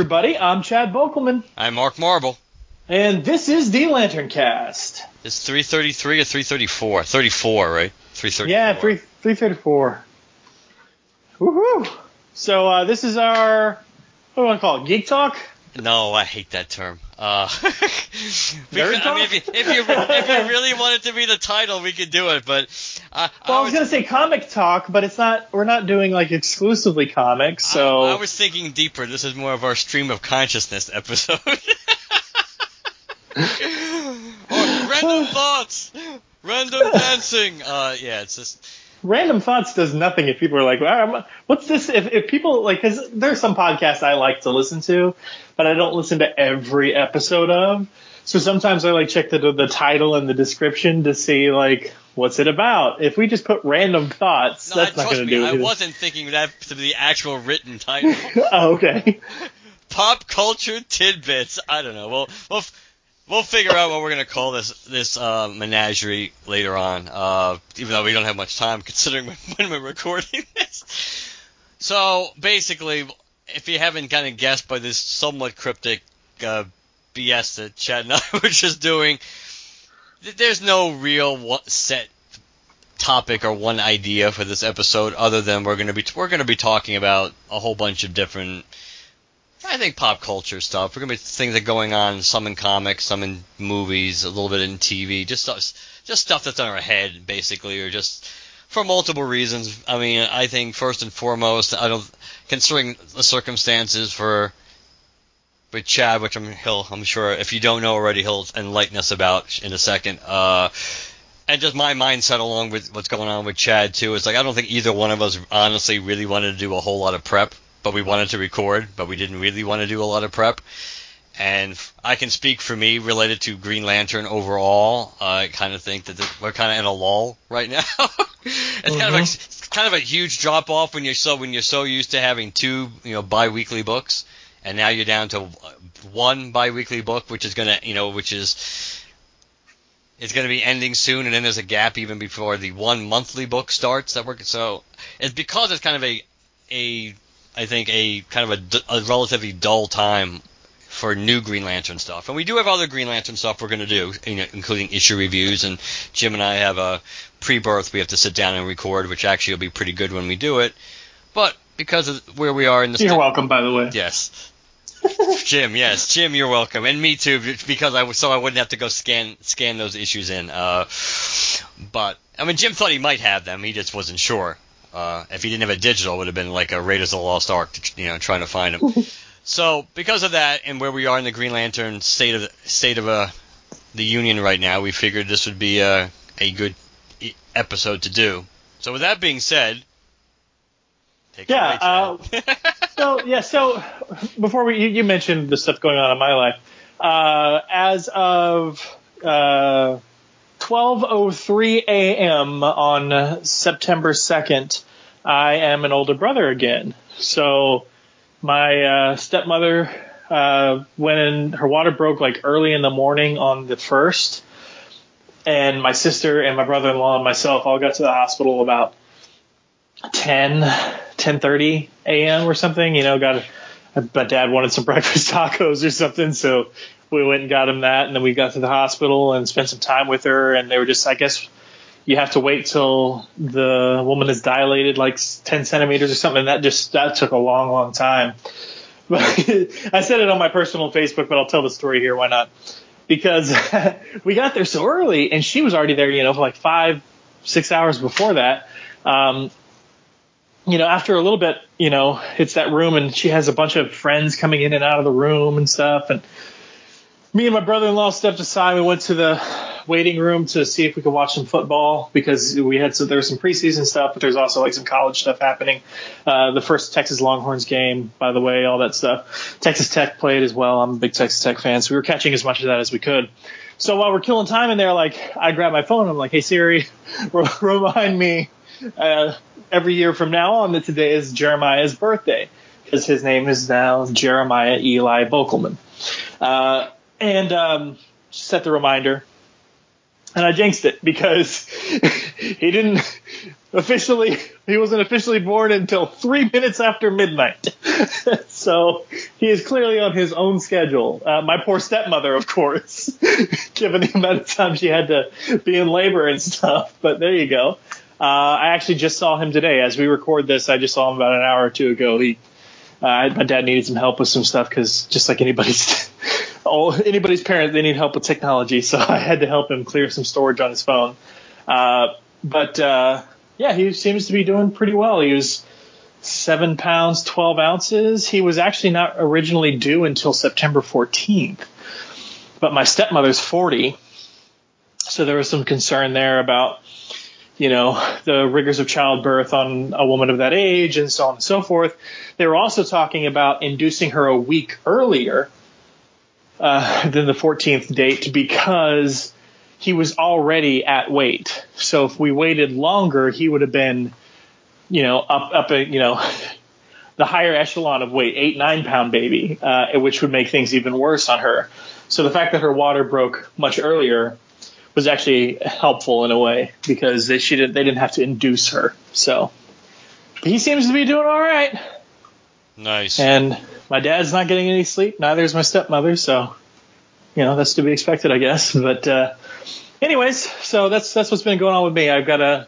everybody. I'm Chad Bokelman, I'm Mark Marble. and this is the LanternCast. It's 333 or 334? 34, right? 334. Yeah, three three thirty four. Woohoo! So uh, this is our what do you want to call it? Geek Talk. No, I hate that term. Uh, because, I mean, if, you, if, you, if you really want it to be the title, we could do it. But uh, Well, I was gonna say comic talk, but it's not. We're not doing like exclusively comics. So I, I was thinking deeper. This is more of our stream of consciousness episode. or random thoughts, random dancing. Uh, yeah, it's just random thoughts does nothing if people are like, "Ah, "What's this?" If, if people like, because there's some podcasts I like to listen to, but I don't listen to every episode of. So sometimes I like check the the title and the description to see like what's it about. If we just put random thoughts, no. that's not trust going to me, do I wasn't thinking that to be the actual written title. oh, okay. pop culture tidbits. I don't know. We'll we'll we'll figure out what we're gonna call this this uh, menagerie later on. Uh, even though we don't have much time considering when, we're recording this. So basically, if you haven't kind of guessed by this somewhat cryptic uh, BS that Chad and I were just doing, th- there's no real set topic or one idea for this episode other than we're to be we're going to be talking about a whole bunch of different I think pop culture stuff. We're gonna be things that are going on, some in comics, some in movies, a little bit in TV, just stuff, just stuff that's in our head, basically, or just for multiple reasons. I mean, I think first and foremost, I don't, considering the circumstances for with Chad, which I'm he'll, I'm sure if you don't know already, he'll enlighten us about in a second. Uh, and just my mindset along with what's going on with Chad too is like I don't think either one of us honestly really wanted to do a whole lot of prep but we wanted to record, but we didn't really want to do a lot of prep. And I can speak for me related to Green Lantern overall. I kind of think that the, we're kind of in a lull right now. it's kind of a, uh-huh. it's kind of a huge drop off when you're so when you're so used to having two you know biweekly books, and now you're down to uh, one biweekly book, which is gonna you know which is it's going to be ending soon, and then there's a gap even before the one monthly book starts. That work so it's because it's kind of a a I think a kind of a relatively dull time for new Green Lantern stuff. And we do have other Green Lantern stuff we're going to do, you know, including issue reviews. And Jim and I have a pre-birth we have to sit down and record, which actually will be pretty good when we do it. But because of where we are in the You're sta- welcome, by the way. Yes. Jim, yes, Jim, you're welcome, and me too, because I so I wouldn't have to go scan scan those issues in. Uh, but I mean, Jim thought he might have them, he just wasn't sure. Uh, if he didn't have a digital, it would have been like a Raiders of the Lost Ark, you know, trying to find him. so because of that, and where we are in the Green Lantern state of the, state of uh, the Union right now, we figured this would be a a good e- episode to do. So with that being said, take Yeah, uh, away, Chad. so yeah, so before we you, you mentioned the stuff going on in my life. Uh, as of uh, 12:03 a.m. on September 2nd, I am an older brother again. So my uh, stepmother uh, went in, her water broke like early in the morning on the first, and my sister and my brother-in-law and myself all got to the hospital about 10 10:30 a.m. or something. You know, got my dad wanted some breakfast tacos or something, so we went and got him that, and then we got to the hospital and spent some time with her, and they were just, I guess. You have to wait till the woman is dilated like 10 centimeters or something. That just that took a long, long time. But I said it on my personal Facebook, but I'll tell the story here. Why not? because we got there so early and she was already there, you know, for like five, six hours before that. Um, you know, after a little bit, you know, it's that room and she has a bunch of friends coming in and out of the room and stuff. And me and my brother-in-law stepped aside. We went to the waiting room to see if we could watch some football because we had so there's some preseason stuff, but there's also like some college stuff happening. Uh, the first Texas Longhorns game, by the way, all that stuff. Texas Tech played as well. I'm a big Texas Tech fan, so we were catching as much of that as we could. So while we're killing time in there, like I grab my phone, I'm like, "Hey Siri, remind me uh, every year from now on that today is Jeremiah's birthday because his name is now Jeremiah Eli Bokelman." Uh, and um, set the reminder. And I jinxed it because he didn't officially, he wasn't officially born until three minutes after midnight. so he is clearly on his own schedule. Uh, my poor stepmother, of course, given the amount of time she had to be in labor and stuff. But there you go. Uh, I actually just saw him today. As we record this, I just saw him about an hour or two ago. He, uh, my dad needed some help with some stuff because just like anybody's oh, anybody's parent, they need help with technology, so I had to help him clear some storage on his phone. Uh, but uh, yeah, he seems to be doing pretty well. He was seven pounds twelve ounces. He was actually not originally due until September 14th, but my stepmother's 40, so there was some concern there about you know the rigors of childbirth on a woman of that age and so on and so forth. They were also talking about inducing her a week earlier uh, than the 14th date because he was already at weight. So if we waited longer, he would have been, you know, up up a, you know, the higher echelon of weight, eight nine pound baby, uh, which would make things even worse on her. So the fact that her water broke much earlier was actually helpful in a way because they she did they didn't have to induce her. So he seems to be doing all right. Nice. And my dad's not getting any sleep. Neither is my stepmother. So, you know, that's to be expected, I guess. But, uh, anyways, so that's, that's what's been going on with me. I've got a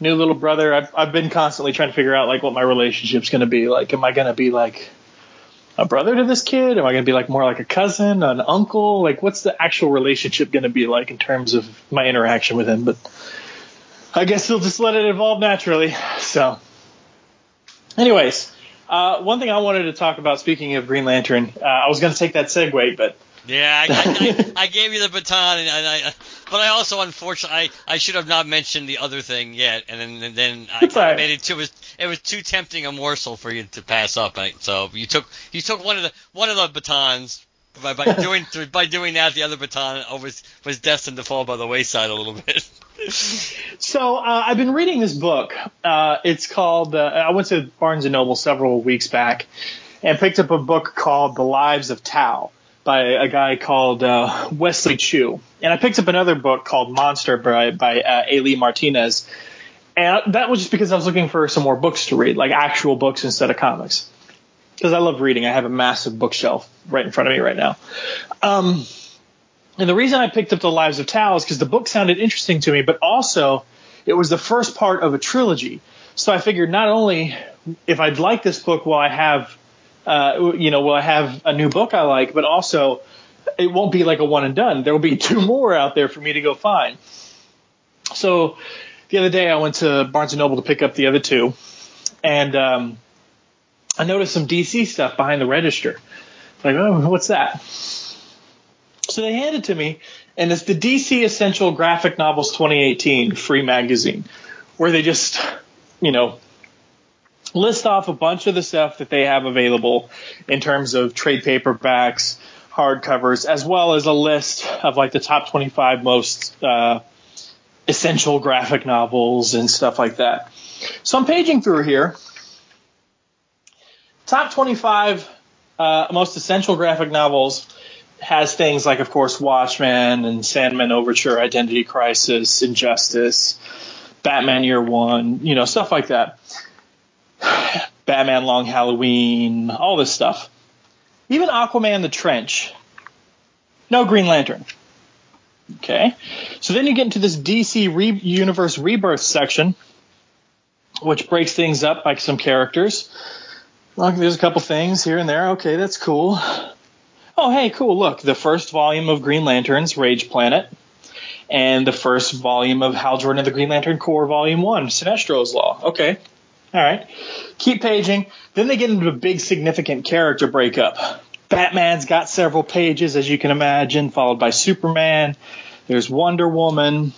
new little brother. I've, I've been constantly trying to figure out like what my relationship's going to be. Like, am I going to be like a brother to this kid? Am I going to be like more like a cousin, an uncle? Like, what's the actual relationship going to be like in terms of my interaction with him? But I guess we'll just let it evolve naturally. So, anyways, uh, one thing I wanted to talk about, speaking of Green Lantern, uh, I was going to take that segue, but yeah, I, I, I, gave you the baton, and I, but I also unfortunately I, I should have not mentioned the other thing yet, and then and then I right. made it too it was it was too tempting a morsel for you to pass up. So you took you took one of the one of the batons. By, by doing by doing that, the other baton was was destined to fall by the wayside a little bit. so uh, I've been reading this book. Uh, it's called. Uh, I went to Barnes and Noble several weeks back and picked up a book called The Lives of Tao by a guy called uh, Wesley Chu. And I picked up another book called Monster by by uh, Aly Martinez. And that was just because I was looking for some more books to read, like actual books instead of comics. Because I love reading. I have a massive bookshelf right in front of me right now. Um, and the reason I picked up The Lives of Tao is because the book sounded interesting to me, but also it was the first part of a trilogy. So I figured not only if I'd like this book will I have, uh, you know, will I have a new book I like, but also it won't be like a one and done. There will be two more out there for me to go find. So the other day I went to Barnes and Noble to pick up the other two, and um, I noticed some DC stuff behind the register. Like, oh, what's that? So they handed to me, and it's the DC Essential Graphic Novels 2018 free magazine, where they just, you know, list off a bunch of the stuff that they have available in terms of trade paperbacks, hardcovers, as well as a list of like the top 25 most uh, essential graphic novels and stuff like that. So I'm paging through here. Top 25 uh, most essential graphic novels has things like, of course, Watchmen and Sandman Overture, Identity Crisis, Injustice, Batman Year One, you know, stuff like that. Batman Long Halloween, all this stuff. Even Aquaman the Trench. No Green Lantern. Okay. So then you get into this DC Re- Universe Rebirth section, which breaks things up by some characters. Well, there's a couple things here and there. Okay, that's cool. oh, hey, cool, look, the first volume of Green Lanterns, Rage Planet, and the first volume of Hal Jordan of the Green Lantern Corps, Volume 1, Sinestro's Law. Okay. All right. Keep paging. Then they get into a big significant character breakup. Batman's got several pages, as you can imagine, followed by Superman. There's Wonder Woman.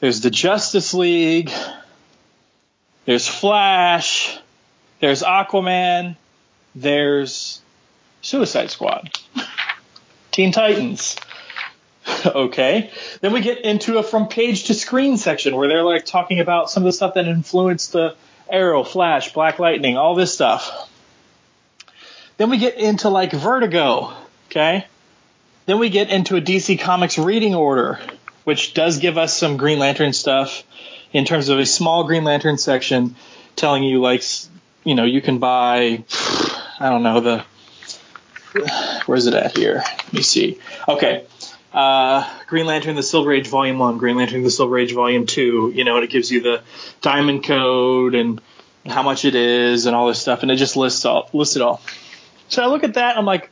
There's the Justice League. There's Flash. There's Aquaman. There's Suicide Squad. Teen Titans. okay. Then we get into a from page to screen section where they're like talking about some of the stuff that influenced the Arrow, Flash, Black Lightning, all this stuff. Then we get into like Vertigo, okay? Then we get into a DC Comics reading order, which does give us some Green Lantern stuff in terms of a small Green Lantern section telling you like you know, you can buy I don't know the where's it at here? Let me see. Okay uh, Green Lantern: The Silver Age Volume One, Green Lantern: The Silver Age Volume Two. You know, and it gives you the diamond code and how much it is and all this stuff, and it just lists all lists it all. So I look at that, I'm like,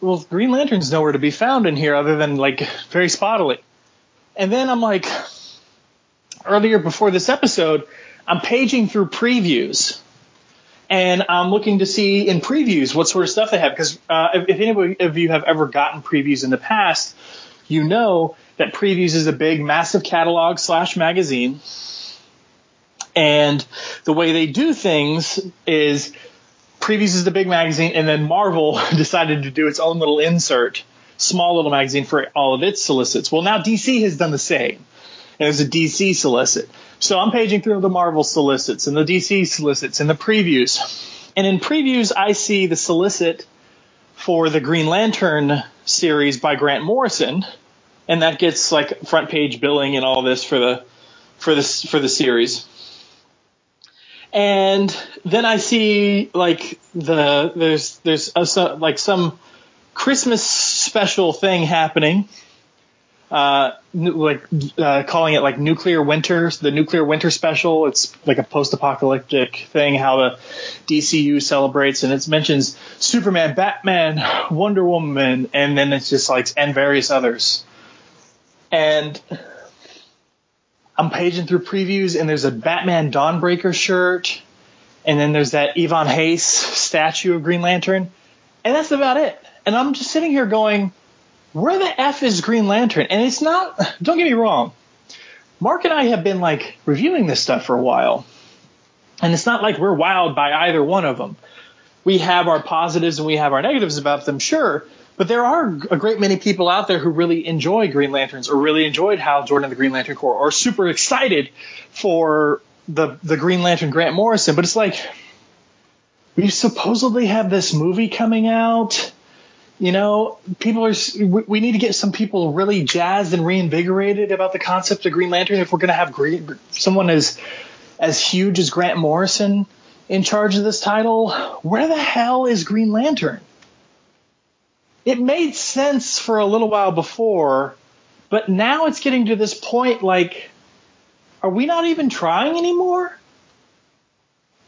well, Green Lantern's nowhere to be found in here other than like very spottily. And then I'm like, earlier before this episode, I'm paging through previews and I'm looking to see in previews what sort of stuff they have. Because uh, if, if any of you have ever gotten previews in the past, you know that previews is a big, massive catalog slash magazine. And the way they do things is previews is the big magazine, and then Marvel decided to do its own little insert, small little magazine for all of its solicits. Well, now DC has done the same, and there's a DC solicit. So I'm paging through the Marvel solicits and the DC solicits and the previews. And in previews, I see the solicit for the Green Lantern series by Grant Morrison, and that gets like front page billing and all this for the for this for the series. And then I see like the there's there's a, like some Christmas special thing happening uh, like uh, calling it like nuclear winter, the nuclear winter special. It's like a post-apocalyptic thing how the DCU celebrates, and it mentions Superman, Batman, Wonder Woman, and then it's just like and various others. And I'm paging through previews, and there's a Batman Dawnbreaker shirt, and then there's that Ivan Reis statue of Green Lantern, and that's about it. And I'm just sitting here going where the F is Green Lantern? And it's not, don't get me wrong. Mark and I have been like reviewing this stuff for a while. And it's not like we're wowed by either one of them. We have our positives and we have our negatives about them, sure. But there are a great many people out there who really enjoy Green Lanterns or really enjoyed Hal Jordan of the Green Lantern Corps or super excited for the, the Green Lantern Grant Morrison. But it's like, we supposedly have this movie coming out you know, people are. We need to get some people really jazzed and reinvigorated about the concept of Green Lantern. If we're going to have great, someone as as huge as Grant Morrison in charge of this title, where the hell is Green Lantern? It made sense for a little while before, but now it's getting to this point. Like, are we not even trying anymore?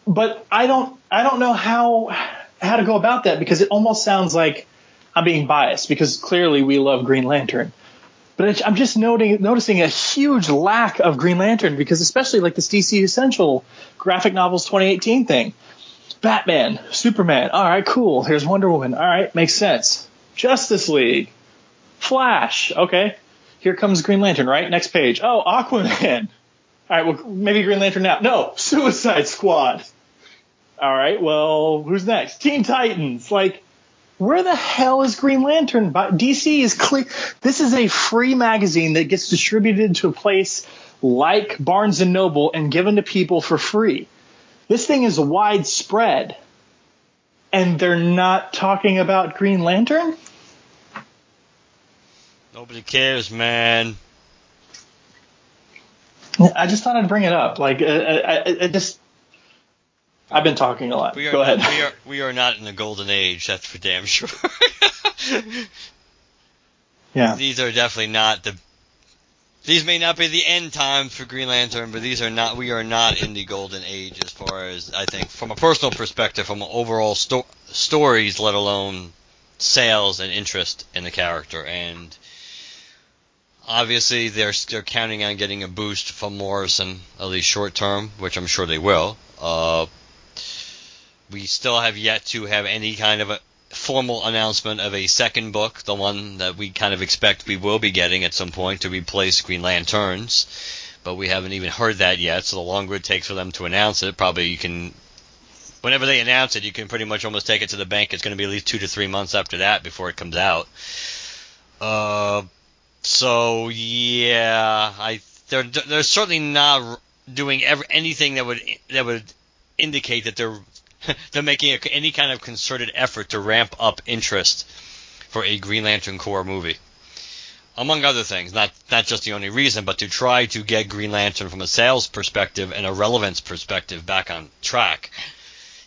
But I don't. I don't know how how to go about that because it almost sounds like I'm being biased because clearly we love Green Lantern. But I'm just noting, noticing a huge lack of Green Lantern because especially like this DC Essential graphic novels 2018 thing. Batman, Superman, all right, cool. Here's Wonder Woman, all right, makes sense. Justice League, Flash, okay. Here comes Green Lantern, right? Next page. Oh, Aquaman. All right, well, maybe Green Lantern now. No, Suicide Squad. All right, well, who's next? Teen Titans. Like, where the hell is Green Lantern? But DC is clear. This is a free magazine that gets distributed to a place like Barnes and Noble and given to people for free. This thing is widespread. And they're not talking about Green Lantern? Nobody cares, man. I just thought I'd bring it up. Like, I, I, I just I've been talking a lot. We are, Go ahead. We are we are not in the golden age. That's for damn sure. yeah. These are definitely not the. These may not be the end times for Green Lantern, but these are not. We are not in the golden age as far as I think, from a personal perspective, from overall sto- stories, let alone sales and interest in the character, and obviously they're they're counting on getting a boost from Morrison at least short term, which I'm sure they will. Uh, we still have yet to have any kind of a formal announcement of a second book, the one that we kind of expect we will be getting at some point to replace Green Lanterns, but we haven't even heard that yet. So the longer it takes for them to announce it, probably you can. Whenever they announce it, you can pretty much almost take it to the bank. It's going to be at least two to three months after that before it comes out. Uh, so yeah, I they're they're certainly not doing ever anything that would that would indicate that they're they're making a, any kind of concerted effort to ramp up interest for a Green Lantern Corps movie. Among other things, not not just the only reason, but to try to get Green Lantern from a sales perspective and a relevance perspective back on track.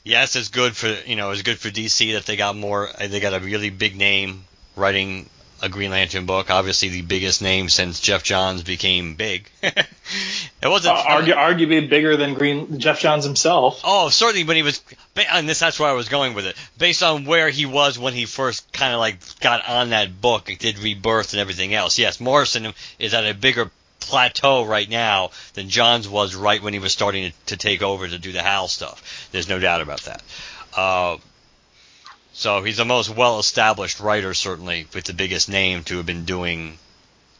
Yes, it's good for you know it's good for DC that they got more they got a really big name writing a Green Lantern book. Obviously, the biggest name since Geoff Johns became big. it wasn't uh, argu- arguably bigger than Green Geoff Johns himself. Oh, certainly, but he was, and this that's where I was going with it. Based on where he was when he first kind of like got on that book, it did rebirth and everything else. Yes, Morrison is at a bigger plateau right now than Johns was right when he was starting to, to take over to do the Hal stuff. There's no doubt about that. Uh, so he's the most well established writer, certainly, with the biggest name to have been doing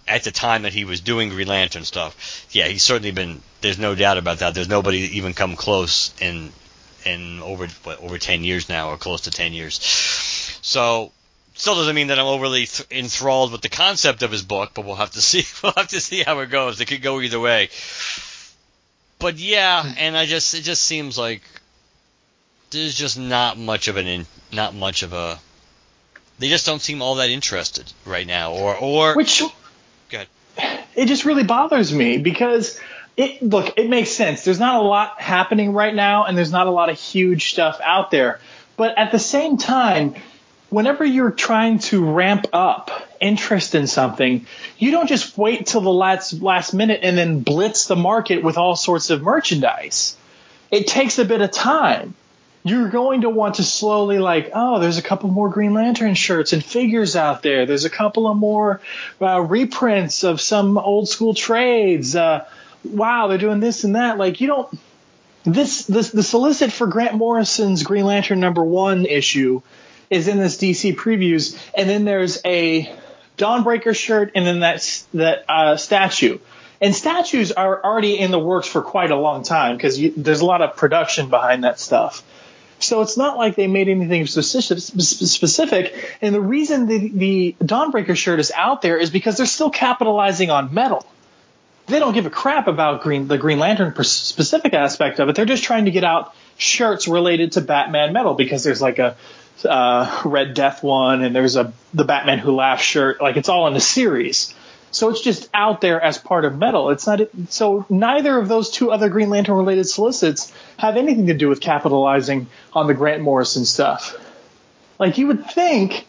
at the time that he was doing Green Lantern stuff. Yeah, he's certainly been. There's no doubt about that. There's nobody even come close in in over what, over ten years now, or close to ten years. So still doesn't mean that I'm overly th- enthralled with the concept of his book, but we'll have to see. We'll have to see how it goes. It could go either way. But yeah, hmm. and I just it just seems like there's just not much of an in, not much of a they just don't seem all that interested right now or or which good it just really bothers me because it look it makes sense. There's not a lot happening right now and there's not a lot of huge stuff out there. But at the same time whenever you're trying to ramp up interest in something you don't just wait till the last last minute and then blitz the market with all sorts of merchandise. It takes a bit of time you're going to want to slowly like, oh, there's a couple more Green Lantern shirts and figures out there. There's a couple of more uh, reprints of some old school trades. Uh, wow, they're doing this and that. Like you don't. This this the solicit for Grant Morrison's Green Lantern number one issue is in this DC previews, and then there's a Dawnbreaker shirt, and then that that uh, statue. And statues are already in the works for quite a long time because there's a lot of production behind that stuff. So it's not like they made anything specific. And the reason the, the Dawnbreaker shirt is out there is because they're still capitalizing on metal. They don't give a crap about Green, the Green Lantern specific aspect of it. They're just trying to get out shirts related to Batman metal because there's like a uh, Red Death one and there's a the Batman Who Laughs shirt. Like it's all in the series. So it's just out there as part of metal. It's not so neither of those two other Green Lantern related solicits have anything to do with capitalizing on the Grant Morrison stuff. Like you would think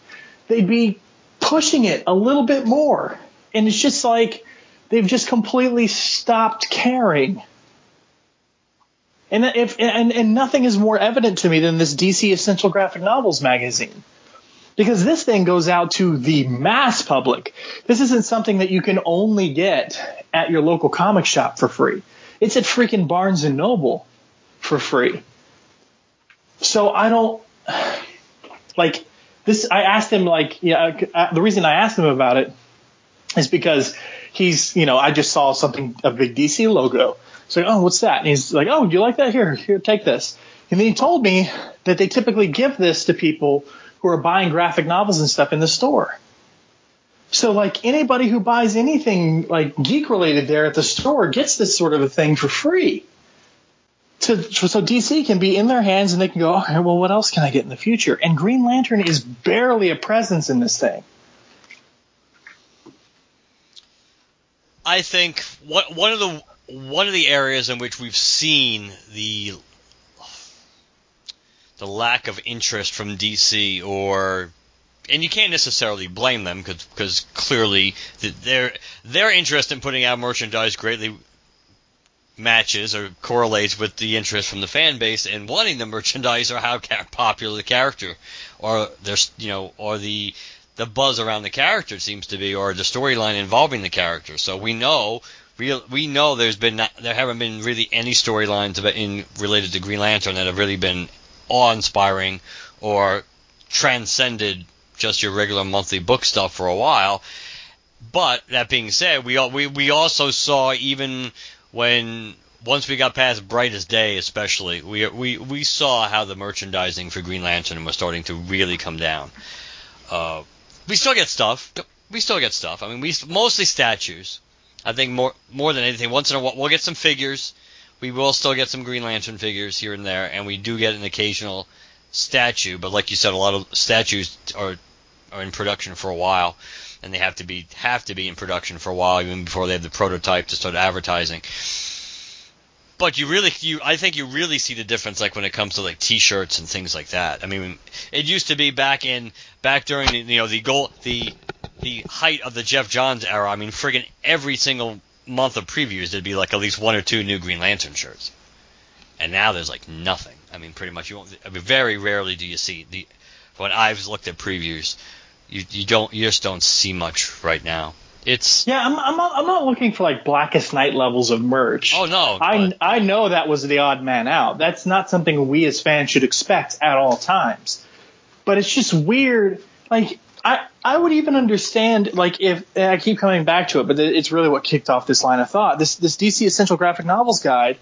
they'd be pushing it a little bit more. And it's just like they've just completely stopped caring. And if and, and nothing is more evident to me than this DC Essential Graphic Novels magazine because this thing goes out to the mass public. This isn't something that you can only get at your local comic shop for free. It's at freaking Barnes and Noble for free. So I don't like this. I asked him like, yeah, the reason I asked him about it is because he's, you know, I just saw something, a big DC logo. So, oh, what's that? And he's like, oh, do you like that? Here, here, take this. And then he told me that they typically give this to people who are buying graphic novels and stuff in the store. So like anybody who buys anything like geek related there at the store gets this sort of a thing for free. To, so DC can be in their hands and they can go, okay, well, what else can I get in the future? And Green Lantern is barely a presence in this thing. I think what, one of the one of the areas in which we've seen the the lack of interest from DC or and you can't necessarily blame them because clearly their their interest in putting out merchandise greatly matches or correlates with the interest from the fan base in wanting the merchandise or how popular the character or there's you know or the the buzz around the character seems to be, or the storyline involving the character. So we know we know there's been not, there haven't been really any storylines in related to Green Lantern that have really been awe-inspiring or transcended just your regular monthly book stuff for a while. But that being said, we we we also saw even when once we got past Brightest Day, especially we we we saw how the merchandising for Green Lantern was starting to really come down. Uh, we still get stuff. We still get stuff. I mean, we mostly statues. I think more more than anything, once in a while we'll get some figures. We will still get some Green Lantern figures here and there, and we do get an occasional statue. But like you said, a lot of statues are are in production for a while, and they have to be have to be in production for a while even before they have the prototype to start advertising. But you really, you, I think you really see the difference, like when it comes to like T-shirts and things like that. I mean, it used to be back in, back during the, you know the goal, the the height of the Geoff Johns era. I mean, friggin' every single month of previews there'd be like at least one or two new Green Lantern shirts, and now there's like nothing. I mean, pretty much you won't. I mean, very rarely do you see the. When I've looked at previews, you you don't you just don't see much right now. It's yeah. I'm I'm not, I'm not looking for like Blackest Night levels of merch. Oh no, I but, I know that was the odd man out. That's not something we as fans should expect at all times. But it's just weird. Like I I would even understand like if I keep coming back to it, but it's really what kicked off this line of thought. This this DC Essential Graphic Novels guide.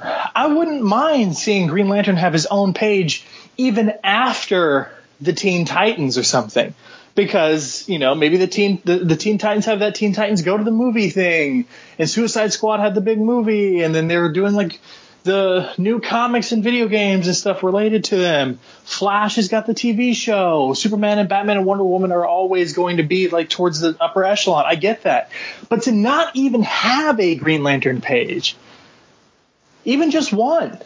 I wouldn't mind seeing Green Lantern have his own page even after the Teen Titans or something because you know maybe the teen the, the Teen Titans have that Teen Titans go to the movie thing, and Suicide Squad had the big movie, and then they were doing like the new comics and video games and stuff related to them. Flash has got the TV show. Superman and Batman and Wonder Woman are always going to be like towards the upper echelon. I get that, but to not even have a Green Lantern page, even just one,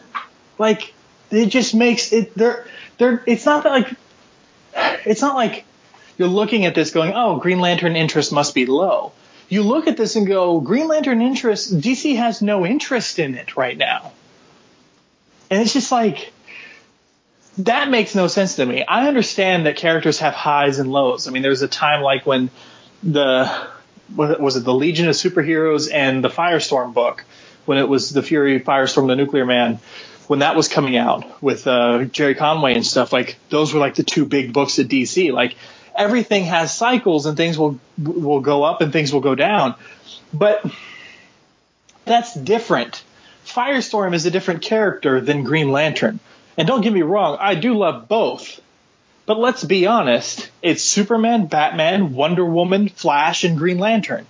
like it just makes it. They're they're. It's not that like. It's not like you're looking at this going, oh, Green Lantern interest must be low. You look at this and go, Green Lantern interest, DC has no interest in it right now. And it's just like, that makes no sense to me. I understand that characters have highs and lows. I mean, there was a time like when the, was it the Legion of Superheroes and the Firestorm book, when it was the Fury, Firestorm, the Nuclear Man, when that was coming out with uh, Gerry Conway and stuff, like those were like the two big books at DC. Like everything has cycles and things will will go up and things will go down. But that's different. Firestorm is a different character than Green Lantern. And don't get me wrong, I do love both. But let's be honest, it's Superman, Batman, Wonder Woman, Flash, and Green Lantern.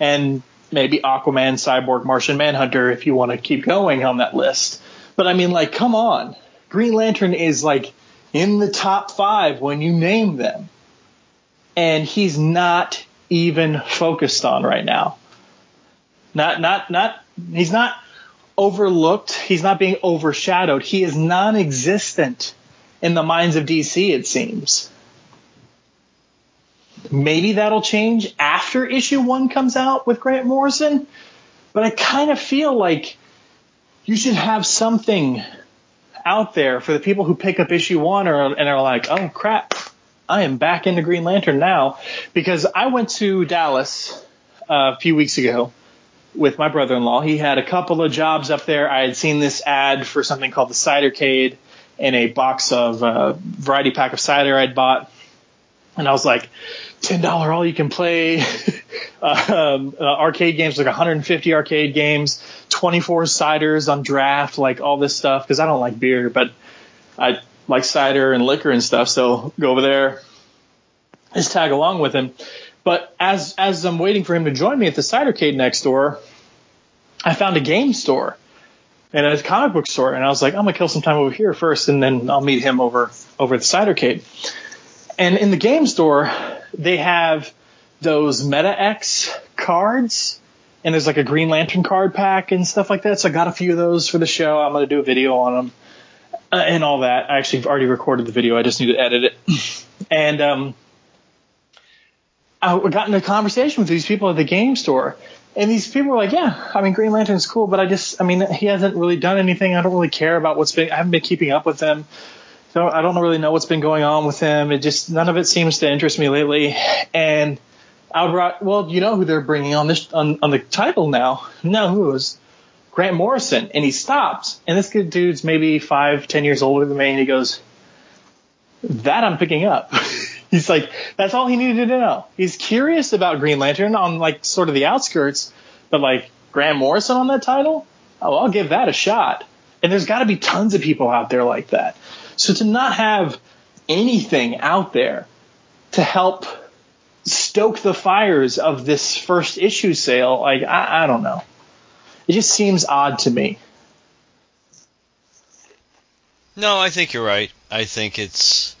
And maybe Aquaman, Cyborg, Martian Manhunter if you want to keep going on that list. But I mean, like, come on. Green Lantern is like in the top five when you name them. And he's not even focused on right now. Not, not, not, he's not overlooked. He's not being overshadowed. He is non existent in the minds of DC, it seems. Maybe that'll change after issue one comes out with Grant Morrison, but I kind of feel like you should have something out there for the people who pick up issue one or, and are like, oh crap, I am back into Green Lantern now. Because I went to Dallas uh, a few weeks ago with my brother-in-law. He had a couple of jobs up there. I had seen this ad for something called the Cidercade in a box of uh, variety pack of cider I'd bought. And I was like, ten dollar all you can play um, uh, arcade games, like 150 arcade games, 24 ciders on draft, like all this stuff. Because I don't like beer, but I like cider and liquor and stuff. So go over there, just tag along with him. But as as I'm waiting for him to join me at the cidercade next door, I found a game store and a comic book store, and I was like, I'm gonna kill some time over here first, and then I'll meet him over over at the cidercade. And in the game store, they have those Meta X cards, and there's like a Green Lantern card pack and stuff like that. So I got a few of those for the show. I'm to do a video on them uh, and all that. I actually already recorded the video. I just need to edit it. and um, I got in a conversation with these people at the game store. And these people were like, yeah, I mean, Green Lantern's cool, but I just, I mean, he hasn't really done anything. I don't really care about what's been, I haven't been keeping up with him. So I don't really know what's been going on with him. It just none of it seems to interest me lately. And I brought, well, you know who they're bringing on this on, on the title now? No, who is Grant Morrison? And he stops, and this good dude's maybe five, ten years older than me, and he goes, "That I'm picking up." He's like, that's all he needed to know. He's curious about Green Lantern on like sort of the outskirts, but like Grant Morrison on that title, oh, I'll give that a shot. And there's got to be tons of people out there like that. So to not have anything out there to help stoke the fires of this first issue sale, like I, I don't know. It just seems odd to me. No, I think you're right. I think it's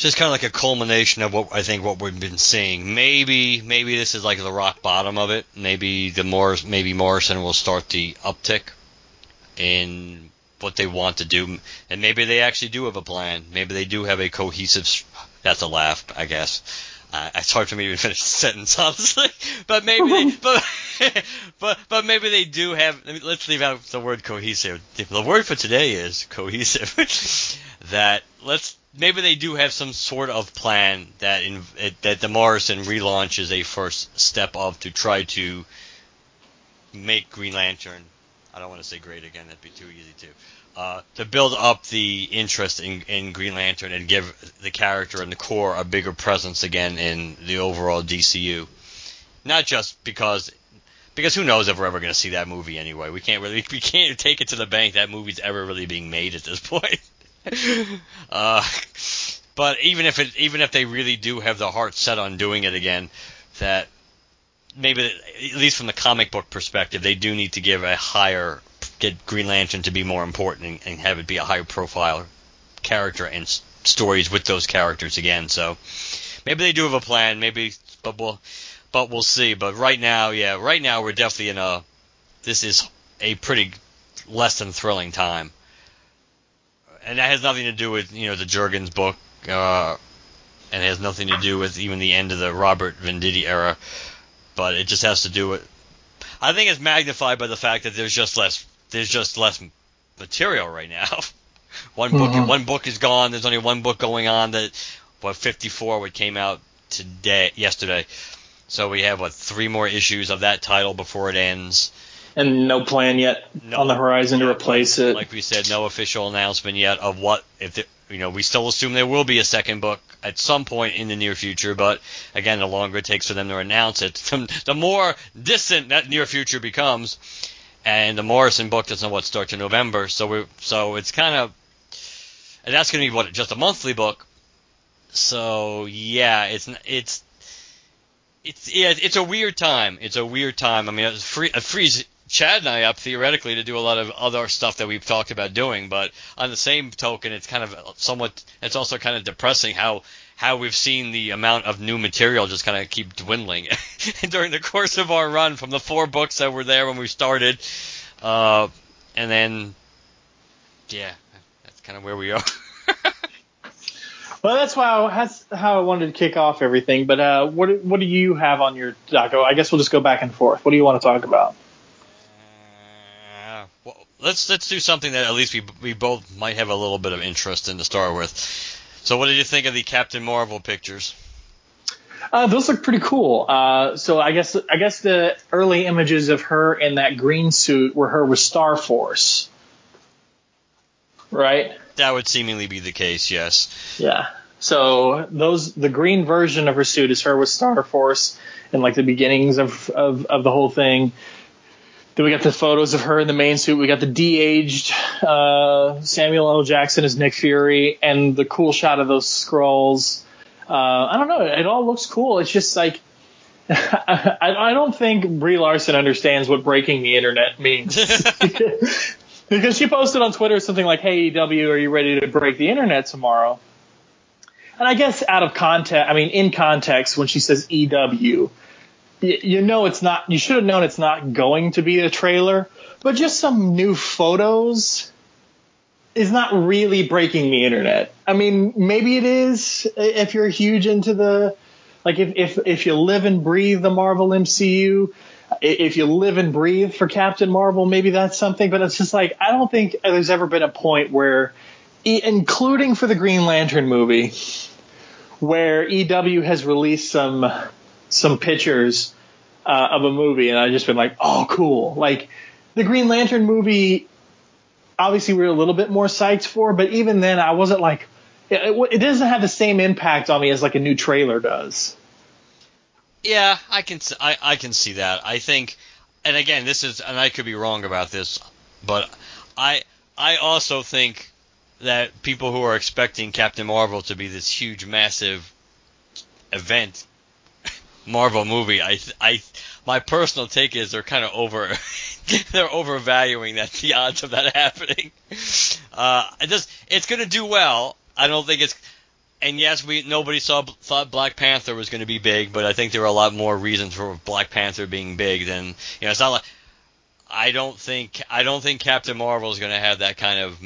just kind of like a culmination of what I think what we've been seeing. Maybe maybe this is like the rock bottom of it. Maybe the Morris maybe Morrison will start the uptick in what they want to do, and maybe they actually do have a plan. Maybe they do have a cohesive. That's a laugh, I guess. Uh, it's hard for me to even finish the sentence, honestly. But maybe, they, but, but but maybe they do have. Let's leave out the word cohesive. The word for today is cohesive. that let's maybe they do have some sort of plan that in, that the Morrison relaunch is a first step of to try to make Green Lantern. I don't want to say great again; that'd be too easy to. Uh, to build up the interest in, in Green Lantern and give the character and the core a bigger presence again in the overall DCU. Not just because because who knows if we're ever going to see that movie anyway. We can't really we can't take it to the bank that movie's ever really being made at this point. uh, but even if it, even if they really do have the heart set on doing it again, that maybe at least from the comic book perspective, they do need to give a higher get Green Lantern to be more important and, and have it be a higher profile character and s- stories with those characters again. So maybe they do have a plan. Maybe, but we'll but we'll see. But right now, yeah, right now we're definitely in a this is a pretty less than thrilling time and that has nothing to do with you know the Jurgens book, uh, and it has nothing to do with even the end of the Robert Venditti era. But it just has to do with. I think it's magnified by the fact that there's just less there's just less material right now. one book mm-hmm. one book is gone. There's only one book going on that what 54 what came out today yesterday. So we have what three more issues of that title before it ends and no plan yet no, on the horizon to replace it. Like we said, no official announcement yet of what if the, you know we still assume there will be a second book at some point in the near future. But again, the longer it takes for them to announce it, the more distant that near future becomes. And the Morrison book doesn't what starts in November, so we so it's kind of and that's going to be what just a monthly book. So yeah, it's it's it's yeah, it's a weird time. It's a weird time. I mean, it free, it frees Chad and I up theoretically to do a lot of other stuff that we've talked about doing, but on the same token, it's kind of somewhat. It's also kind of depressing how how we've seen the amount of new material just kind of keep dwindling during the course of our run from the four books that were there when we started, uh, and then yeah, that's kind of where we are. Well, that's why I, that's how I wanted to kick off everything. But uh, what what do you have on your doco? I guess we'll just go back and forth. What do you want to talk about? Let's let's do something that at least we we both might have a little bit of interest in to start with. So, what did you think of the Captain Marvel pictures? Uh, those look pretty cool. Uh, so I guess I guess the early images of her in that green suit were her with Star Force, right? That would seemingly be the case. Yes. Yeah. So those the green version of her suit is her with Star Force in like the beginnings of of, of the whole thing. Then we got the photos of her in the main suit. We got the de-aged uh, Samuel L. Jackson as Nick Fury, and the cool shot of those scrolls. Uh, I don't know. It all looks cool. It's just like I, I don't think Brie Larson understands what breaking the internet means. because she posted on Twitter something like, "Hey EW, are you ready to break the internet tomorrow?" And I guess out of context, I mean in context, when she says EW, you know it's not. You should have known it's not going to be a trailer, but just some new photos is not really breaking the internet. I mean, maybe it is if you're huge into the like if if if you live and breathe the Marvel MCU. If you live and breathe for Captain Marvel, maybe that's something. But it's just like I don't think there's ever been a point where including for the Green Lantern movie, where EW has released some some pictures uh, of a movie, and I've just been like, oh, cool. Like the Green Lantern movie, obviously we are a little bit more psyched for, but even then, I wasn't like, it, it doesn't have the same impact on me as like a new trailer does. Yeah, I can I, I can see that. I think, and again, this is, and I could be wrong about this, but I I also think that people who are expecting Captain Marvel to be this huge, massive event, Marvel movie, I I my personal take is they're kind of over they're overvaluing that the odds of that happening. Uh, it just it's gonna do well. I don't think it's and yes, we nobody saw thought Black Panther was going to be big, but I think there were a lot more reasons for Black Panther being big than you know. It's not like I don't think I don't think Captain Marvel is going to have that kind of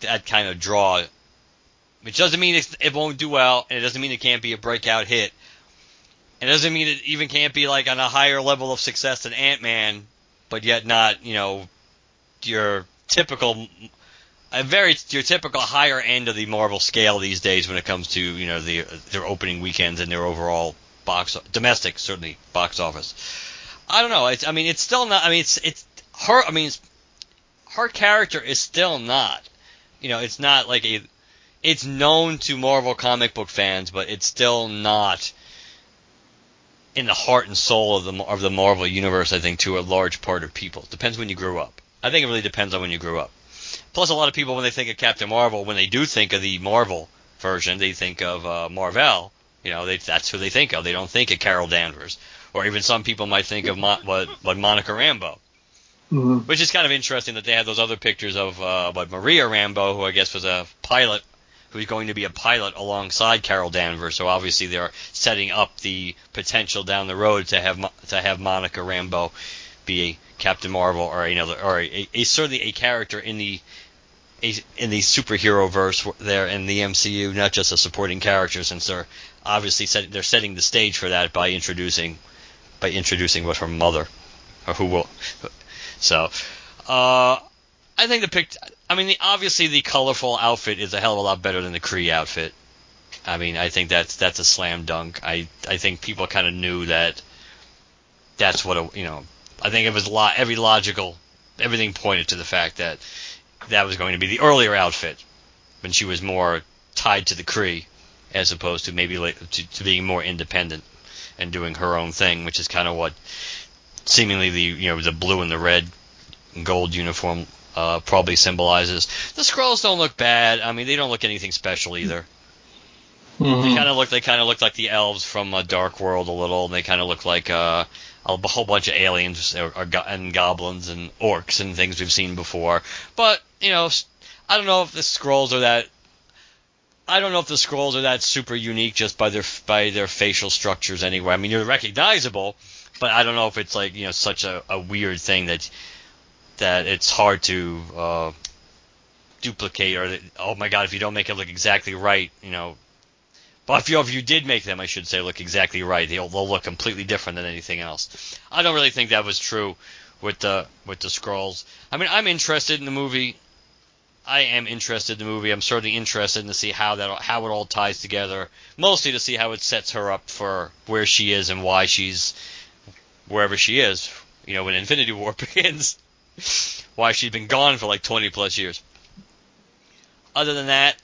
that kind of draw. Which doesn't mean it won't do well, and it doesn't mean it can't be a breakout hit. It doesn't mean it even can't be like on a higher level of success than Ant Man, but yet not you know your typical a very your typical higher end of the Marvel scale these days when it comes to you know the their opening weekends and their overall box domestic certainly box office. I don't know. It's, I mean, it's still not. I mean, it's it's her. I mean, her character is still not. You know, it's not like a. It's known to Marvel comic book fans, but it's still not in the heart and soul of the of the Marvel universe. I think to a large part of people. Depends when you grew up. I think it really depends on when you grew up. Plus, a lot of people when they think of Captain Marvel, when they do think of the Marvel version, they think of uh, Mar-Vell. You know, they, that's who they think of. They don't think of Carol Danvers, or even some people might think of Mo- what, what Monica Rambeau. Mm-hmm. Which is kind of interesting that they had those other pictures of uh, but Maria Rambeau, who I guess was a pilot, who's going to be a pilot alongside Carol Danvers. So obviously they're setting up the potential down the road to have to have Monica Rambeau be Captain Marvel or another or a, a, certainly a character in the a, in the superhero verse there in the MCU, not just a supporting character, since they're obviously set, they're setting the stage for that by introducing by introducing what her mother or who will. So, uh, I think the pic. I mean, the, obviously the colorful outfit is a hell of a lot better than the Kree outfit. I mean, I think that's that's a slam dunk. I I think people kind of knew that that's what a you know I think it was lo- every logical, everything pointed to the fact that that was going to be the earlier outfit when she was more tied to the Kree as opposed to maybe to, to being more independent and doing her own thing, which is kind of what seemingly the you know the blue and the red and gold uniform uh, probably symbolizes. The Skrulls don't look bad. I mean, they don't look anything special either. Mm-hmm. They kind of look they kind of look like the elves from a Dark World a little. And they kind of look like uh, a whole bunch of aliens or, or, and goblins and orcs and things we've seen before. But you know, I don't know if the Skrulls are that. I don't know if the Skrulls are that super unique just by their by their facial structures anyway. I mean, you're recognizable, but I don't know if it's like you know such a, a weird thing that that it's hard to uh, duplicate or that, oh my god if you don't make it look exactly right, you know, but if you, if you did make them, I should say, look exactly right, they'll, they'll look completely different than anything else. I don't really think that was true with the with the Skrulls. I mean, I'm interested in the movie. I am interested in the movie. I'm certainly interested in to see how that how it all ties together. Mostly to see how it sets her up for where she is and why she's wherever she is. You know, when Infinity War begins, why she's been gone for like 20 plus years. Other than that,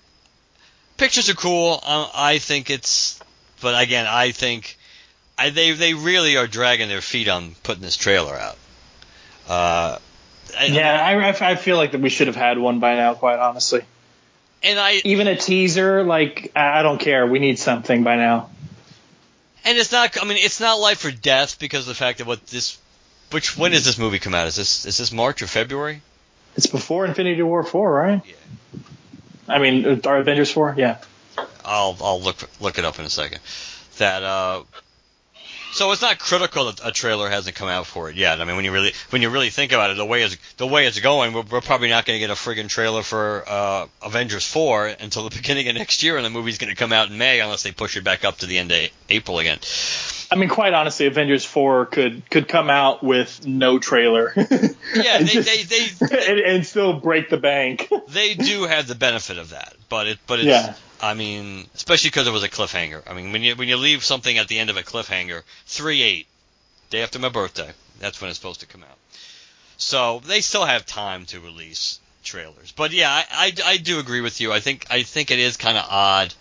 pictures are cool. Um, I think it's, but again, I think I, they they really are dragging their feet on putting this trailer out. Uh, yeah, I, I feel like that we should have had one by now, quite honestly. And I even a teaser, like I don't care. We need something by now. And it's not. I mean, it's not life or death because of the fact that what this. Which when does this movie come out? Is this is this March or February? It's before Infinity War four, right? Yeah. I mean, our Avengers four, yeah. I'll I'll look look it up in a second. That uh, so it's not critical that a trailer hasn't come out for it yet. I mean, when you really when you really think about it, the way it's the way it's going, we're, we're probably not going to get a friggin' trailer for uh, Avengers four until the beginning of next year, and the movie's going to come out in May unless they push it back up to the end of April again. I mean, quite honestly, Avengers four could could come out with no trailer. Yeah, and, they, just- they, they, and, and still break the bank. they do have the benefit of that, but it but it's Yeah. I mean, especially because it was a cliffhanger. I mean, when you when you leave something at the end of a cliffhanger, three eight, day after my birthday, that's when it's supposed to come out. So they still have time to release trailers. But yeah, I I, I do agree with you. I think I think it is kind of odd,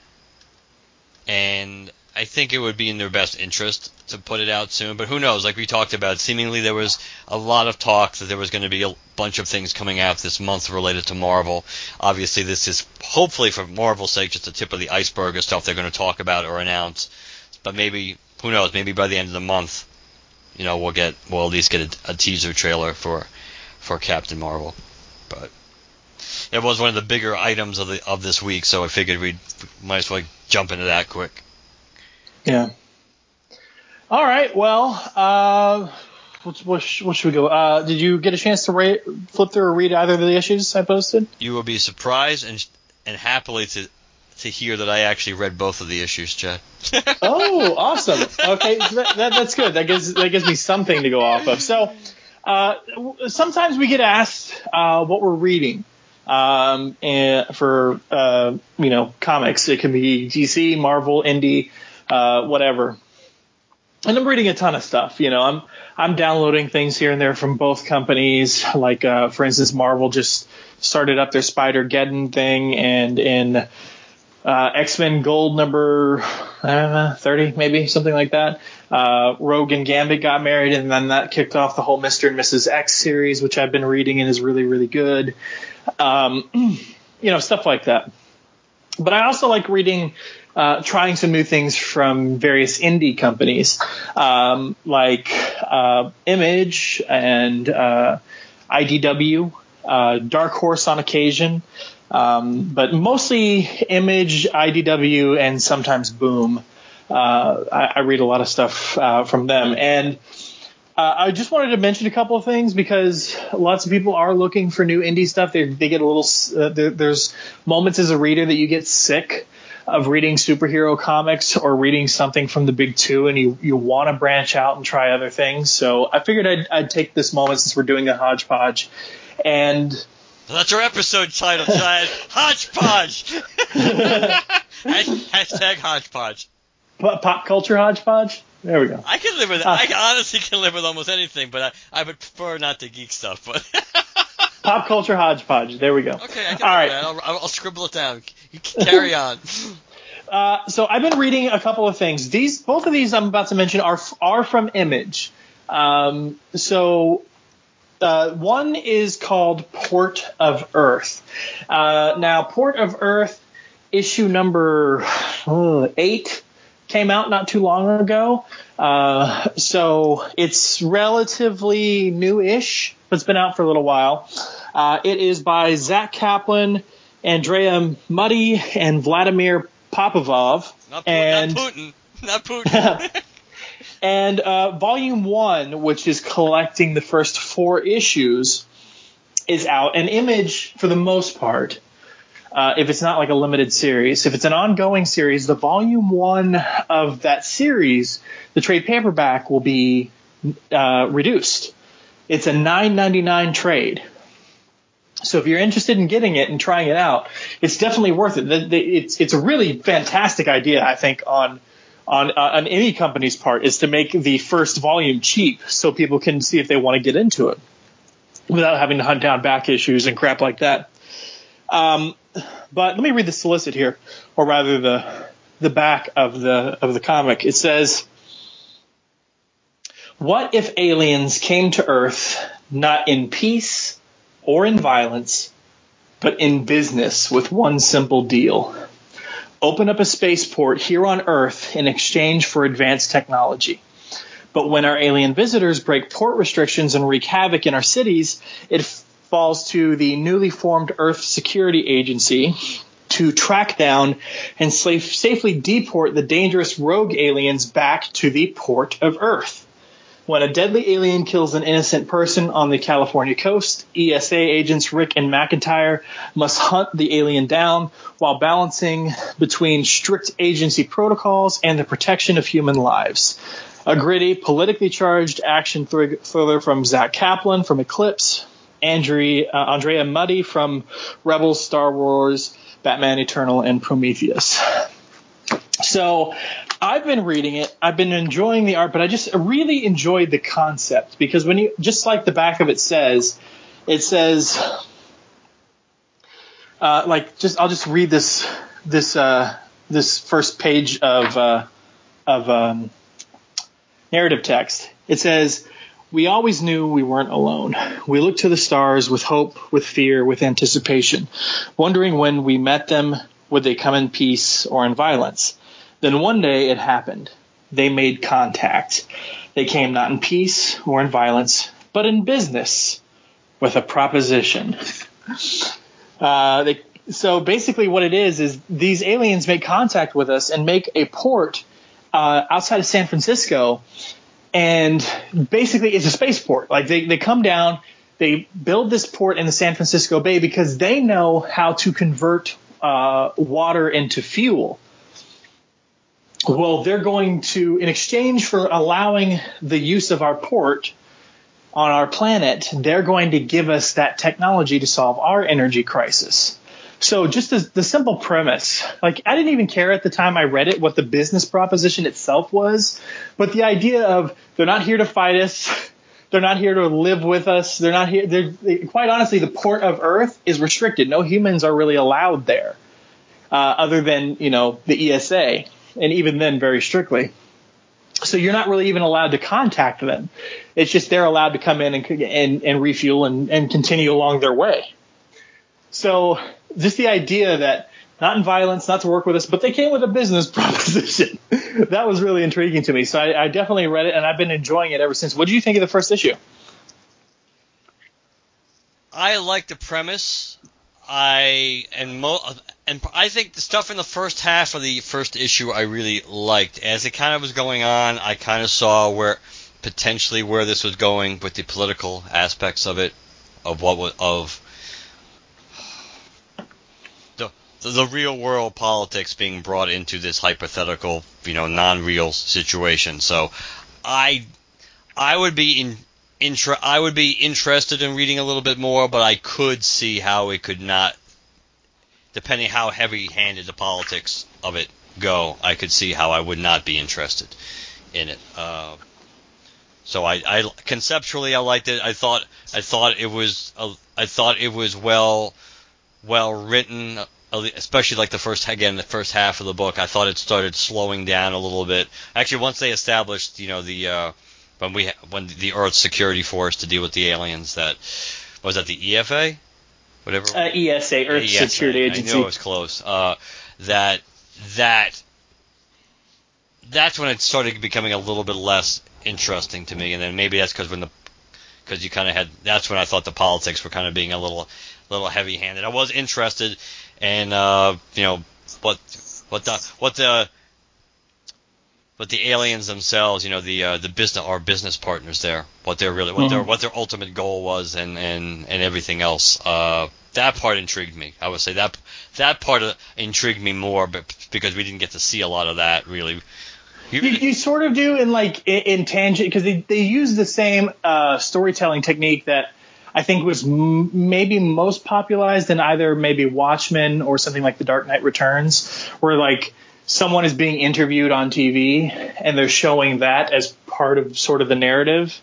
and I think it would be in their best interest to put it out soon. But who knows? Like we talked about, seemingly there was a lot of talk that there was going to be a bunch of things coming out this month related to Marvel. Obviously, this is hopefully for Marvel's sake just the tip of the iceberg of stuff they're going to talk about or announce. But maybe who knows? Maybe by the end of the month, you know, we'll get we'll at least get a, a teaser trailer for for Captain Marvel. But it was one of the bigger items of the of this week, so I figured we'd might as well jump into that quick. Yeah. All right. Well, uh, what, what, what should we go? Uh, did you get a chance to ra- flip through or read either of the issues I posted? You will be surprised and and happily to to hear that I actually read both of the issues, Chad. Oh, awesome. Okay, so that, that, that's good. That gives that gives me something to go off of. So, uh, sometimes we get asked uh, what we're reading um, and for uh, you know comics. It can be DC, Marvel, Indie, uh, whatever. And I'm reading a ton of stuff. You know, I'm I'm downloading things here and there from both companies. Like, uh, for instance, Marvel just started up their Spider-Geddon thing, and in uh, X Men Gold number I know, 30, maybe something like that. Uh, Rogue and Gambit got married, and then that kicked off the whole Mr. and Mrs. X series, which I've been reading and is really, really good. Um, you know, stuff like that. But I also like reading, uh, trying some new things from various indie companies, um, like uh, Image and uh, IDW, uh, Dark Horse on occasion, um, but mostly Image, IDW, and sometimes Boom. Uh, I, I read a lot of stuff uh, from them, and uh, I just wanted to mention a couple of things because lots of people are looking for new indie stuff. They, they get a little. Uh, there, there's moments as a reader that you get sick of reading superhero comics or reading something from the big two, and you you want to branch out and try other things. So I figured I'd, I'd take this moment since we're doing a hodgepodge, and That's our episode title, Chad. Hodgepodge. Hashtag hodgepodge. pop culture hodgepodge. There we go. I can live with I honestly can live with almost anything, but I, I would prefer not to geek stuff. But Pop culture hodgepodge. There we go. okay, I can All right. I'll, I'll scribble it down. You can carry on. Uh, so I've been reading a couple of things. These, both of these I'm about to mention are are from Image. Um, so uh, one is called Port of Earth. Uh, now, Port of Earth issue number uh, eight came out not too long ago. Uh, so it's relatively new-ish, but it's been out for a little while. Uh, it is by Zack Kaplan, Andrea Mutti, and Vladimir Popovov. Not, Putin, and not Putin. Not Putin. and uh, volume one, which is collecting the first four issues, is out. An image, for the most part, uh, if it's not like a limited series, if it's an ongoing series, the volume one of that series, the trade paperback will be uh, reduced. It's a $9.99 trade. So if you're interested in getting it and trying it out, it's definitely worth it. It's it's a really fantastic idea, I think, on on uh, on any company's part is to make the first volume cheap so people can see if they want to get into it without having to hunt down back issues and crap like that. Um, but let me read the solicit here, or rather the the back of the of the comic. It says, "What if aliens came to Earth not in peace or in violence, but in business with one simple deal?" open up a spaceport here on Earth in exchange for advanced technology. But when our alien visitors break port restrictions and wreak havoc in our cities, it falls to the newly formed Earth Security Agency to track down and safe, safely deport the dangerous rogue aliens back to the port of Earth. When a deadly alien kills an innocent person on the California coast, ESA agents Rick and McIntyre must hunt the alien down while balancing between strict agency protocols and the protection of human lives. a gritty, politically charged action thriller from Zack Kaplan from Eclipse, Uh, Andrea Mutti from Rebels, Star Wars, Batman Eternal, and Prometheus. So I've been reading it. I've been enjoying the art, but I just really enjoyed the concept because when you, just like the back of it says, it says, uh, like, just I'll just read this this uh, this first page of uh, of um, narrative text. It says, "We always knew we weren't alone. We looked to the stars with hope, with fear, with anticipation, wondering when we met them would they come in peace or in violence." Then one day it happened. They made contact. They came not in peace or in violence, but in business with a proposition. Uh, they, so basically, what it is is these aliens make contact with us and make a port uh, outside of San Francisco, and basically it's a spaceport. Like they, they come down, they build this port in the San Francisco Bay because they know how to convert uh, water into fuel well, they're going to, in exchange for allowing the use of our port on our planet, they're going to give us that technology to solve our energy crisis. So just the, the simple premise, like I didn't even care at the time I read it what the business proposition itself was, but the idea of they're not here to fight us, they're not here to live with us, they're not here. They're, they, quite honestly, the port of Earth is restricted. No humans are really allowed there, uh, other than you know the ESA and even then very strictly. So you're not really even allowed to contact them. It's just they're allowed to come in and and, and refuel and, and continue along their way. So just the idea that not in violence, not to work with us, but they came with a business proposition. that was really intriguing to me. So I, I, definitely read it and I've been enjoying it ever since. What do you think of the first issue? I like the premise. I and mo- and I think the stuff in the first half of the first issue I really liked. As it kind of was going on, I kind of saw where potentially where this was going with the political aspects of it, of what was of the real world politics being brought into this hypothetical, you know, non-real situation. So, I I would be in intra- I would be interested in reading a little bit more, but I could see how it could not, depending how heavy-handed the politics of it go. I could see how I would not be interested in it. Uh, so I, I conceptually I liked it. I thought I thought it was uh, I thought it was well well written, especially like the first again the first half of the book. I thought it started slowing down a little bit. Actually, once they established you know the uh, when we when the Earth security force to deal with the aliens that was that the EFA, whatever uh, ESA Earth ESA, Security Agency. I knew it was close. Uh, that that that's when it started becoming a little bit less interesting to me, and then maybe that's because when the because you kind of had that's when I thought the politics were kind of being a little little heavy handed. I was interested in uh, you know what what the what the but the aliens themselves, you know, the uh, the business our business partners there, what their really what mm-hmm. their what their ultimate goal was, and and and everything else. Uh, that part intrigued me. I would say that that part intrigued me more, but because we didn't get to see a lot of that really. You, you, you sort of do in like in, in tangent because they they use the same uh, storytelling technique that I think was m- maybe most popularized in either maybe Watchmen or something like The Dark Knight Returns, where like someone is being interviewed on TV and they're showing that as part of sort of the narrative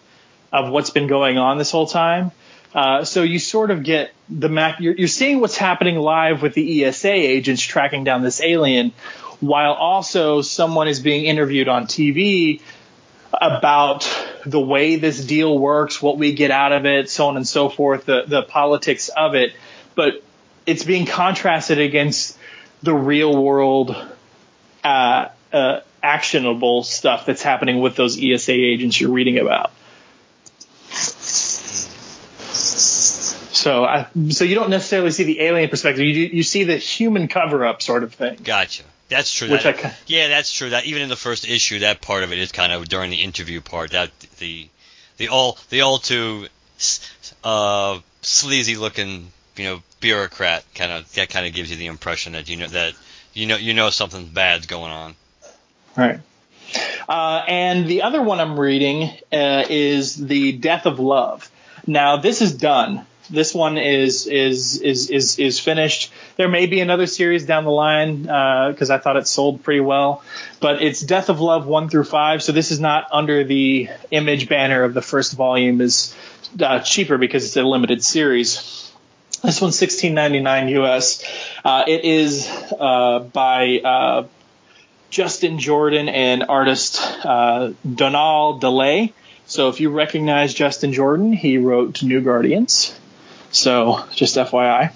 of what's been going on this whole time. Uh, so you sort of get the Mac, you're, you're seeing what's happening live with the ESA agents tracking down this alien, while also someone is being interviewed on TV about the way this deal works, what we get out of it, so on and so forth, the, the politics of it. But it's being contrasted against the real world uh, uh, actionable stuff that's happening with those ESA agents you're reading about. So, I, so you don't necessarily see the alien perspective. You you see the human cover up sort of thing. Gotcha. That's true. Which that, I, yeah, that's true. That even in the first issue, that part of it is kind of during the interview part. That the the all the all too uh, sleazy looking you know bureaucrat kind of that kind of gives you the impression that you know that you know you know something bad's going on. Right. Uh, and the other one I'm reading uh, is The Death of Love. Now, this is done. This one is is is is is finished. There may be another series down the line because uh, I thought it sold pretty well, but it's Death of Love one through five. So this is not under the image banner of the first volume. is uh, cheaper because it's a limited series. This one's 16.99 US. Uh, it is uh, by uh, Justin Jordan and artist uh, Donald DeLay. So if you recognize Justin Jordan, he wrote New Guardians. So just FYI.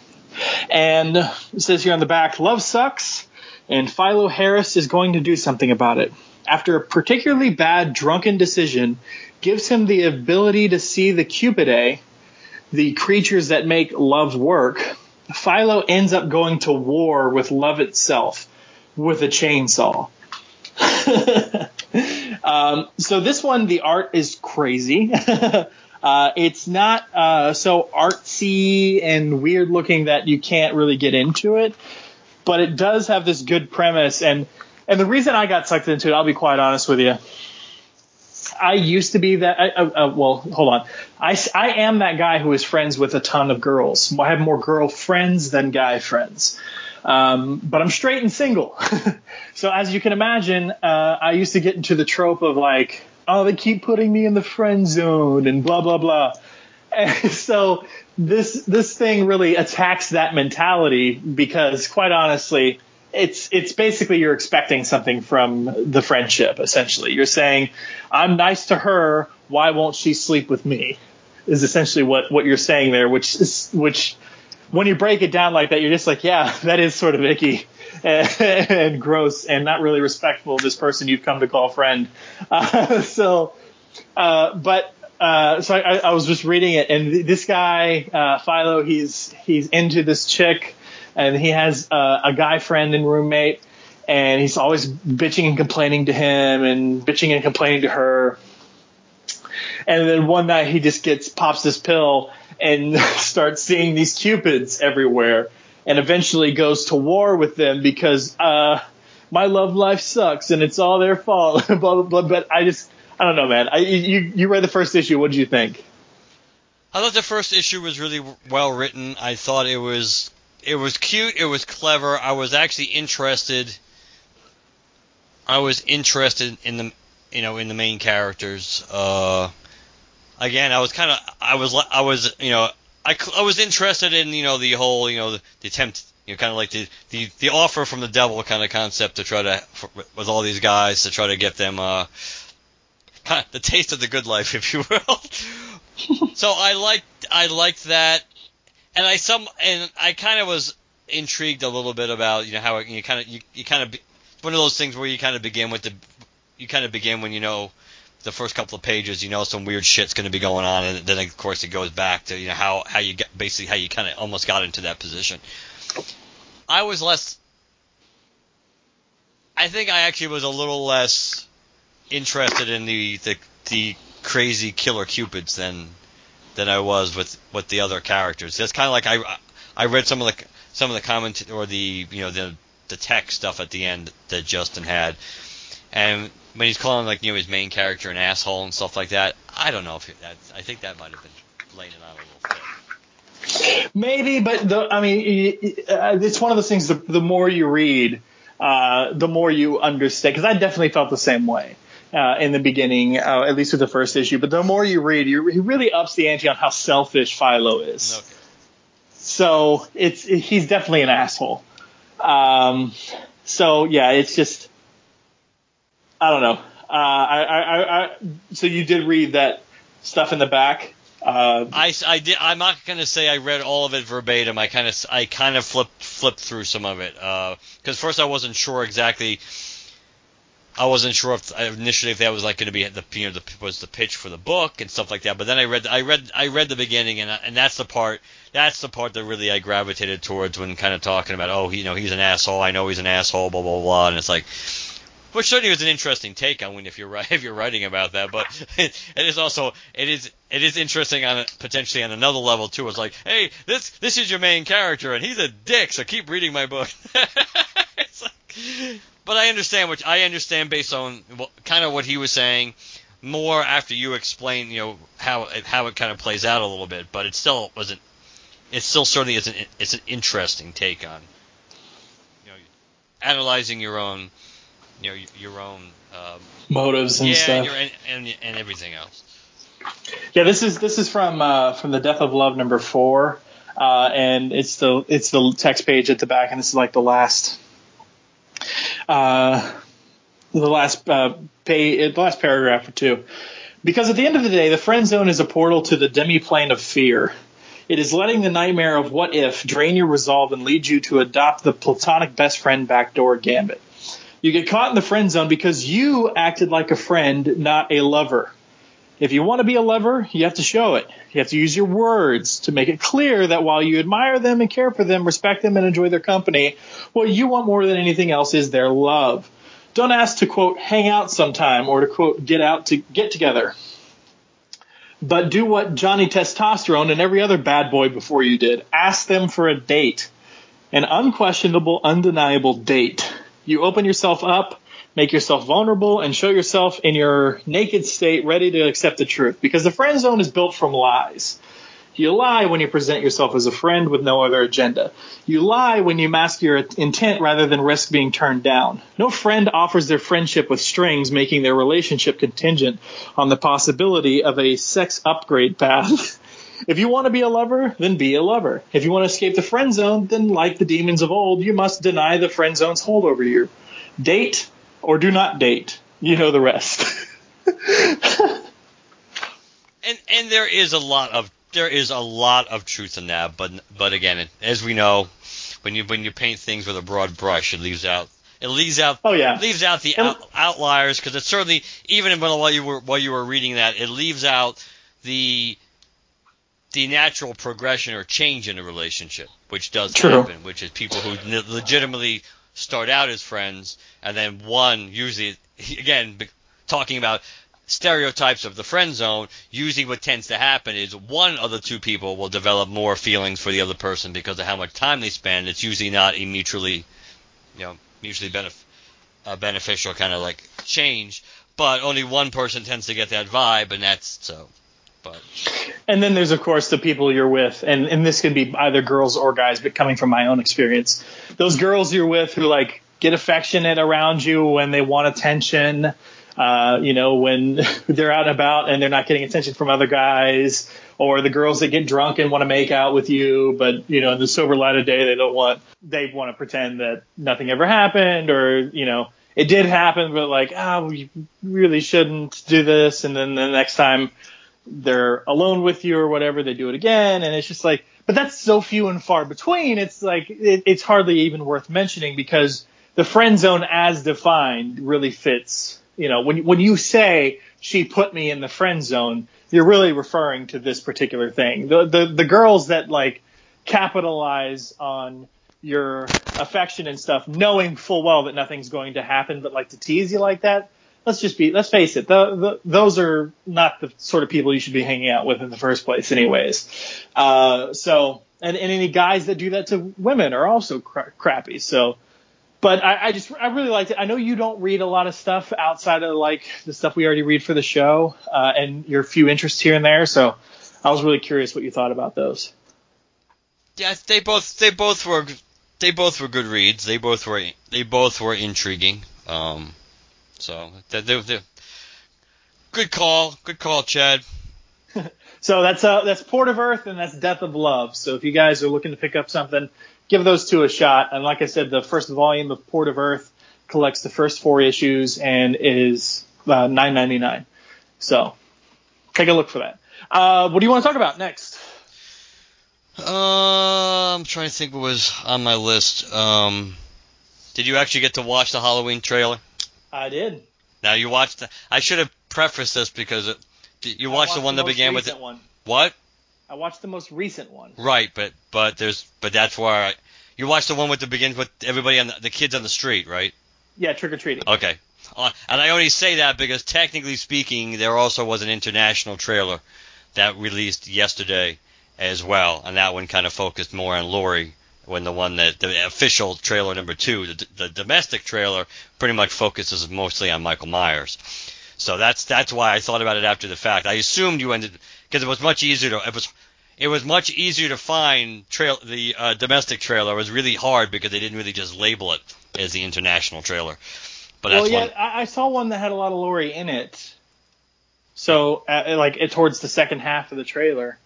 And it says here on the back, love sucks, and Philo Harris is going to do something about it. After a particularly bad drunken decision gives him the ability to see the Cupidae, the creatures that make love work, Philo ends up going to war with love itself with a chainsaw. um, so this one, the art is crazy. uh, it's not uh, so artsy and weird looking that you can't really get into it, but it does have this good premise. And and the reason I got sucked into it, I'll be quite honest with you. I used to be that. Uh, well, hold on. I, I am that guy who is friends with a ton of girls. I have more girl friends than guy friends. Um, but I'm straight and single. so as you can imagine, uh, I used to get into the trope of like, oh, they keep putting me in the friend zone and blah blah blah. And so this this thing really attacks that mentality because, quite honestly, it's it's basically you're expecting something from the friendship. Essentially, you're saying, I'm nice to her. Why won't she sleep with me? Is essentially what what you're saying there, which is which when you break it down like that, you're just like, yeah, that is sort of icky and, gross and not really respectful of this person you've come to call friend. Uh, so, uh, but uh, so I, I, was just reading it, and this guy uh, Philo, he's he's into this chick, and he has uh, a guy friend and roommate, and he's always bitching and complaining to him, and bitching and complaining to her. And then one night he just gets pops this pill and starts seeing these cupids everywhere and eventually goes to war with them because uh, my love life sucks and it's all their fault. blah, blah, blah. But I just, I don't know, man. I, you, you read the first issue. What did you think? I thought the first issue was really well written. I thought it was it was cute. It was clever. I was actually interested. I was interested in the you know in the main characters. Uh, again, I was kind of, I was, I was, you know, I, I was interested in, you know, the whole, you know, the, the attempt, you know, kind of like the, the, the offer from the devil kind of concept to try to, for, with all these guys, to try to get them, uh, the taste of the good life, if you will. so I liked, I liked that, and I some, and I kind of was intrigued a little bit about, you know, how it, you kind of, you, you kind of, one of those things where you kind of begin with the, you kind of begin when you know the first couple of pages, you know some weird shit's going to be going on, and then of course it goes back to you know how how you get basically how you kind of almost got into that position. I was less. I think I actually was a little less interested in the the, the crazy killer cupids than than I was with with the other characters. It's kind of like I I read some of the some of the comment or the you know the the tech stuff at the end that Justin had, and when he's calling like you know his main character an asshole and stuff like that, I don't know if that. I think that might have been laying it on a little bit. Maybe, but the, I mean, uh, it's one of those things. The, the more you read, uh, the more you understand. Because I definitely felt the same way. Uh, in the beginning, uh, at least with the first issue. But the more you read, you, he really ups the ante on how selfish Philo is. Okay. So it's he's definitely an asshole. Um, so yeah, it's just I don't know. Uh, I, I, I, so you did read that stuff in the back. Uh, I, I did. I'm not gonna say I read all of it verbatim. I kind of I kind of flipped flipped through some of it because uh, first I wasn't sure exactly. I wasn't sure if initially if that was like going to be the you know the was the pitch for the book and stuff like that. But then I read I read I read the beginning and and that's the part that's the part that really I gravitated towards when kind of talking about oh you know he's an asshole I know he's an asshole blah blah blah and it's like which certainly was an interesting take on when if you're if you're writing about that, but it, it is also it is it is interesting on potentially on another level too. It's like, hey, this this is your main character and he's a dick, so keep reading my book. like, but I understand which I understand based on kind of what he was saying. More after you explain, you know how it, how it kind of plays out a little bit, but it still wasn't. It still certainly is an it's an interesting take on you know analyzing your own you know your own um, motives and yeah stuff. and, and, and everything else. Yeah, this is this is from uh, from the Death of Love number four, uh, and it's the it's the text page at the back, and this is like the last uh, the last uh, pay, the last paragraph or two. Because at the end of the day, the friend zone is a portal to the demi-plane of fear. It is letting the nightmare of what if drain your resolve and lead you to adopt the platonic best friend backdoor gambit. You get caught in the friend zone because you acted like a friend, not a lover. If you want to be a lover, you have to show it. You have to use your words to make it clear that while you admire them and care for them, respect them, and enjoy their company, what you want more than anything else is their love. Don't ask to quote hang out sometime or to quote get out to get together. But do what Johnny Testosterone and every other bad boy before you did. Ask them for a date. An unquestionable, undeniable date. You open yourself up, make yourself vulnerable, and show yourself in your naked state ready to accept the truth. Because the friend zone is built from lies. You lie when you present yourself as a friend with no other agenda. You lie when you mask your intent rather than risk being turned down. No friend offers their friendship with strings, making their relationship contingent on the possibility of a sex upgrade path. If you want to be a lover, then be a lover. If you want to escape the friend zone, then like the demons of old, you must deny the friend zone's hold over you. Date or do not date. You know the rest. and and there is a lot of there is a lot of truth in that, but but again, as we know, when you when you paint things with a broad brush, it leaves out it leaves out oh yeah leaves out the out, outliers because it certainly even while you were while you were reading that, it leaves out the the natural progression or change in a relationship, which does True. happen, which is people who legitimately start out as friends and then one usually again talking about stereotypes of the friend zone, usually what tends to happen is one of the two people will develop more feelings for the other person because of how much time they spend. It's usually not a mutually, you know, mutually benef- uh, beneficial kind of like change, but only one person tends to get that vibe, and that's so. But and then there's of course the people you're with, and and this can be either girls or guys, but coming from my own experience, those girls you're with who like get affectionate around you when they want attention uh, you know, when they're out and about and they're not getting attention from other guys, or the girls that get drunk and want to make out with you, but you know, in the sober light of day, they don't want, they want to pretend that nothing ever happened, or you know, it did happen, but like, ah, oh, we really shouldn't do this, and then the next time they're alone with you or whatever, they do it again, and it's just like, but that's so few and far between. It's like it, it's hardly even worth mentioning because the friend zone as defined really fits you know, when when you say she put me in the friend zone, you're really referring to this particular thing. The the the girls that like capitalize on your affection and stuff, knowing full well that nothing's going to happen, but like to tease you like that. Let's just be, let's face it, the, the, those are not the sort of people you should be hanging out with in the first place, anyways. Uh, so, and, and any guys that do that to women are also cra- crappy. So, but I, I, just I really liked it. I know you don't read a lot of stuff outside of like the stuff we already read for the show, uh, and your few interests here and there. So I was really curious what you thought about those. Yeah, they both they both were they both were good reads. They both were they both were intriguing. Um, so they, they, they, good call, good call, Chad. so that's uh that's Port of Earth and that's Death of Love. So if you guys are looking to pick up something give those two a shot. And like I said, the first volume of Port of Earth collects the first four issues and is uh, nine ninety nine. So take a look for that. Uh, what do you want to talk about next? Uh, I'm trying to think what was on my list. Um, did you actually get to watch the Halloween trailer? I did. Now you watched. The, I should have prefaced this because it, you watched, watched the one the that began with it. One. What? I watched the most recent one. Right, but but there's but that's where I, you watched the one with the begins with everybody on the, the kids on the street, right? Yeah, trick or treating. Okay, uh, and I only say that because technically speaking, there also was an international trailer that released yesterday as well, and that one kind of focused more on Laurie when the one that the official trailer number two, the, the domestic trailer, pretty much focuses mostly on Michael Myers. So that's that's why I thought about it after the fact. I assumed you ended because it was much easier to it was it was much easier to find trail the uh, domestic trailer. It was really hard because they didn't really just label it as the international trailer. But well, yeah, one. I, I saw one that had a lot of Laurie in it. So, uh, like, it, towards the second half of the trailer.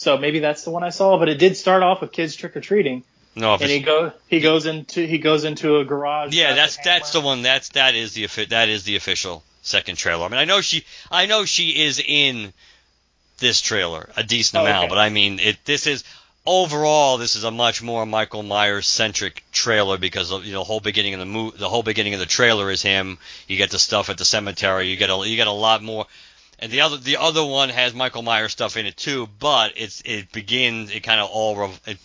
So maybe that's the one I saw, but it did start off with kids trick or treating, No, and he go he goes into he goes into a garage. Yeah, that's that's the one. That's that is the that is the official second trailer. I mean, I know she I know she is in this trailer a decent Oh, amount, okay. but I mean, it this is overall this is a much more Michael Myers centric trailer because you know the whole beginning of the mo- the whole beginning of the trailer is him. You get the stuff at the cemetery. You get a you get a lot more. And the other the other one has Michael Myers stuff in it too, but it's it begins it kind of all it,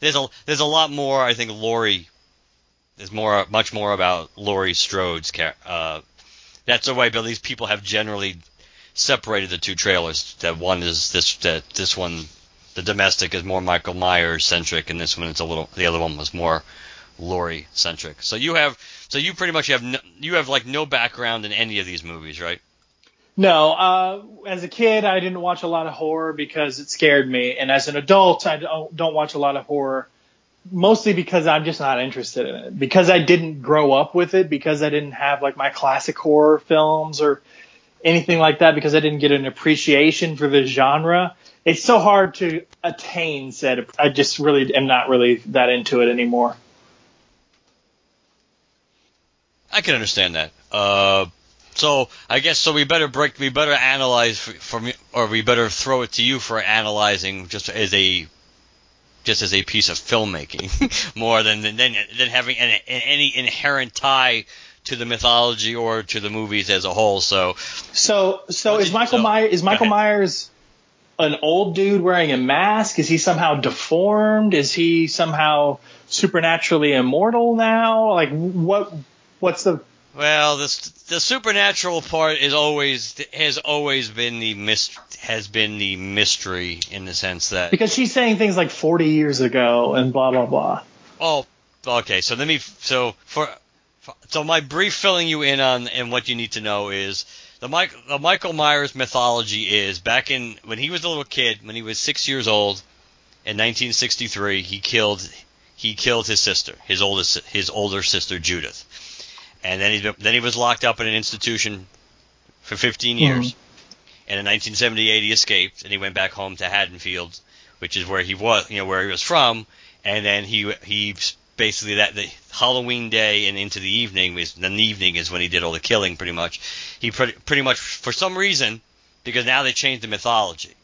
there's a there's a lot more I think Laurie there's more, much more about Laurie Strode's uh That's the way, but these people have generally separated the two trailers. That one is this, that this one, the domestic is more Michael Myers centric, and this one it's a little, the other one was more Laurie centric. So you have, so you pretty much have, no, you have like no background in any of these movies, right? No, uh, as a kid, I didn't watch a lot of horror because it scared me, and as an adult, I don't, don't watch a lot of horror, mostly because I'm just not interested in it. Because I didn't grow up with it, because I didn't have like my classic horror films or anything like that, because I didn't get an appreciation for the genre. It's so hard to attain said. I just really am not really that into it anymore. I can understand that. Uh, so I guess so. We better break. We better analyze from, or we better throw it to you for analyzing, just as a, just as a piece of filmmaking, more than than than having any, any inherent tie to the mythology or to the movies as a whole. So So, so is Michael so- Myers is Michael. Myers an old dude wearing a mask? Is he somehow deformed? Is he somehow supernaturally immortal now? Like what? What's the? Well, this the supernatural part is always has always been the mist has been the mystery in the sense that Because she's saying things like 40 years ago and blah blah blah. oh okay so let me so for, for so my brief filling you in on and what you need to know is the Mike the Michael Myers mythology is back in when he was a little kid when he was six years old in 1963 he killed he killed his sister his oldest his older sister Judith and then he then he was locked up in an institution for 15 hmm. years. And in 1978, he escaped and he went back home to Haddonfield, which is where he was, you know, where he was from. And then he he basically that the Halloween day and into the evening was the evening is when he did all the killing. Pretty much, he pretty pretty much for some reason because now they changed the mythology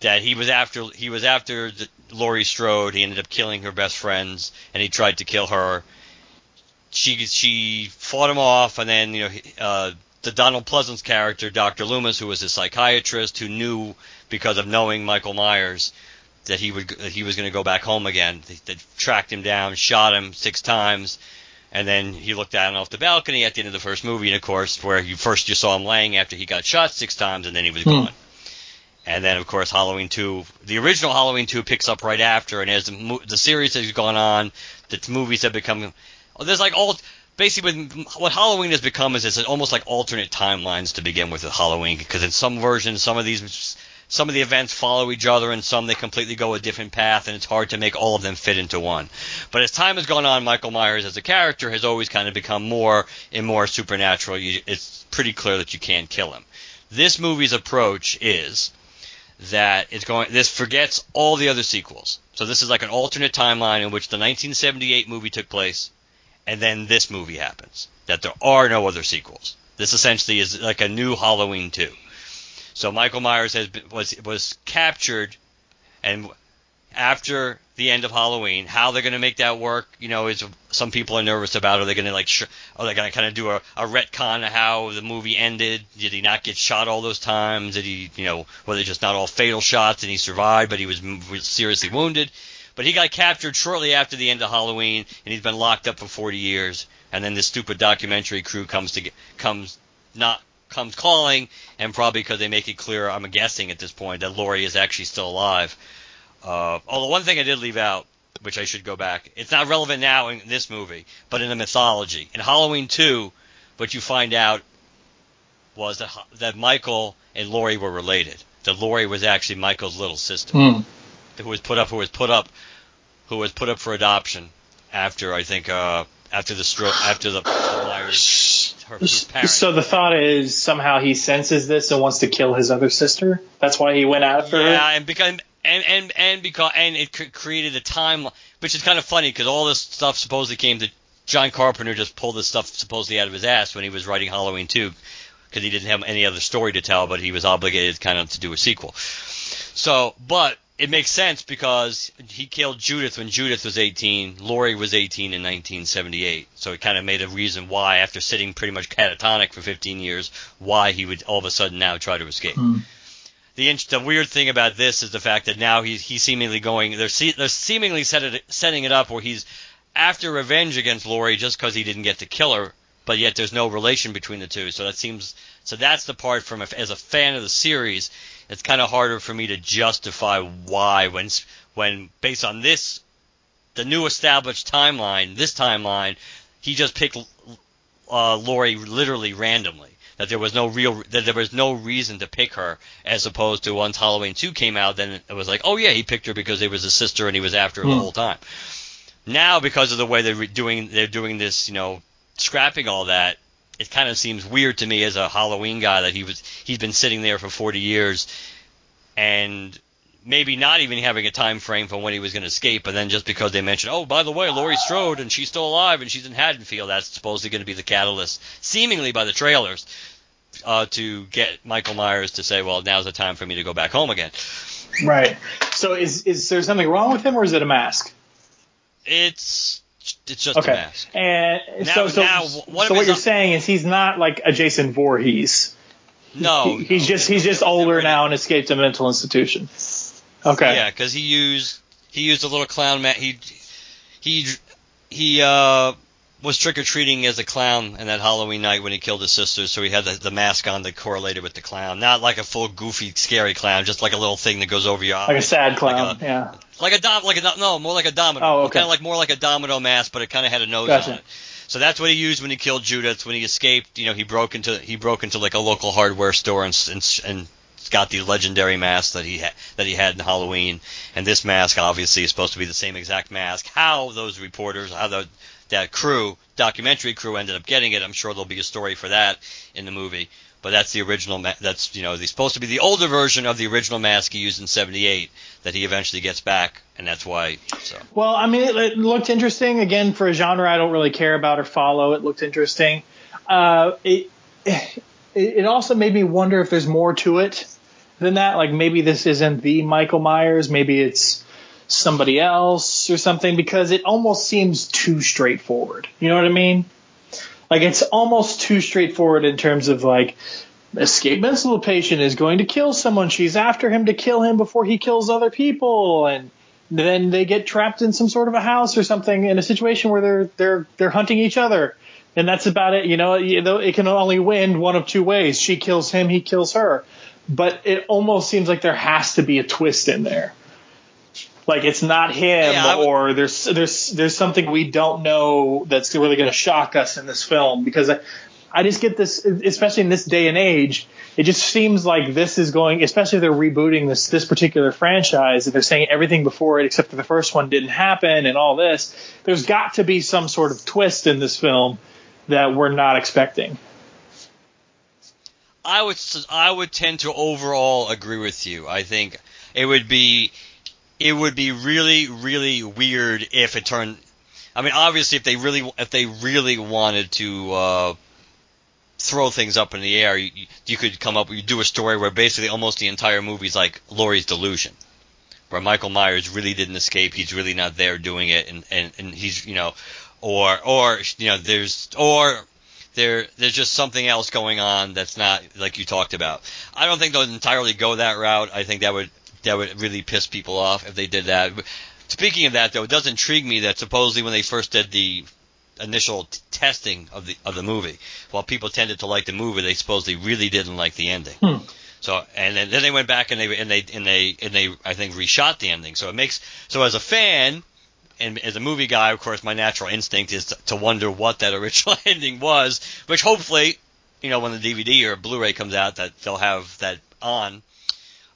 that he was after he was after the, Laurie Strode. He ended up killing her best friends and he tried to kill her she she fought him off, and then you know uh, the Donald Pleasence character, Dr. Loomis, who was a psychiatrist who knew because of knowing Michael Myers that he would that he was going to go back home again. They, they tracked him down, shot him six times, and then he looked down off the balcony at the end of the first movie, and of course, where you first you saw him laying after he got shot six times, and then he was Hmm. gone. And then, of course, Halloween 2, the original Halloween 2 picks up right after, and as the, the series has gone on, the movies have become, Oh, there's like all, basically what Halloween has become is it's almost like alternate timelines to begin with with Halloween, because in some versions, some of these, some of the events follow each other, and some they completely go a different path, and it's hard to make all of them fit into one. But as time has gone on, Michael Myers as a character has always kind of become more and more supernatural. You, it's pretty clear that you can't kill him. This movie's approach is that it's going this forgets all the other sequels. So this is like an alternate timeline in which the 1978 movie took place and then this movie happens. That there are no other sequels. This essentially is like a new Halloween 2. So Michael Myers has been, was was captured and after the end of Halloween, how they're going to make that work, you know, is some people are nervous about. Are they going to like, sh- are they going to kind of do a, a retcon of how the movie ended? Did he not get shot all those times? Did he, you know, were they just not all fatal shots and he survived, but he was seriously wounded? But he got captured shortly after the end of Halloween, and he's been locked up for 40 years. And then this stupid documentary crew comes to comes not comes calling, and probably because they make it clear, I'm guessing at this point that Laurie is actually still alive. Uh, although one thing I did leave out which I should go back. It's not relevant now in this movie, but in the mythology. In Halloween 2, what you find out was that that Michael and Laurie were related. That Laurie was actually Michael's little sister, Hmm. Who was put up, who was put up, who was put up for adoption after I think uh, after the stroke, after the, the Myers, her his. So the thought is somehow he senses this and wants to kill his other sister. That's why he went after yeah, her. and because and and and because and it created a time, which is kind of funny because all this stuff supposedly came to John Carpenter just pulled this stuff supposedly out of his ass when he was writing Halloween 2 because he didn't have any other story to tell, but he was obligated kind of to do a sequel. So, but it makes sense because he killed Judith when Judith was 18, Laurie was 18 in 1978. So it kind of made a reason why, after sitting pretty much catatonic for 15 years, why he would all of a sudden now try to escape. Hmm. The, the weird thing about this is the fact that now he's he's seemingly going they're se- they're seemingly set it, setting it up where he's after revenge against Laurie just because he didn't get to kill her, but yet there's no relation between the two. So that seems so that's the part from as a fan of the series, it's kind of harder for me to justify why when when based on this the new established timeline, this timeline, he just picked uh, Laurie literally randomly. That there was no real, that there was no reason to pick her, as opposed to once Halloween two came out, then it was like, oh yeah, he picked her because they was his sister and he was after her the Hmm. whole time. Now, because of the way they're doing, they're doing this, you know, scrapping all that, it kind of seems weird to me as a Halloween guy that he was, he's been sitting there for 40 years, and maybe not even having a time frame for when he was going to escape, but then just because they mentioned, oh, by the way, Laurie Strode and she's still alive and she's in Haddonfield, that's supposedly going to be the catalyst, seemingly by the trailers, uh, to get Michael Myers to say, well, now's the time for me to go back home again. Right. So is is there something wrong with him, or is it a mask? It's it's just a Okay. mask. And Now- so, so, now, so what you're saying is he's not like a Jason Voorhees. No, He- he's no. just he's just older now and escaped a mental institution. Okay. Yeah, because he used he used a little clown mask. He he he uh was trick or treating as a clown in that Halloween night when he killed his sister, so he had the, the mask on that correlated with the clown. Not like a full goofy scary clown, just like a little thing that goes over your eyes, Like a sad clown. Like a- yeah. Like a dom, like a no, more like a domino. Oh, okay. Kind of like more like a domino mask, but it kind of had a nose Gotcha. on it. So that's what he used when he killed Judith. When he escaped, you know, he broke into he broke into like a local hardware store and and, and got the legendary mask that he had that he had in Halloween. And this mask obviously is supposed to be the same exact mask. How those reporters, how the that crew, documentary crew, ended up getting it, I'm sure there'll be a story for that in the movie. But that's the original. Ma- that's you know, the, supposed to be the older version of the original mask he used in '78 that he eventually gets back, and that's why. So Well, I mean, it, it looked interesting. Again, for a genre I don't really care about or follow, it looked interesting. Uh, it, it it also made me wonder if there's more to it than that. Like maybe this isn't the Michael Myers. Maybe it's somebody else or something because it almost seems too straightforward. You know what I mean? Like it's almost too straightforward in terms of like escape mental patient is going to kill someone. She's after him to kill him before he kills other people and then they get trapped in some sort of a house or something in a situation where they're they're they're hunting each other. And that's about it. You know, it can only win one of two ways. She kills him, he kills her. But it almost seems like there has to be a twist in there. Like it's not him, Yeah, would- or there's there's there's something we don't know that's really going to shock us in this film because I, I just get this, especially in this day and age, it just seems like this is going, especially if they're rebooting this this particular franchise, and they're saying everything before it except for the first one didn't happen and all this. There's got to be some sort of twist in this film that we're not expecting. I would I would tend to overall agree with you. I think it would be it would be really really weird if it turned. I mean, obviously, if they really if they really wanted to uh, throw things up in the air, you, you could come up you do a story where basically almost the entire movie's like Laurie's delusion, where Michael Myers really didn't escape. He's really not there doing it, and and, and he's you know, or or you know, there's or there there's just something else going on that's not like you talked about. I don't think they'll entirely go that route. I think that would that would really piss people off if they did that. Speaking of that, though, it does intrigue me that supposedly when they first did the initial t- testing of the of the movie, while people tended to like the movie, they supposedly really didn't like the ending. Hmm. So and then, then they went back and they and they and they and they I think reshot the ending. So it makes so as a fan, and as a movie guy, of course, my natural instinct is to, to wonder what that original ending was, which hopefully, you know, when the DVD or Blu-ray comes out, that they'll have that on,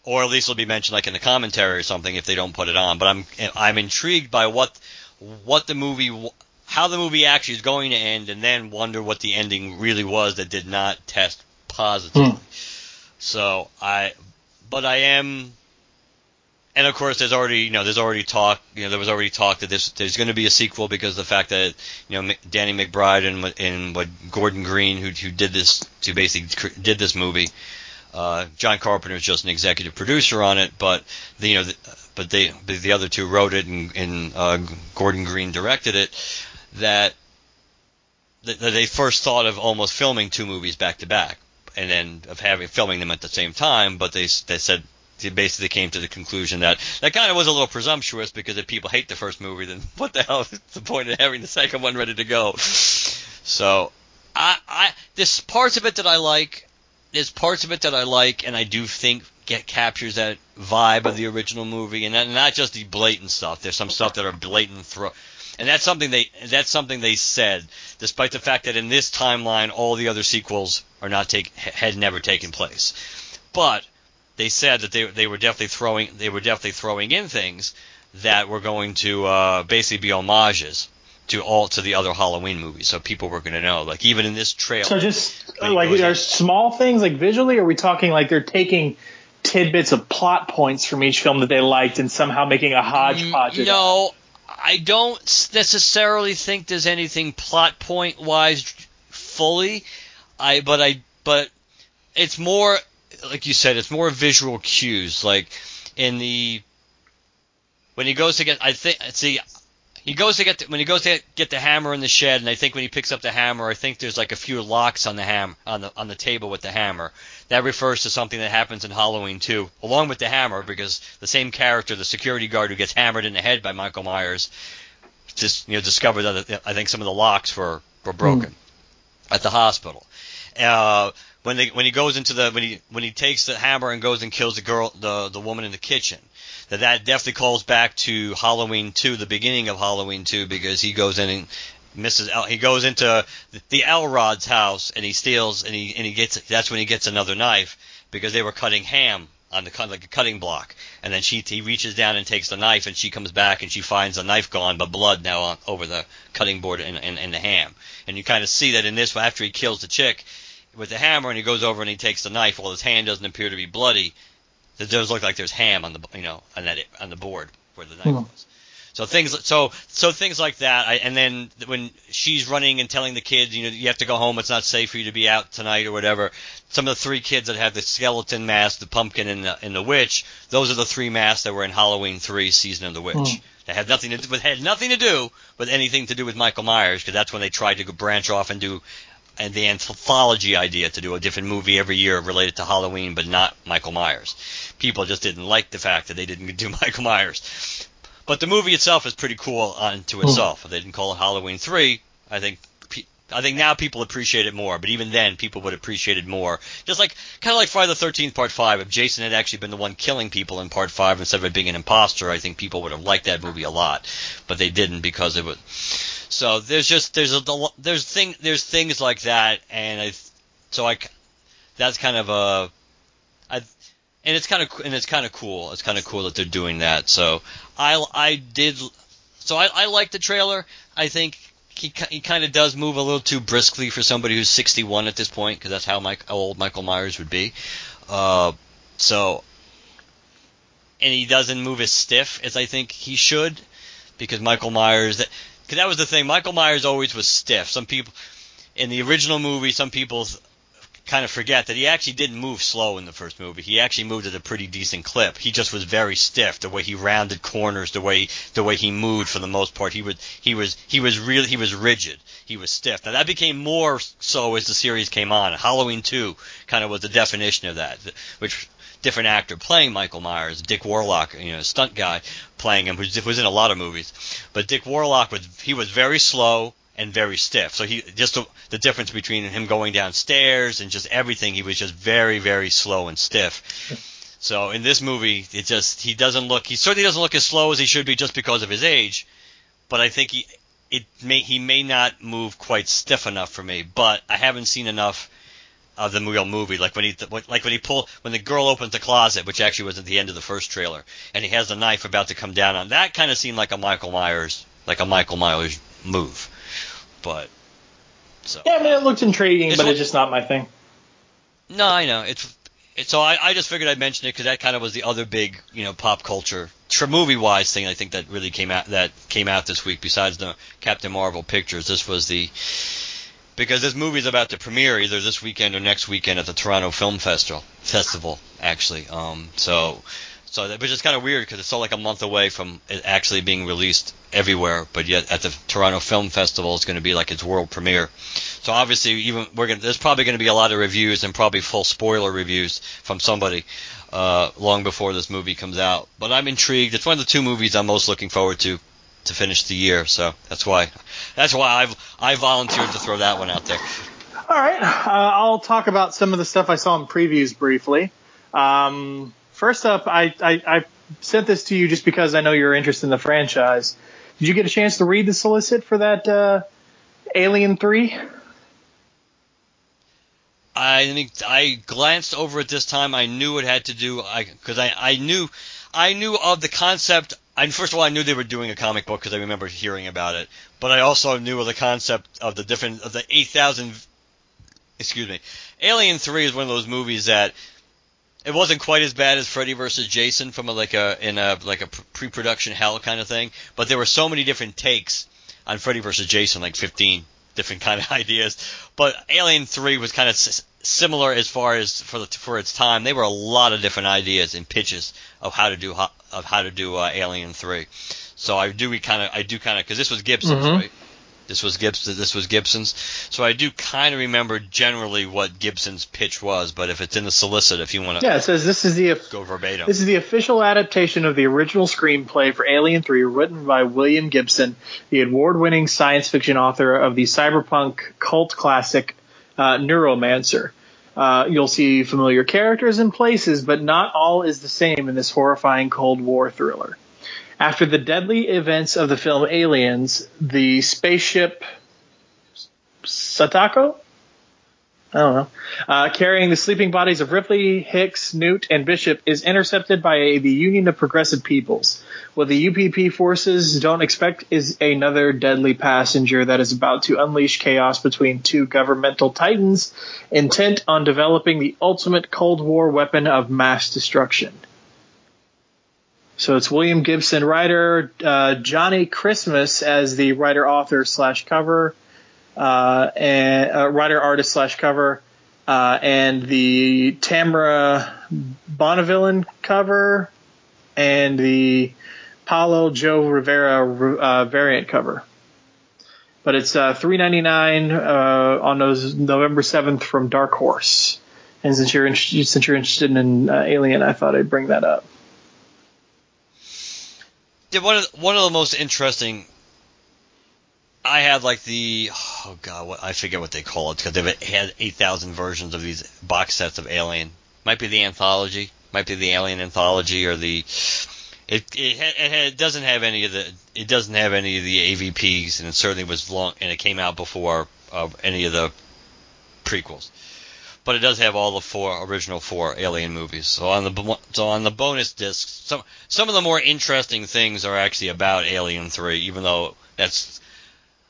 or at least it'll be mentioned like in the commentary or something if they don't put it on. But I'm I'm intrigued by what what the movie how the movie actually is going to end, and then wonder what the ending really was that did not test positively. Hmm. So I, but I am and of course, there's already you know there's already talk you know there was already talk that this there's going to be a sequel because of the fact that you know Danny McBride and and what Gordon Green who who did this to basically did this movie. Uh, John Carpenter is just an executive producer on it, but the, you know, the, but they but the other two wrote it and, and uh, Gordon Green directed it. That, that they first thought of almost filming two movies back to back, and then of having filming them at the same time, but they they said they basically came to the conclusion that that kind of was a little presumptuous because if people hate the first movie, then what the hell is the point of having the second one ready to go? So, I, I there's parts of it that I like. There's parts of it that I like, and I do think get captures that vibe of the original movie, and not, not just the blatant stuff. There's some stuff that are blatant throw. And that's something they that's something they said, despite the fact that in this timeline all the other sequels are not take had never taken place. But they said that they they were definitely throwing they were definitely throwing in things that were going to uh, basically be homages to all to the other Halloween movies, so people were going to know. Like even in this trailer. So just like are small things like visually, are we talking like they're taking tidbits of plot points from each film that they liked and somehow making a hodgepodge? No, I don't necessarily think there's anything plot point wise fully. I but I but it's more like you said, it's more visual cues. Like in the when he goes to get, I think, see, he goes to get the, when he goes to get the hammer in the shed, and I think when he picks up the hammer, I think there's like a few locks on the ham on the on the table with the hammer. That refers to something that happens in Halloween two, along with the hammer, because the same character, the security guard who gets hammered in the head by Michael Myers, just you know discovered that I think some of the locks were were broken mm. at the hospital. Uh, when they when he goes into the when he when he takes the hammer and goes and kills the girl the the woman in the kitchen that that definitely calls back to Halloween 2 the beginning of Halloween 2 because he goes in and Mrs. El, he goes into the Elrod's house and he steals and he and he gets that's when he gets another knife because they were cutting ham on the like a cutting block and then she he reaches down and takes the knife and she comes back and she finds the knife gone but blood now on, over the cutting board and, and, and the ham and you kind of see that in this after he kills the chick with the hammer and he goes over and he takes the knife. While his hand doesn't appear to be bloody, it does look like there's ham on the you know on that on the board where the knife mm. was. So things so so things like that. I, and then when she's running and telling the kids, you know, you have to go home. It's not safe for you to be out tonight or whatever. Some of the three kids that have the skeleton mask, the pumpkin, and the, and the witch. Those are the three masks that were in Halloween three, season of the witch. Mm. That had nothing to do, had nothing to do with anything to do with Michael Myers because that's when they tried to branch off and do and the anthology idea to do a different movie every year related to Halloween, but not Michael Myers. People just didn't like the fact that they didn't do Michael Myers. But the movie itself is pretty cool unto hmm. itself. If they didn't call it Halloween three, I think I think now people appreciate it more, but even then people would appreciate it more. Just like kind of like Friday the Thirteenth Part Five. If Jason had actually been the one killing people in Part Five instead of it being an imposter, I think people would have liked that movie a lot. But they didn't because it was so there's just there's a there's thing there's things like that, and I so I that's kind of a I and it's kind of and it's kind of cool. It's kind of cool that they're doing that. So I I did so I I like the trailer. I think he he kind of does move a little too briskly for somebody who's 61 at this point because that's how Mike how old Michael Myers would be. Uh, so and he doesn't move as stiff as I think he should because Michael Myers that because that was the thing. Michael Myers always was stiff. Some people in the original movie, some people kind of forget that he actually didn't move slow in the first movie. He actually moved at a pretty decent clip. He just was very stiff. The way he rounded corners, the way the way he moved for the most part, he was he was he was really he was rigid. He was stiff. Now that became more so as the series came on. Halloween 2 kind of was the definition of that, which different actor playing Michael Myers, Dick Warlock, you know, stunt guy playing him, who was in a lot of movies. But Dick Warlock was he was very slow and very stiff. So he just the, the difference between him going downstairs and just everything, he was just very very slow and stiff. So in this movie, it just he doesn't look he certainly doesn't look as slow as he should be just because of his age, but I think he it may he may not move quite stiff enough for me. But I haven't seen enough of the real movie, like when he like when he pull when the girl opens the closet, which actually was at the end of the first trailer, and he has the knife about to come down on that kind of seemed like a Michael Myers like a Michael Myers move, but so Yeah, I mean, it looked intriguing, It's but it's just not my thing. no, I know it's. it's so I, I just figured I'd mention it because that kind of was the other big, you know, pop culture, movie wise thing I think that really came out that came out this week. Besides the Captain Marvel pictures, this was the because this movie's about to premiere either this weekend or next weekend at the Toronto Film Festival. Festival, actually. Um, so, so that, which is kind of weird because it's still like a month away from it actually being released everywhere, but yet at the Toronto Film Festival, it's going to be like its world premiere. So obviously, even we're gonna, there's probably going to be a lot of reviews and probably full spoiler reviews from somebody uh, long before this movie comes out. But I'm intrigued. It's one of the two movies I'm most looking forward to to finish the year. So that's why that's why I've I volunteered to throw that one out there. All right, uh, I'll talk about some of the stuff I saw in previews briefly. Um, first up, I, I, I sent this to you just because I know you're interested in the franchise. Did you get a chance to read the solicit for that uh, Alien Three? I I glanced over it this time. I knew it had to do because I, I knew I knew of the concept. I first of all I knew they were doing a comic book because I remember hearing about it. But I also knew of the concept of the different of the eight thousand. Excuse me, Alien Three is one of those movies that it wasn't quite as bad as Freddy versus Jason from a, like a in a like a pre-production hell kind of thing. But there were so many different takes on Freddy versus Jason, like fifteen different kind of ideas. But Alien Three was kind of similar as far as for the, for its time. There were a lot of different ideas and pitches of how to do of how to do uh, Alien Three. So I do we kind of I do kind of because this was Gibson's Mhm. right. This was Gibson. This was Gibson's. So I do kind of remember generally what Gibson's pitch was. But if it's in the solicit, if you want to Yeah, it says this is the go verbatim, This is the official adaptation of the original screenplay for Alien 3 written by William Gibson, the award-winning science fiction author of the cyberpunk cult classic uh, Neuromancer. Uh, you'll see familiar characters and places, but not all is the same in this horrifying Cold War thriller. After the deadly events of the film Aliens, the spaceship Satako? I don't know. Uh, carrying the sleeping bodies of Ripley, Hicks, Newt, and Bishop is intercepted by the Union of Progressive Peoples. What the UPP forces don't expect is another deadly passenger that is about to unleash chaos between two governmental titans intent on developing the ultimate Cold War weapon of mass destruction. So it's William Gibson, writer, uh, Johnny Christmas as the writer, author slash cover, uh, and uh, writer, artist slash cover, uh, and the Tamara Bonneville cover, and the Paulo Joe Rivera uh, variant cover. But it's uh, three ninety nine uh, on those November seventh from Dark Horse. And since you're interested, since you're interested in uh, Alien, I thought I'd bring that up. Yeah, one of the, one of the most interesting. I had like the oh god, what I forget what they call it because they've had eight thousand versions of these box sets of Alien. Might be the anthology, might be the Alien anthology or the. It it, it, it doesn't have any of the it doesn't have any of the AVPs and it certainly was long and it came out before uh, any of the prequels. But it does have all the four original four Alien movies. So on the so on the bonus discs, some some of the more interesting things are actually about Alien Three, even though that's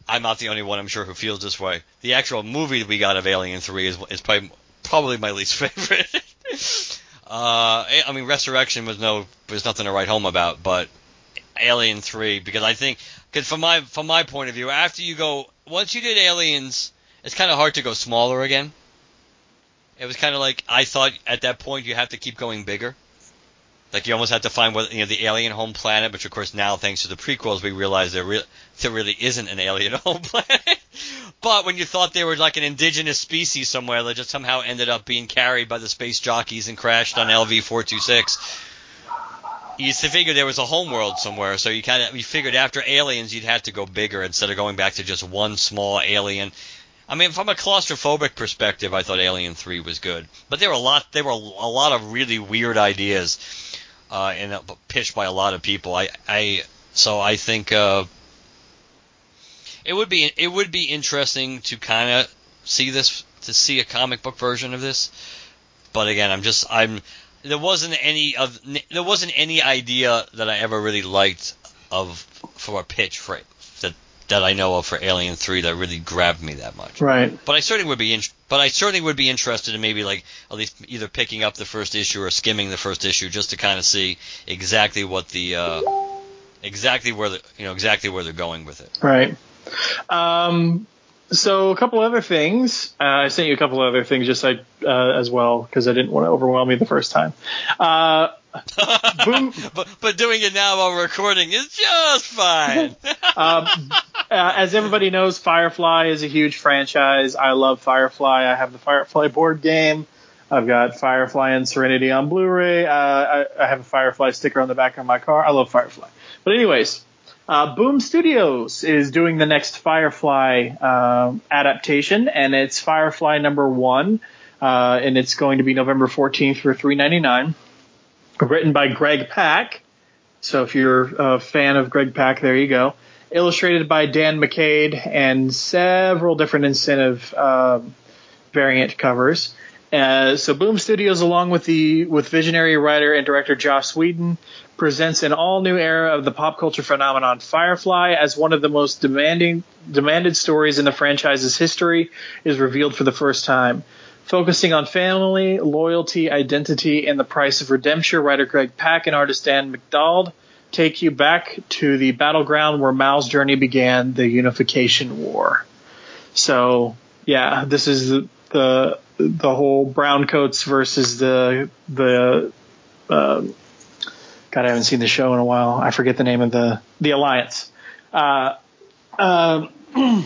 I'm not the only one I'm sure who feels this way. The actual movie we got of Alien Three is is probably probably my least favorite. uh, I mean, Resurrection was no was nothing to write home about, but Alien Three because I think because from my from my point of view, after you go once you did Aliens, it's kind of hard to go smaller again. It was kind of like I thought at that point you have to keep going bigger. Like you almost have to find what you know the alien home planet, which of course now thanks to the prequels we realize there re- there really isn't an alien home planet. but when you thought they were like an indigenous species somewhere that just somehow ended up being carried by the space jockeys and crashed on LV four two six, you used to figure there was a home world somewhere. So you kind of you figured after aliens you'd have to go bigger instead of going back to just one small alien. I mean, from a claustrophobic perspective, I thought Alien Three was good, but there were a lot there were a lot of really weird ideas, uh, and uh, pitched by a lot of people. I, I so I think uh, it would be it would be interesting to kind of see this to see a comic book version of this. But again, I'm just I'm there wasn't any of there wasn't any idea that I ever really liked of for a pitch for that I know of for Alien Three that really grabbed me that much. Right. But I certainly would be in, but I certainly would be interested in maybe like at least either picking up the first issue or skimming the first issue just to kind of see exactly what the uh, exactly where the you know exactly where they're going with it. Right. Um, so a couple other things. Uh, I sent you a couple other things just I, uh, as well because I didn't want to overwhelm you the first time. Uh, boom. but but doing it now while recording is just fine. Um, uh, as everybody knows, Firefly is a huge franchise. I love Firefly. I have the Firefly board game. I've got Firefly and Serenity on Blu-ray. Uh, I, I have a Firefly sticker on the back of my car. I love Firefly. But anyways, uh, Boom Studios is doing the next Firefly uh, adaptation, and it's Firefly number one, uh, and it's going to be November 14th for 3.99. Written by Greg Pak. So if you're a fan of Greg Pak, there you go. Illustrated by Dan McDaid and several different incentive um, variant covers. Uh, so Boom Studios, along with the with visionary writer and director Joss Whedon, presents an all new era of the pop culture phenomenon Firefly as one of the most demanding demanded stories in the franchise's history is revealed for the first time. Focusing on family, loyalty, identity, and the price of redemption, writer Greg Pak and artist Dan McDonald take you back to the battleground where Mal's journey began, the Unification War. So, yeah, this is the the, the whole browncoats versus the the um, God, I haven't seen the show in a while. I forget the name of the the alliance. Uh, um,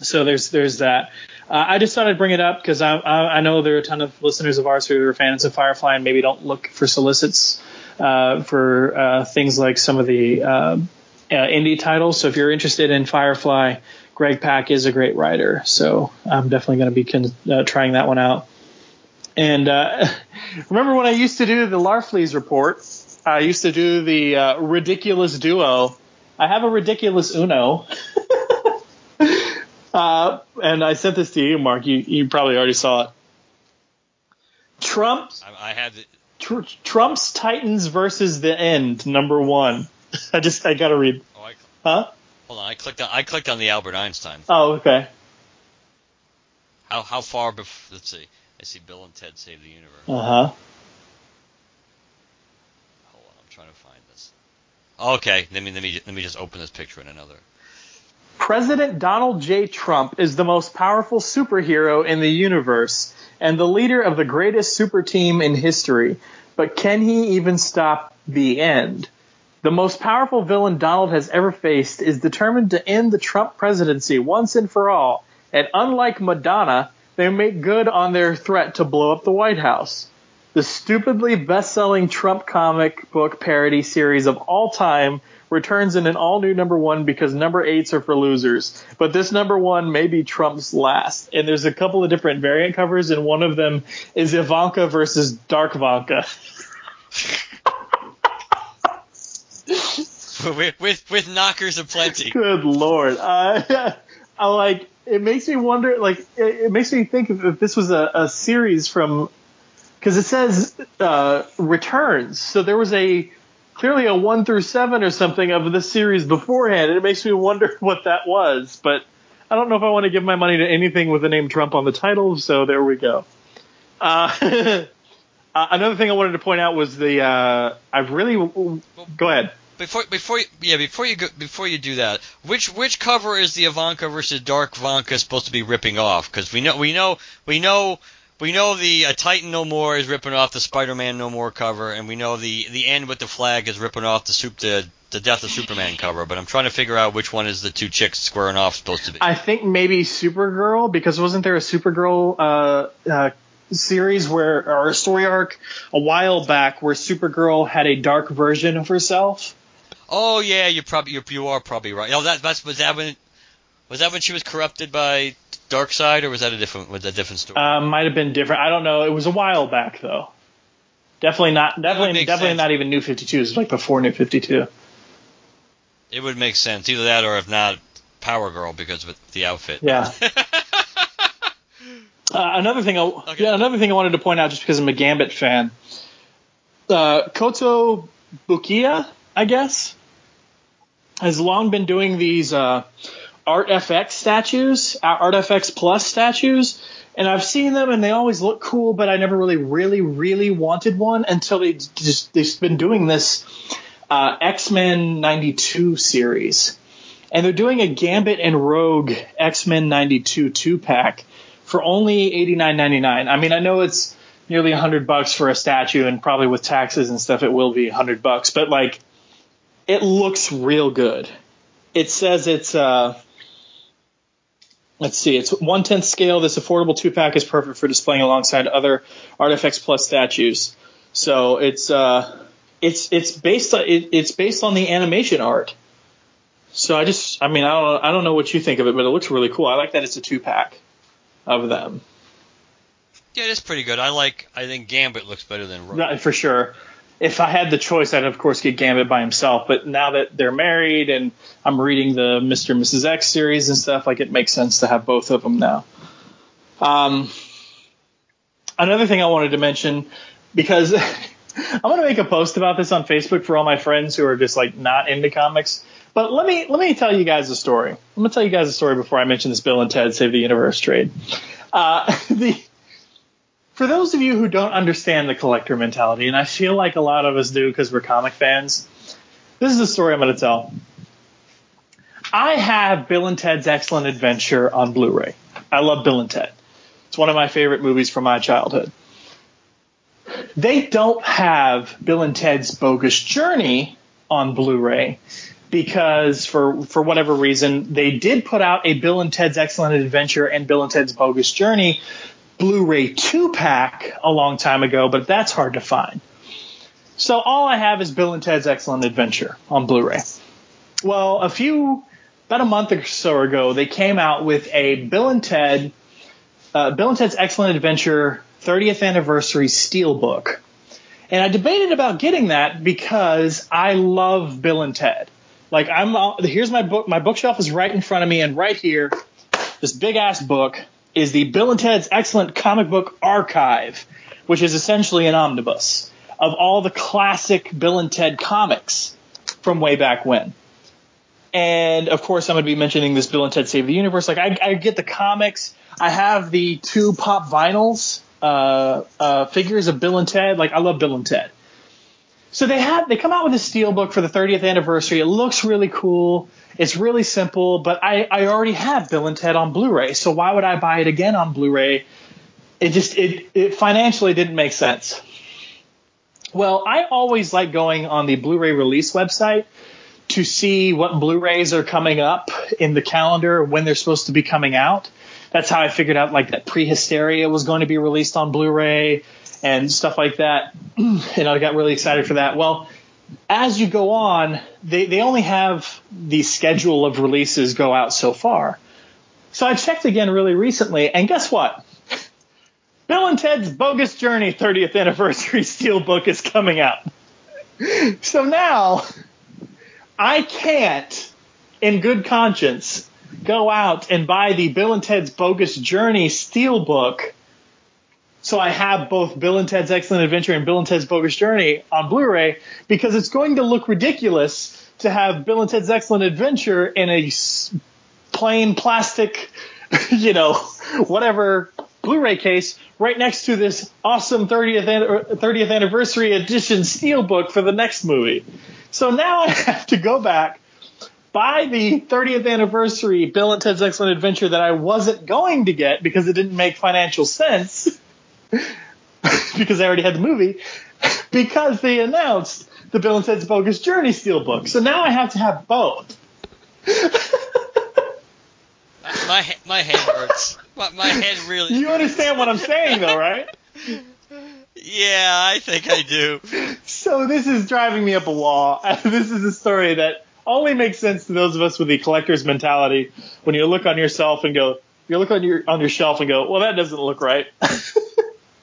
so there's there's that. Uh, I just thought I'd bring it up because I, I, I know there are a ton of listeners of ours who are fans of Firefly and maybe don't look for solicits uh, for uh, things like some of the uh, uh, indie titles. So if you're interested in Firefly, Greg Pak is a great writer. So I'm definitely going to be con- uh, trying that one out. And remember when I used to do the Larfleeze report? I used to do the ridiculous duo. I have a ridiculous Uno. uh, and I sent this to you, Mark. You, you probably already saw it. Trump, I, I had tr- Trump's Titans versus the End, number one. I just I gotta read. oh, I, Huh? hold on. I clicked on I clicked on the Albert Einstein. Oh, okay. How how far before? Let's see. I see Bill and Ted Save the Universe. Uh huh. Hold on, I'm trying to find this. Okay, let me let me let me just open this picture in another. President Donald J. Trump is the most powerful superhero in the universe and the leader of the greatest super team in history. But can he even stop the end? The most powerful villain Donald has ever faced is determined to end the Trump presidency once and for all. And unlike Madonna, they make good on their threat to blow up the White House. The stupidly best-selling Trump comic book parody series of all time returns in an all-new number one because number eights are for losers. But this number one may be Trump's last. And there's a couple of different variant covers, and one of them is Ivanka versus Dark Vanka. with, with with knockers aplenty. Good lord. Uh, I like it makes me wonder like it, it makes me think if, if this was a, a series from because it says uh, returns. So there was a clearly a one through seven or something of the series beforehand, and it makes me wonder what that was. But I don't know if I want to give my money to anything with the name Trump on the title. So there we go. Uh, uh, another thing I wanted to point out was the uh, I've really go ahead. Before before you, yeah before you go, before you do that, which which cover is the Ivanka versus Dark Vanka supposed to be ripping off? Because we know we know we know we know the uh, Titan No More is ripping off the Spider-Man No More cover, and we know the the end with the flag is ripping off the soup the the Death of Superman cover. But I'm trying to figure out which one is the two chicks squaring off supposed to be. I think maybe Supergirl because wasn't there a Supergirl uh, uh, series where or a story arc a while back where Supergirl had a dark version of herself? Oh yeah, you probably you you are probably right. Oh, that that's was that when was that when she was corrupted by Darkseid, or was that a different was that a different story? Uh, might have been different. I don't know. It was a while back though. Definitely not. Definitely definitely sense. not even New Fifty Two. It was like before New Fifty Two. it would make sense either that or if not, Power Girl because of the outfit. Yeah. Uh, another thing, I, Okay. yeah, another thing I wanted to point out, just because I'm a Gambit fan, uh, Koto Bukia, I guess, has long been doing these uh, Art FX statues, uh, Art FX Plus statues, and I've seen them and they always look cool, but I never really, really, really wanted one until they just they've been doing this uh, X Men '92 series, and they're doing a Gambit and Rogue X Men '92 two pack for only $89.99. I mean, I know it's nearly 100 bucks for a statue, and probably with taxes and stuff, it will be 100 bucks. But like, it looks real good. It says it's uh, let's see, it's one tenth scale. This affordable two pack is perfect for displaying alongside other Art FX Plus statues. So it's uh, it's it's based on it, it's based on the animation art. So I just, I mean, I don't, I don't know what you think of it, but it looks really cool. I like that it's a two pack of them. Yeah, it is pretty good. I like. I think Gambit looks better than Rogue. Right, for sure. If I had the choice, I'd of course get Gambit by himself. But now that they're married and I'm reading the Mr. and Mrs. X series and stuff, like it makes sense to have both of them now. Um, another thing I wanted to mention because I'm going to make a post about this on Facebook for all my friends who are just like not into comics. But let me let me tell you guys a story. I'm going to tell you guys a story before I mention this Bill and Ted Save the Universe trade. Uh, the for those of you who don't understand the collector mentality, and I feel like a lot of us do because we're comic fans, this is a story I'm going to tell. I have Bill and Ted's Excellent Adventure on Blu-ray. I love Bill and Ted. It's one of my favorite movies from my childhood. They don't have Bill and Ted's Bogus Journey on Blu-ray because for for whatever reason they did put out a Bill and Ted's Excellent Adventure and Bill and Ted's Bogus Journey Blu-ray two pack a long time ago, but that's hard to find. So all I have is Bill and Ted's Excellent Adventure on Blu-ray. Well, a few about a month or so ago, they came out with a Bill and Ted uh, Bill and Ted's Excellent Adventure 30th Anniversary Steelbook. And I debated about getting that because I love Bill and Ted. Like I'm here's my book my bookshelf is right in front of me and right here this big ass book is the Bill and Ted's Excellent Comic Book Archive, which is essentially an omnibus of all the classic Bill and Ted comics from way back when. And of course, I'm going to be mentioning this Bill and Ted Save the Universe. Like, I, I get the comics. I have the two pop vinyls uh, uh, figures of Bill and Ted. Like, I love Bill and Ted. So they have they come out with a steel book for the 30th anniversary. It looks really cool. It's really simple, but I, I already have Bill and Ted on Blu-ray, so why would I buy it again on Blu-ray? It just it, it financially didn't make sense. Well, I always like going on the Blu-ray release website to see what Blu-rays are coming up in the calendar when they're supposed to be coming out. That's how I figured out like that Prehysteria was going to be released on Blu-ray and stuff like that. and I got really excited for that. Well, as you go on, they, they only have the schedule of releases go out so far. So I checked again really recently, and guess what? Bill and Ted's Bogus Journey 30th Anniversary Steelbook is coming out. So now I can't, in good conscience, go out and buy the Bill and Ted's Bogus Journey Steelbook so I have both Bill and Ted's Excellent Adventure and Bill and Ted's Bogus Journey on Blu-ray because it's going to look ridiculous to have Bill and Ted's Excellent Adventure in a plain plastic, you know, whatever Blu-ray case right next to this awesome 30th an- 30th anniversary edition steelbook for the next movie. So now I have to go back buy the 30th anniversary Bill and Ted's Excellent Adventure that I wasn't going to get because it didn't make financial sense because I already had the movie because they announced the Bill and Ted's Bogus Journey Steelbook. So now I have to have both. My my head hurts. My, my head really. You understand what I'm saying though, right? Yeah, I think I do. So this is driving me up a wall. This is a story that only makes sense to those of us with the collector's mentality when you look on yourself and go, you look on your on your shelf and go, well, that doesn't look right,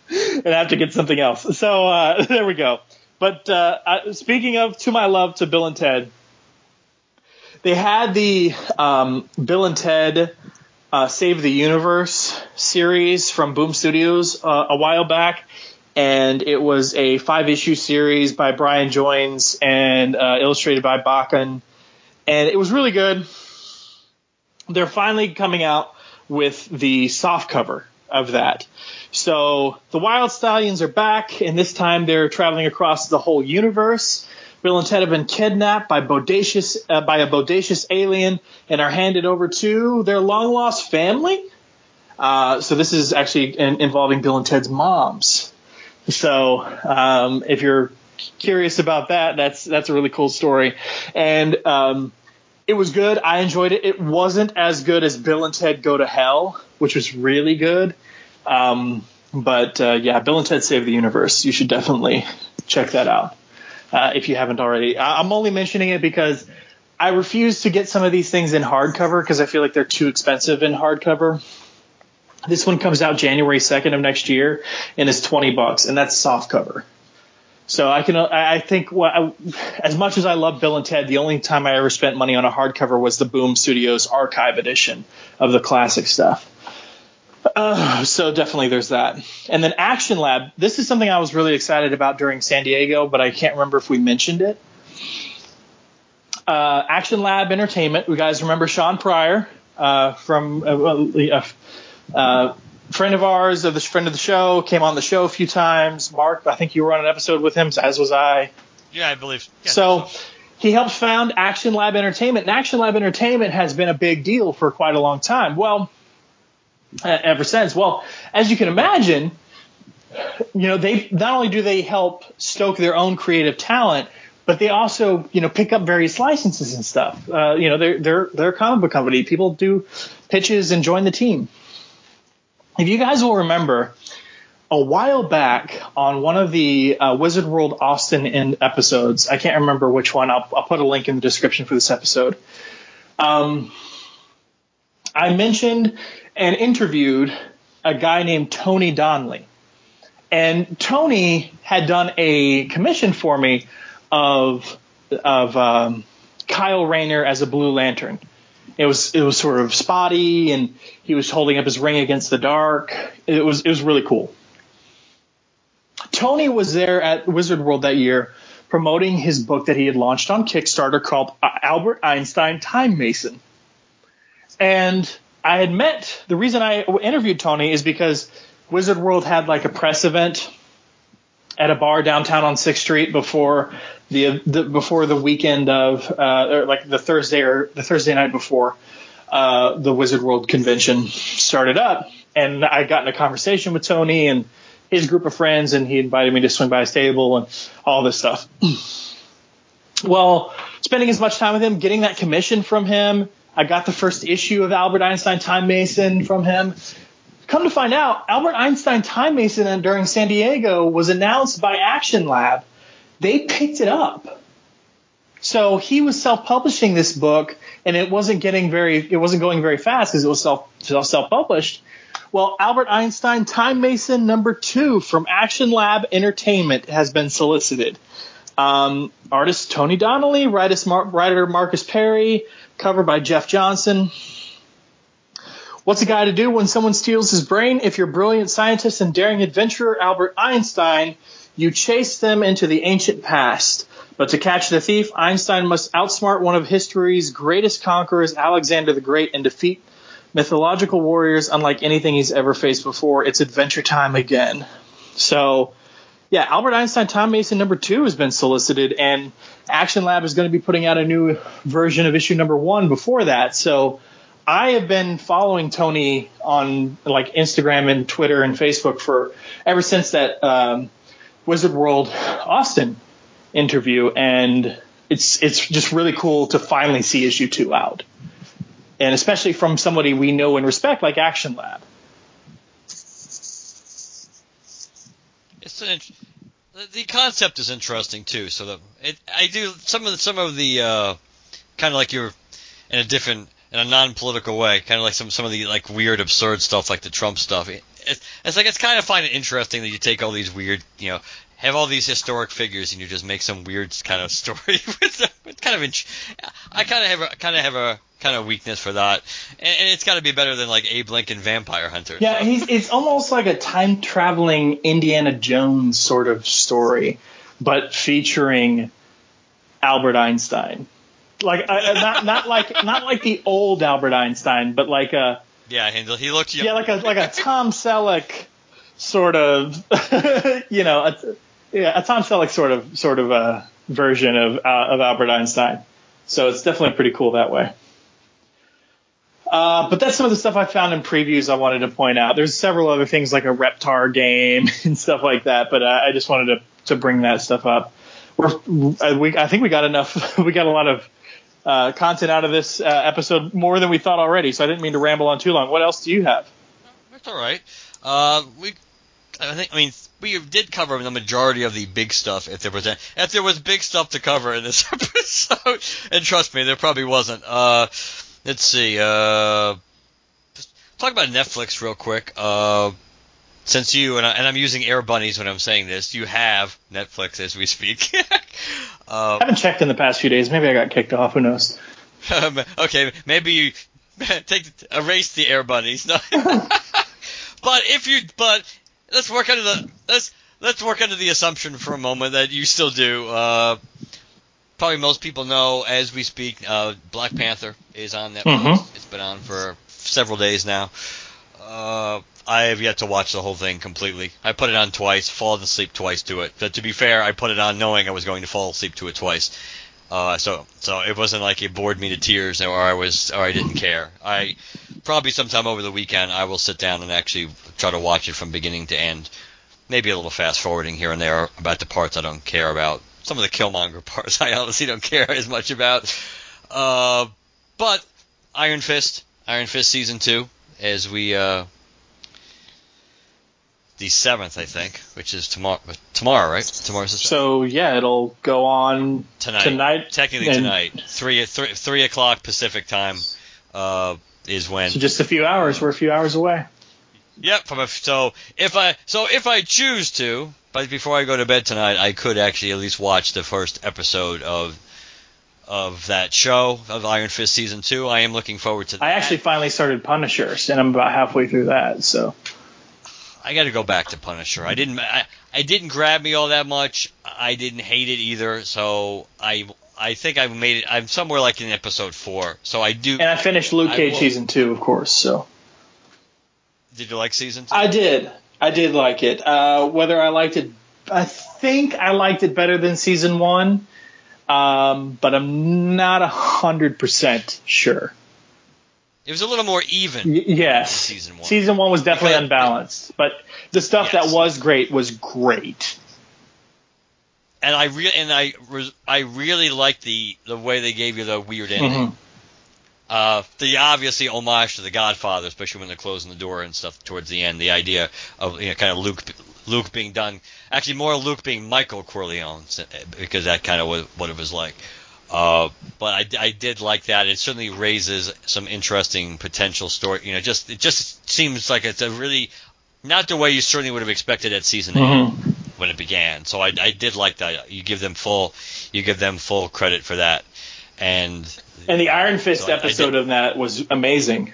and I have to get something else. So uh, there we go. But uh, I, speaking of to my love to Bill and Ted, they had the um, Bill and Ted uh, Save the Universe series from Boom Studios uh, a while back, and it was a five issue series by Brian Joines and uh, illustrated by Bakken, and it was really good. They're finally coming out with the soft cover of that. So the Wild Stallions are back, and this time they're traveling across the whole universe. Bill and Ted have been kidnapped by bodacious uh, by a bodacious alien and are handed over to their long lost family. Uh, so this is actually in, involving Bill and Ted's moms. So um, if you're curious about that, that's that's a really cool story, and um, it was good. I enjoyed it. It wasn't as good as Bill and Ted Go to Hell, which was really good. Um, but uh, yeah, Bill and Ted Save the Universe. You should definitely check that out uh, if you haven't already. I'm only mentioning it because I refuse to get some of these things in hardcover because I feel like they're too expensive in hardcover. This one comes out January 2nd of next year and is 20 bucks, and that's soft cover. So I can, I think, well, as much as I love Bill and Ted, the only time I ever spent money on a hardcover was the Boom Studios Archive edition of the classic stuff. Uh, so definitely there's that. And then Action Lab. This is something I was really excited about during San Diego, but I can't remember if we mentioned it. Uh, Action Lab Entertainment. You guys remember Shawn Pryor uh, from uh, uh, friend of ours, of the friend of the show, came on the show a few times. Mark, I think you were on an episode with him, as was I. Yeah, I believe. Yeah, so he helped found Action Lab Entertainment, and Action Lab Entertainment has been a big deal for quite a long time. Well, ever since. Well, as you can imagine, you know, they not only do they help stoke their own creative talent, but they also, you know, pick up various licenses and stuff. Uh, you know, they're they're they're a comic book company. People do pitches and join the team. If you guys will remember, a while back on one of the uh, Wizard World Austin in episodes, I can't remember which one. I'll, I'll put a link in the description for this episode. Um, I mentioned and interviewed a guy named Tony Donnelly. And Tony had done a commission for me of of um, Kyle Rayner as a Blue Lantern. It was it was sort of spotty, and he was holding up his ring against the dark. It was it was really cool. Tony was there at Wizard World that year promoting his book that he had launched on Kickstarter called Albert Einstein Time Mason. And I had met the reason I interviewed Tony is because Wizard World had like a press event at a bar downtown on Sixth Street before the, the before the weekend of uh, or like the Thursday or the Thursday night before uh, the Wizard World convention started up, and I got in a conversation with Tony and his group of friends, and he invited me to swing by his table and all this stuff. well, spending as much time with him, getting that commission from him, I got the first issue of Albert Einstein Time Mason from him. Come to find out, Albert Einstein Time Mason during San Diego was announced by Action Lab. They picked it up. So he was self-publishing this book, and it wasn't getting very, it wasn't going very fast because it was self self-published. Well, Albert Einstein Time Mason number two from Action Lab Entertainment has been solicited. Um, artist Tony Donnelly, writer Marcus Perry, cover by Jeff Johnson. What's a guy to do when someone steals his brain? If you're brilliant scientist and daring adventurer Albert Einstein, you chase them into the ancient past. But to catch the thief, Einstein must outsmart one of history's greatest conquerors, Alexander the Great, and defeat mythological warriors unlike anything he's ever faced before. It's adventure time again. So, yeah, Albert Einstein Time Mason number two has been solicited, and Action Lab is going to be putting out a new version of issue number one before that. So I have been following Tony on like Instagram and Twitter and Facebook for ever since that um, Wizard World Austin interview, and it's it's just really cool to finally see issue two out, and especially from somebody we know and respect like Action Lab. It's an the concept is interesting too. So the it, I do some of the, some of the uh, kind of like you're in a different in a non-political way, kind of like some some of the like weird absurd stuff like the Trump stuff. it's, it's like it's kind of find it interesting that you take all these weird, you know, have all these historic figures and you just make some weird kind of story with them. It's kind of, int- I kind of have a kind of have a kind of weakness for that, and, and it's got to be better than like Abe Lincoln Vampire Hunter. Yeah, So- he's it's almost like a time traveling Indiana Jones sort of story, but featuring Albert Einstein. Like uh, uh, not not like not like the old Albert Einstein, but like a yeah, he, he looked young. yeah like a like a Tom Selleck sort of you know a, yeah a Tom Selleck sort of sort of a version of uh, of Albert Einstein. So it's definitely pretty cool that way. Uh, but that's some of the stuff I found in previews I wanted to point out. There's several other things like a Reptar game and stuff like that, but uh, I just wanted to, to bring that stuff up. We're, we, I think we got enough, we got a lot of uh, content out of this uh, episode, more than we thought already, so I didn't mean to ramble on too long. What else do you have? That's all right. Uh, we, I think, I mean, we did cover the majority of the big stuff. If there was, if there was big stuff to cover in this episode, and trust me, there probably wasn't. Uh, let's see. Uh, talk about Netflix real quick. Uh, since you and, I, and I'm using Air Bunnies when I'm saying this, you have Netflix as we speak. uh, I haven't checked in the past few days. Maybe I got kicked off. Who knows? um, okay, maybe you take erase the air bunnies. But if you but let's work under the let's let's work under the assumption for a moment that you still do. Uh, probably most people know as we speak, uh, Black Panther is on Netflix. Mhm. It's been on for several days now. Uh, I have yet to watch the whole thing completely. I put it on twice, fallen asleep twice to it. But to be fair, I put it on knowing I was going to fall asleep to it twice. Uh, so so it wasn't like it bored me to tears or I was or I didn't care. I probably sometime over the weekend I will sit down and actually try to watch it from beginning to end. Maybe a little fast forwarding here and there about the parts I don't care about. Some of the Killmonger parts I honestly don't care as much about. Uh, but Iron Fist, Iron Fist season two, as we uh, the seventh I think, which is tomorrow. Tomorrow, right? Tomorrow's the 7th. So yeah, it'll go on tonight. tonight. Technically and- tonight, three, three three o'clock Pacific time uh, is when. So just a few hours. We're a few hours away. Yep. From a, so if I so if I choose to, but before I go to bed tonight, I could actually at least watch the first episode of of that show of Iron Fist season two. I am looking forward to that. I actually finally started Punishers, and I'm about halfway through that. So I got to go back to Punisher. I didn't. I, I didn't grab me all that much. I didn't hate it either. So I. I think I've made it. I'm somewhere like in episode four. So I do. and I finished Luke Cage season two, of course. So Did you like season two? I did. I did like it. Uh, whether I liked it, I think I liked it better than season one, um, but I'm not a hundred percent sure. It was a little more even. Y- yes, Season one. Season one was definitely Because- unbalanced, but the stuff Yes. that was great was great. and I re- and I re- I really like the the way they gave you the weird ending. Mhm. Uh, the obviously homage to The Godfather, especially when they're closing the door and stuff towards the end. The idea of you know kind of Luke Luke being done, actually more Luke being Michael Corleone because that kind of was what it was like. Uh, but I, I did like that. It certainly raises some interesting potential story. You know, just it just seems like it's a really not the way you certainly would have expected at season eight Mhm. when it began. So I, I did like that. You give them full you give them full credit for that. And And the Iron Fist so I- I episode did- of that was amazing.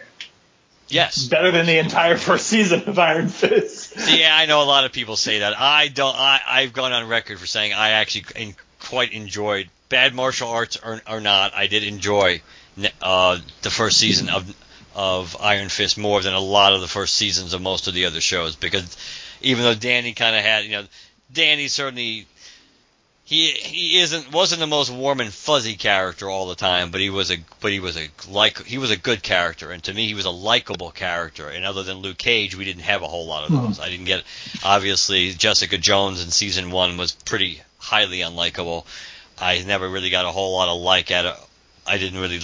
yes, Better than the entire first season of Iron Fist. yeah, I know a lot of people say that. I don't. I, I've gone on record for saying I actually in, quite enjoyed bad martial arts or, or not. I did enjoy uh, the first season of of Iron Fist more than a lot of the first seasons of most of the other shows because even though Danny kind of had, you know, Danny certainly he he isn't wasn't the most warm and fuzzy character all the time, but he was a but he was a like he was a good character, and to me he was a likable character. And other than Luke Cage, we didn't have a whole lot of those. I didn't get obviously Jessica Jones in season one was pretty highly unlikable. I never really got a whole lot of like out of I didn't really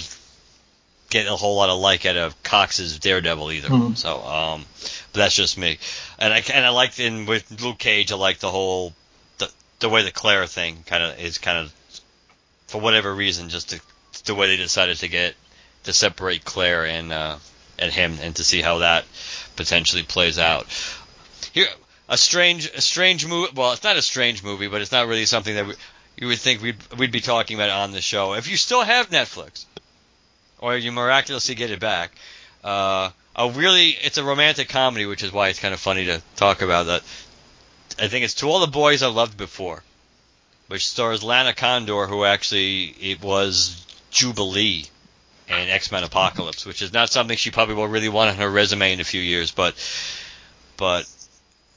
get a whole lot of like out of Cox's Daredevil either. Hmm. So um, but that's just me. And I and I liked in with Luke Cage, I like the whole the the way the Claire thing kind of is kind of for whatever reason just the the way they decided to get to separate Claire and uh, and him and to see how that potentially plays out. Here, a strange, a strange movie. Well, it's not a strange movie, but it's not really something that we, you would think we'd we'd be talking about it on the show. If you still have Netflix, or you miraculously get it back, uh, a really, it's a romantic comedy, which is why it's kind of funny to talk about that. I think it's To All the Boys I Loved Before, which stars Lana Condor, who actually it was Jubilee and X Men Apocalypse, which is not something she probably will really want on her resume in a few years, but but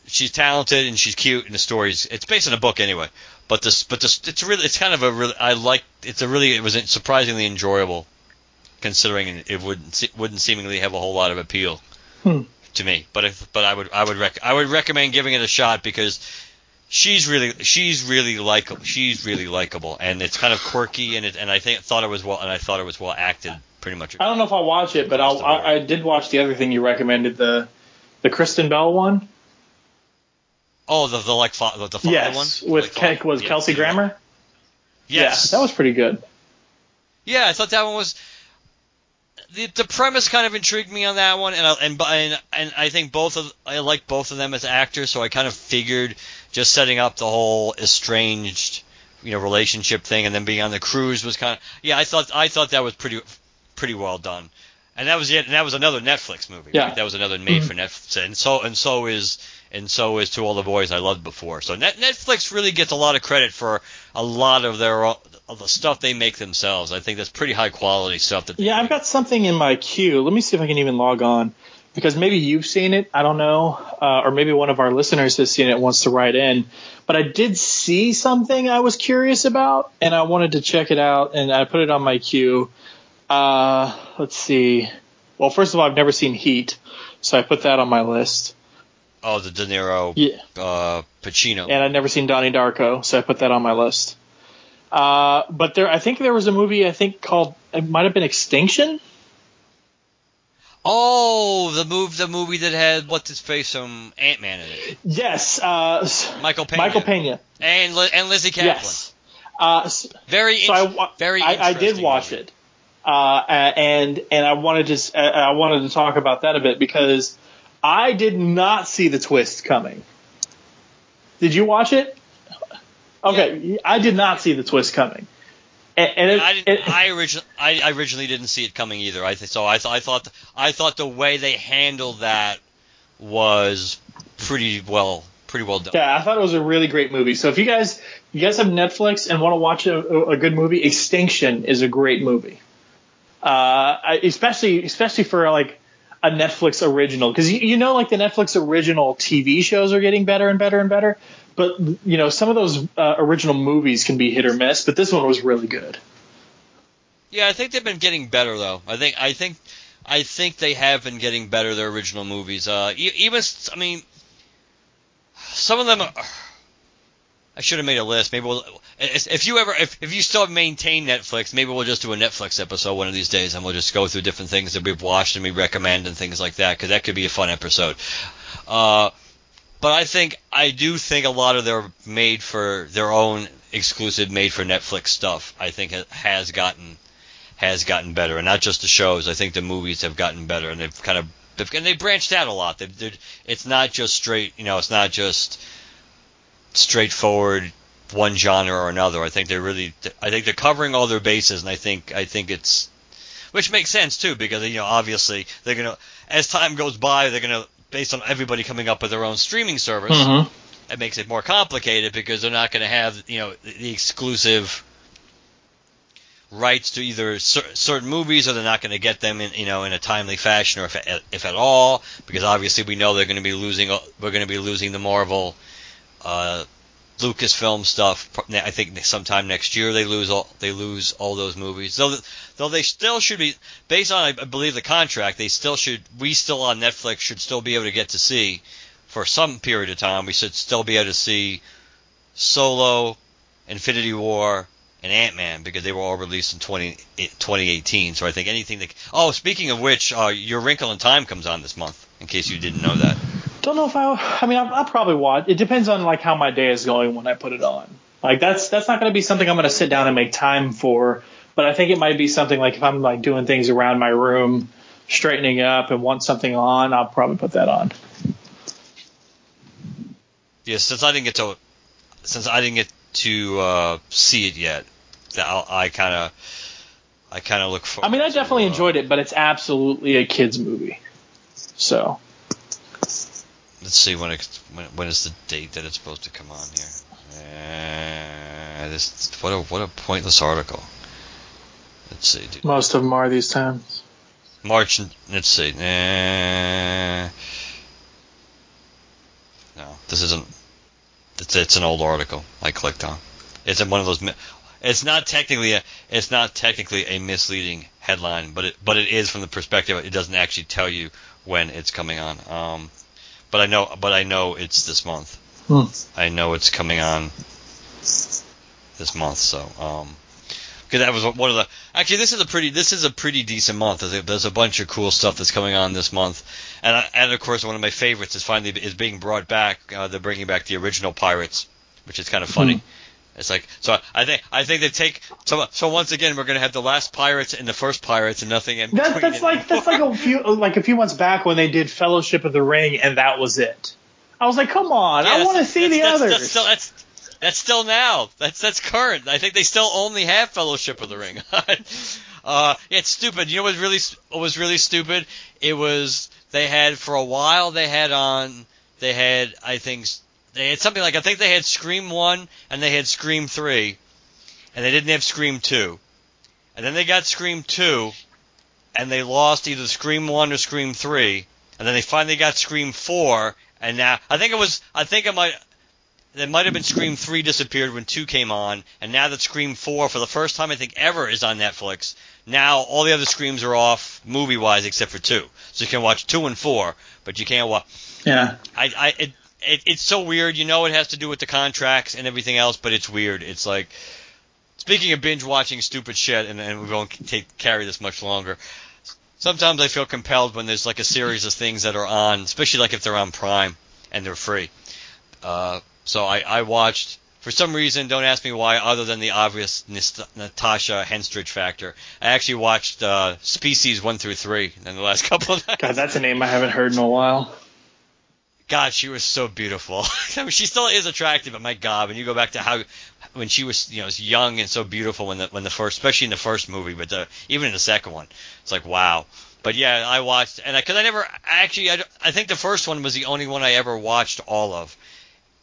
she's talented and she's cute and the story's it's based on a book anyway. But this but this it's really it's kind of a really I like it's a really it was surprisingly enjoyable considering it wouldn't wouldn't seemingly have a whole lot of appeal Hmm. to me. But if but I would I would rec- I would recommend giving it a shot because she's really she's really likable she's really likable and it's kind of quirky and it and I think thought it was well and I thought it was well acted pretty much. I don't know if I'll watch it, but I'll. I, I did watch the other thing you recommended the the Kristen Bell one. Oh, the the like the, the father yes, one with Like, Ke- was yeah, Kelsey. Grammer. Yes, yeah, that was pretty good. Yeah, I thought that one was. The, the premise kind of intrigued me on that one, and I, and and and I think both of I like both of them as actors, so I kind of figured just setting up the whole estranged, you know, relationship thing, and then being on the cruise was kind of yeah. I thought I thought that was pretty pretty well done, and that was it. And that was another Netflix movie. Yeah. right? that was another made mm-hmm. for Netflix, and so and so is and so is to all the boys I loved before. So Net, Netflix really gets a lot of credit for a lot of their of the stuff they make themselves. I think that's pretty high quality stuff. That Yeah, I've got something in my queue. Let me see if I can even log on because maybe you've seen it. I don't know, uh, or maybe one of our listeners has seen it and wants to write in. But I did see something I was curious about, and I wanted to check it out, and I put it on my queue. Uh, let's see. Well, first of all, I've never seen Heat, so I put that on my list. Oh the De Niro, Yeah, uh, Pacino. and I'd never seen Donnie Darko, so I put that on my list. Uh, but there, I think there was a movie I think called it might have been Extinction. oh, the move the movie that had what's his face from Ant Man in it, Yes, uh, Michael Pena, Michael Pena. and and Lizzy Caplan. Yes. Uh, Very so I, wa- very I, I did watch movie. it, uh, and and I wanted to uh, I wanted to talk about that a bit because I did not see the twist coming. Did you watch it? Okay, I did not see the twist coming, and, and it, I, didn't, it- I originally, I, I originally didn't see it coming either. I th- so I, th- I thought, I thought the way they handled that was pretty well, pretty well done. Yeah, I thought it was a really great movie. So if you guys you guys have Netflix and want to watch a, a good movie, Extinction is a great movie. Uh, especially especially for like a Netflix original because you, you know like the Netflix original TV shows are getting better and better and better. But you know some of those uh, original movies can be hit or miss. But this one was really good. Yeah, I think they've been getting better though. I think, I think, I think they have been getting better. Their original movies, uh, even, I mean, some of them. Are, I should have made a list. Maybe we'll, if you ever, if, if you still maintain Netflix, maybe we'll just do a Netflix episode one of these days, and we'll just go through different things that we've watched and we recommend and things like that, because that could be a fun episode. Uh, but I think I do think a lot of their made for their own exclusive, made for Netflix stuff. I think has gotten has gotten better, and not just the shows. I think the movies have gotten better, and they've kind of they've, and they branched out a lot. They've, it's not just straight, you know, it's not just straightforward one genre or another. I think they're really, I think they're covering all their bases, and I think I think it's which makes sense too because you know obviously they're gonna as time goes by they're gonna based on everybody coming up with their own streaming service Mm-hmm. it makes it more complicated because they're not going to have you know the exclusive rights to either cer- certain movies or they're not going to get them in you know in a timely fashion or if at, if at all because obviously we know they're going to be losing we're going to be losing the Marvel uh, Lucasfilm stuff I think sometime next year they lose all they lose all those movies though though they still should be based on I believe the contract they still should we still on Netflix should still be able to get to see for some period of time, we should still be able to see Solo, Infinity War, and Ant Man because they were all released in 20, 2018. So I think anything that. Oh, speaking of which, uh, Your Wrinkle in Time comes on this month. In case you didn't know that. Don't know if I. I mean, I'll, I'll probably watch. It depends on like how my day is going when I put it on. Like that's that's not going to be something I'm going to sit down and make time for. But I think it might be something like if I'm like doing things around my room, straightening up and want something on, I'll probably put that on. Yeah, since I didn't get to since I didn't get to uh, see it yet, I'll, I kind of I kind of look for. I mean, I definitely enjoyed it, but it's absolutely a kids movie. So Let's see when it when, when is the date that it's supposed to come on here. Uh, this what a what a pointless article. Let's see. Dude. most of them are these times. March. Let's see. Uh, no, this isn't. It's it's an old article I clicked on. It's one of those. It's not technically a. It's not technically a misleading headline, but it but it is from the perspective. It doesn't actually tell you when it's coming on. Um, but I know. But I know it's this month. Hmm. I know it's coming on this month. So um, because that was one of the actually this is a pretty this is a pretty decent month. There's a, there's a bunch of cool stuff that's coming on this month, and I, and of course one of my favorites is finally is being brought back. Uh, they're bringing back the original Pirates, which is kind of funny. Hmm. It's like so I think I think they take so so once again we're gonna have the last Pirates and the first Pirates and nothing in That, between that's like that's like a few like a few months back when they did Fellowship of the Ring and that was it. I was like, come on, Yeah, I want to that's- see the that's, others. That's, still, that's that's still now. That's that's current. I think they still only have Fellowship of the Ring. uh, yeah, it's stupid. You know what was really what was really stupid? It was they had for a while they had on they had I think they had something like I think they had Scream one and they had Scream three, and they didn't have Scream two, and then they got Scream two, and they lost either Scream one or Scream three, and then they finally got Scream four, and now I think it was I think it might it might have been Scream three disappeared when two came on, and now that Scream four for the first time I think ever is on Netflix. Now all the other Screams are off movie wise except for two, so you can watch two and four, but you can't watch. yeah, I, I it, it it's so weird. You know it has to do with the contracts and everything else, but it's weird. It's like speaking of binge watching stupid shit, and, and we won't take, carry this much longer. Sometimes I feel compelled when there's like a series of things that are on, especially like if they're on Prime and they're free. Uh, so I, I watched. For some reason, don't ask me why, other than the obvious Natasha Henstridge factor. I actually watched uh, Species one through three in the last couple of nights. God, that's a name I haven't heard in a while. God, she was so beautiful. I mean, she still is attractive, but my God, when you go back to how when she was, you know, young and so beautiful when the when the first, especially in the first movie, but the, even in the second one, it's like wow. But yeah, I watched, and because I, never actually, I, I think the first one was the only one I ever watched all of,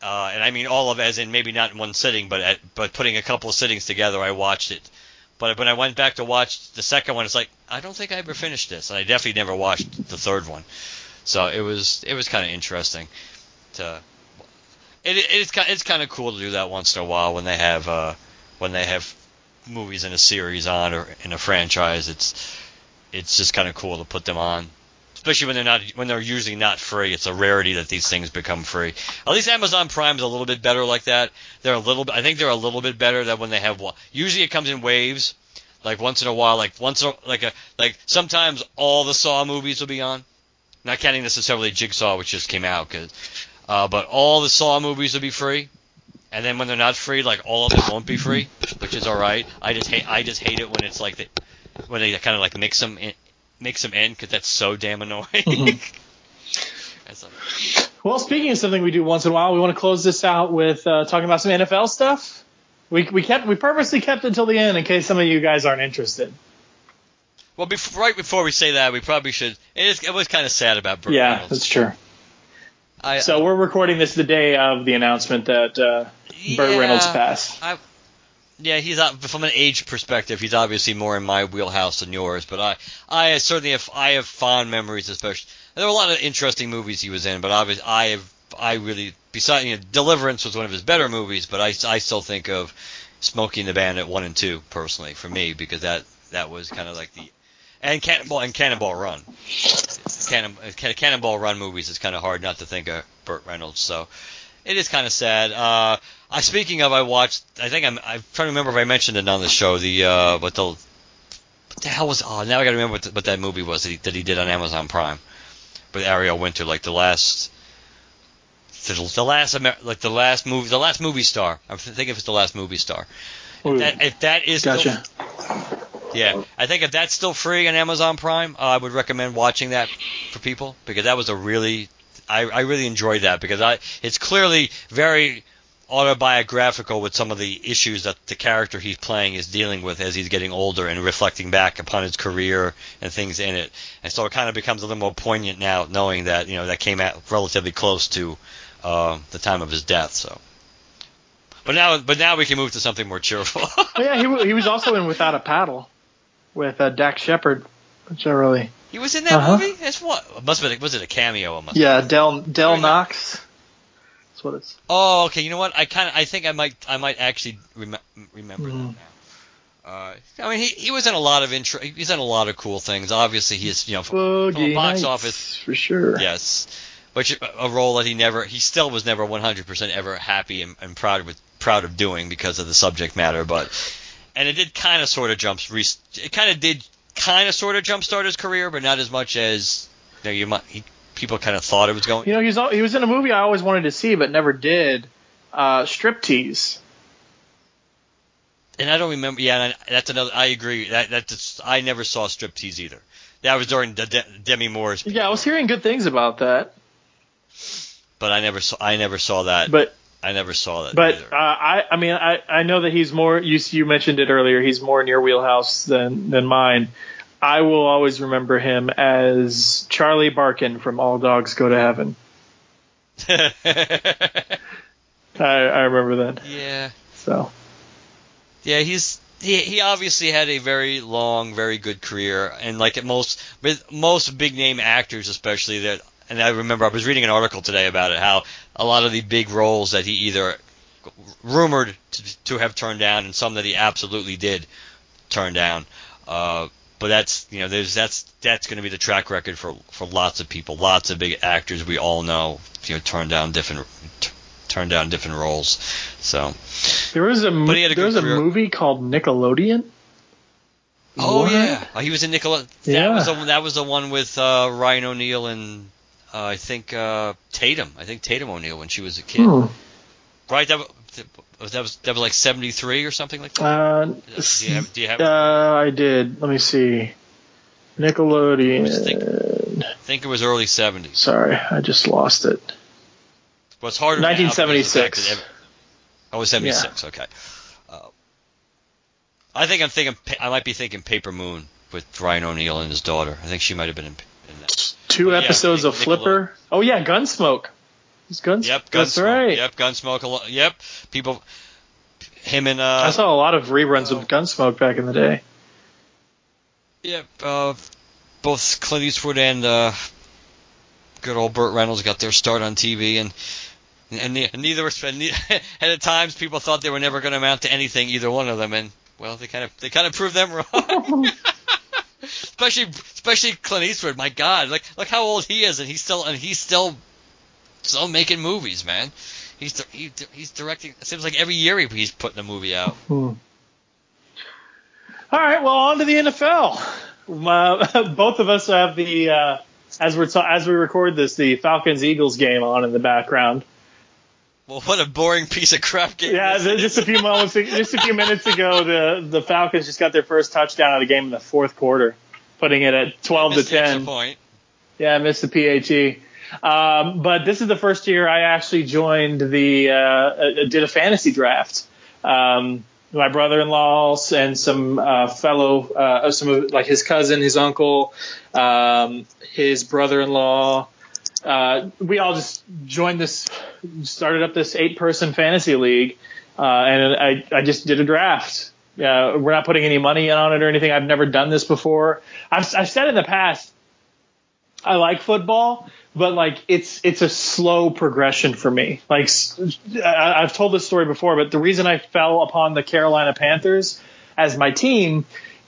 uh, and I mean all of as in maybe not in one sitting, but at, but putting a couple of sittings together, I watched it. But when I went back to watch the second one, it's like I don't think I ever finished this, and I definitely never watched the third one. So it was it was kind of interesting to it, it's kind it's kind of cool to do that once in a while when they have uh, when they have movies in a series on or in a franchise. It's it's just kind of cool to put them on, especially when they're not when they're usually not free. It's a rarity that these things become free. At least Amazon Prime is a little bit better like that. They're a little. I think they're a little bit better that when they have one. Usually it comes in waves. Like once in a while, like once a, like a like sometimes all the Saw movies will be on. Not counting necessarily Jigsaw, which just came out, 'cause- uh, but all the Saw movies will be free. And then when they're not free, like all of them won't be free, which is all right. I just hate I just hate it when it's like the, when they kind of like mix them in, mix them in because that's so damn annoying. Mhm. Well, speaking of something we do once in a while, we want to close this out with uh, talking about some NFL stuff. We we kept we purposely kept it until the end in case some of you guys aren't interested. Well, bef- right before we say that, we probably should. It, is, it was kind of sad about Burt yeah, Reynolds. that's true. I, So we're recording this the day of the announcement that uh, Burt. Reynolds passed. I, yeah, he's from an age perspective, he's obviously more in my wheelhouse than yours. But I, I certainly have, I have fond memories, especially. There were a lot of interesting movies he was in, but obviously, I have, I really, besides, you know, Deliverance was one of his better movies, but I, I still think of Smokey and the Bandit one and two personally for me because that, that was kind of like the, and Cannonball and Cannonball Run. Cannon, Cannonball Run movies, it's kind of hard not to think of Burt Reynolds. So it is kind of sad. Uh, I speaking of, I watched. I think I'm. I'm trying to remember if I mentioned it on the show. The uh, what the what the hell was? Oh, now I got to remember what, the, what that movie was that he, that he did on Amazon Prime with Ariel Winter, like the last. The, the last Amer- like the last movie the last movie star I'm thinking if it's the last movie star Ooh, that, if that is gotcha. still, Yeah, I think if that's still free on Amazon Prime, uh, I would recommend watching that for people because that was a really, I, I really enjoyed that because I it's clearly very autobiographical with some of the issues that the character he's playing is dealing with as he's getting older and reflecting back upon his career and things in it. And so it kind of becomes a little more poignant now, knowing that you know that came out relatively close to uh, the time of his death. So. But now, but now we can move to something more cheerful. Yeah, he, he was also in Without a Paddle with uh, Dax Shepard, which I really. he was in that Uh-huh. movie. As what? Must have been. Was it a cameo? It must Yeah, Del Del. Knox. That's what it's. Oh, okay. You know what? I kind of, I think I might, I might actually rem- remember Mhm. that now. Uh, I mean, he, he was in a lot of intro. He's in a lot of cool things. Obviously, he's you know, from, from a box Nights, office. for sure. Yes, which a role that he never, he still was never 100% ever happy and, and proud with, proud of doing because of the subject matter. But, and it did kind of sort of jumps, re- it kind of did kind of sort of jumpstart his career, but not as much as you know, you might. He, people kind of thought it was going. You know, he's he was in a movie I always wanted to see but never did. Uh, Striptease. And I don't remember. Yeah, I- that's another. I agree. That that's. I never saw striptease either. That was during the De- Demi Moore's. Yeah, I was hearing good things about that, But I never saw. I never saw that. but I never saw that. but uh, I I mean I I know that he's more. You you mentioned it earlier. He's more in your wheelhouse than than mine. I will always remember him as Charlie Barkin from All Dogs Go to Heaven. I I remember that. yeah. So Yeah. He's. He, he obviously had a very long, very good career, and like at most, with most big name actors, especially that. And I remember I was reading an article today about it, how a lot of the big roles that he either rumored to, to have turned down, and some that he absolutely did turn down. Uh, but that's you know there's that's that's going to be the track record for for lots of people, lots of big actors we all know you know turn down different t- turn down different roles. So there was a mo- But he had a there was a movie called Nickelodeon. oh What? yeah, oh, he was in Nicola. That Yeah. was the that was the one with uh, Ryan O'Neal and uh, I think uh, Tatum. I think Tatum O'Neal when she was a kid. Hmm. Right, that was, that was that was like seventy three or something like that. Uh, do you have? Do you have uh, I did. Let me see. Nickelodeon. I think it was early seventies. Sorry, I just lost it. It's harder. now because of the fact 1976. that ev- Oh, was 76. Okay. Uh, I think I'm thinking. I might be thinking Paper Moon with Ryan O'Neal and his daughter. I think she might have been in, in that. Two Yeah, episodes Nic- of Flipper. Oh yeah, Gunsmoke. It's Guns. Yep. Gunsmoke. That's right. Yep. Gunsmoke. Yep. People. Him and uh. I saw a lot of reruns Oh. of Gunsmoke back in the day. Yep. Uh, both Clint Eastwood and uh, good old Burt Reynolds got their start on TV, and and, and neither were. And at times, people thought they were never going to amount to anything, either one of them, and well, they kind of they kind of proved them wrong. especially especially Clint Eastwood. My God, like look how old he is, and he's still and he's still still making movies, man. He's he, he's directing. It seems like every year he- he's putting a movie out. Hmm. All right, well, on to the NFL. Uh, both of us have the uh, as we're ta- as we record this, the Falcons Eagles game on in the background. Well, what a boring piece of crap game. Yeah, just a few moments, just a few minutes ago, the the Falcons just got their first touchdown of the game in the fourth quarter, putting it at twelve to Missed the extra ten. Point. Yeah, I missed the PHE. Um, but this is the first year I actually joined the uh, uh, did a fantasy draft. Um, my brother-in-law and some uh, fellow, uh, some of like his cousin, his uncle, um, his brother-in-law. Uh, we all just joined this, started up this eight-person fantasy league, uh, and I, I just did a draft. Uh, we're not putting any money in on it or anything. I've never done this before. I've, I've said in the past, I like football, but like it's it's a slow progression for me. Like I- I've told this story before, but the reason I fell upon the Carolina Panthers as my team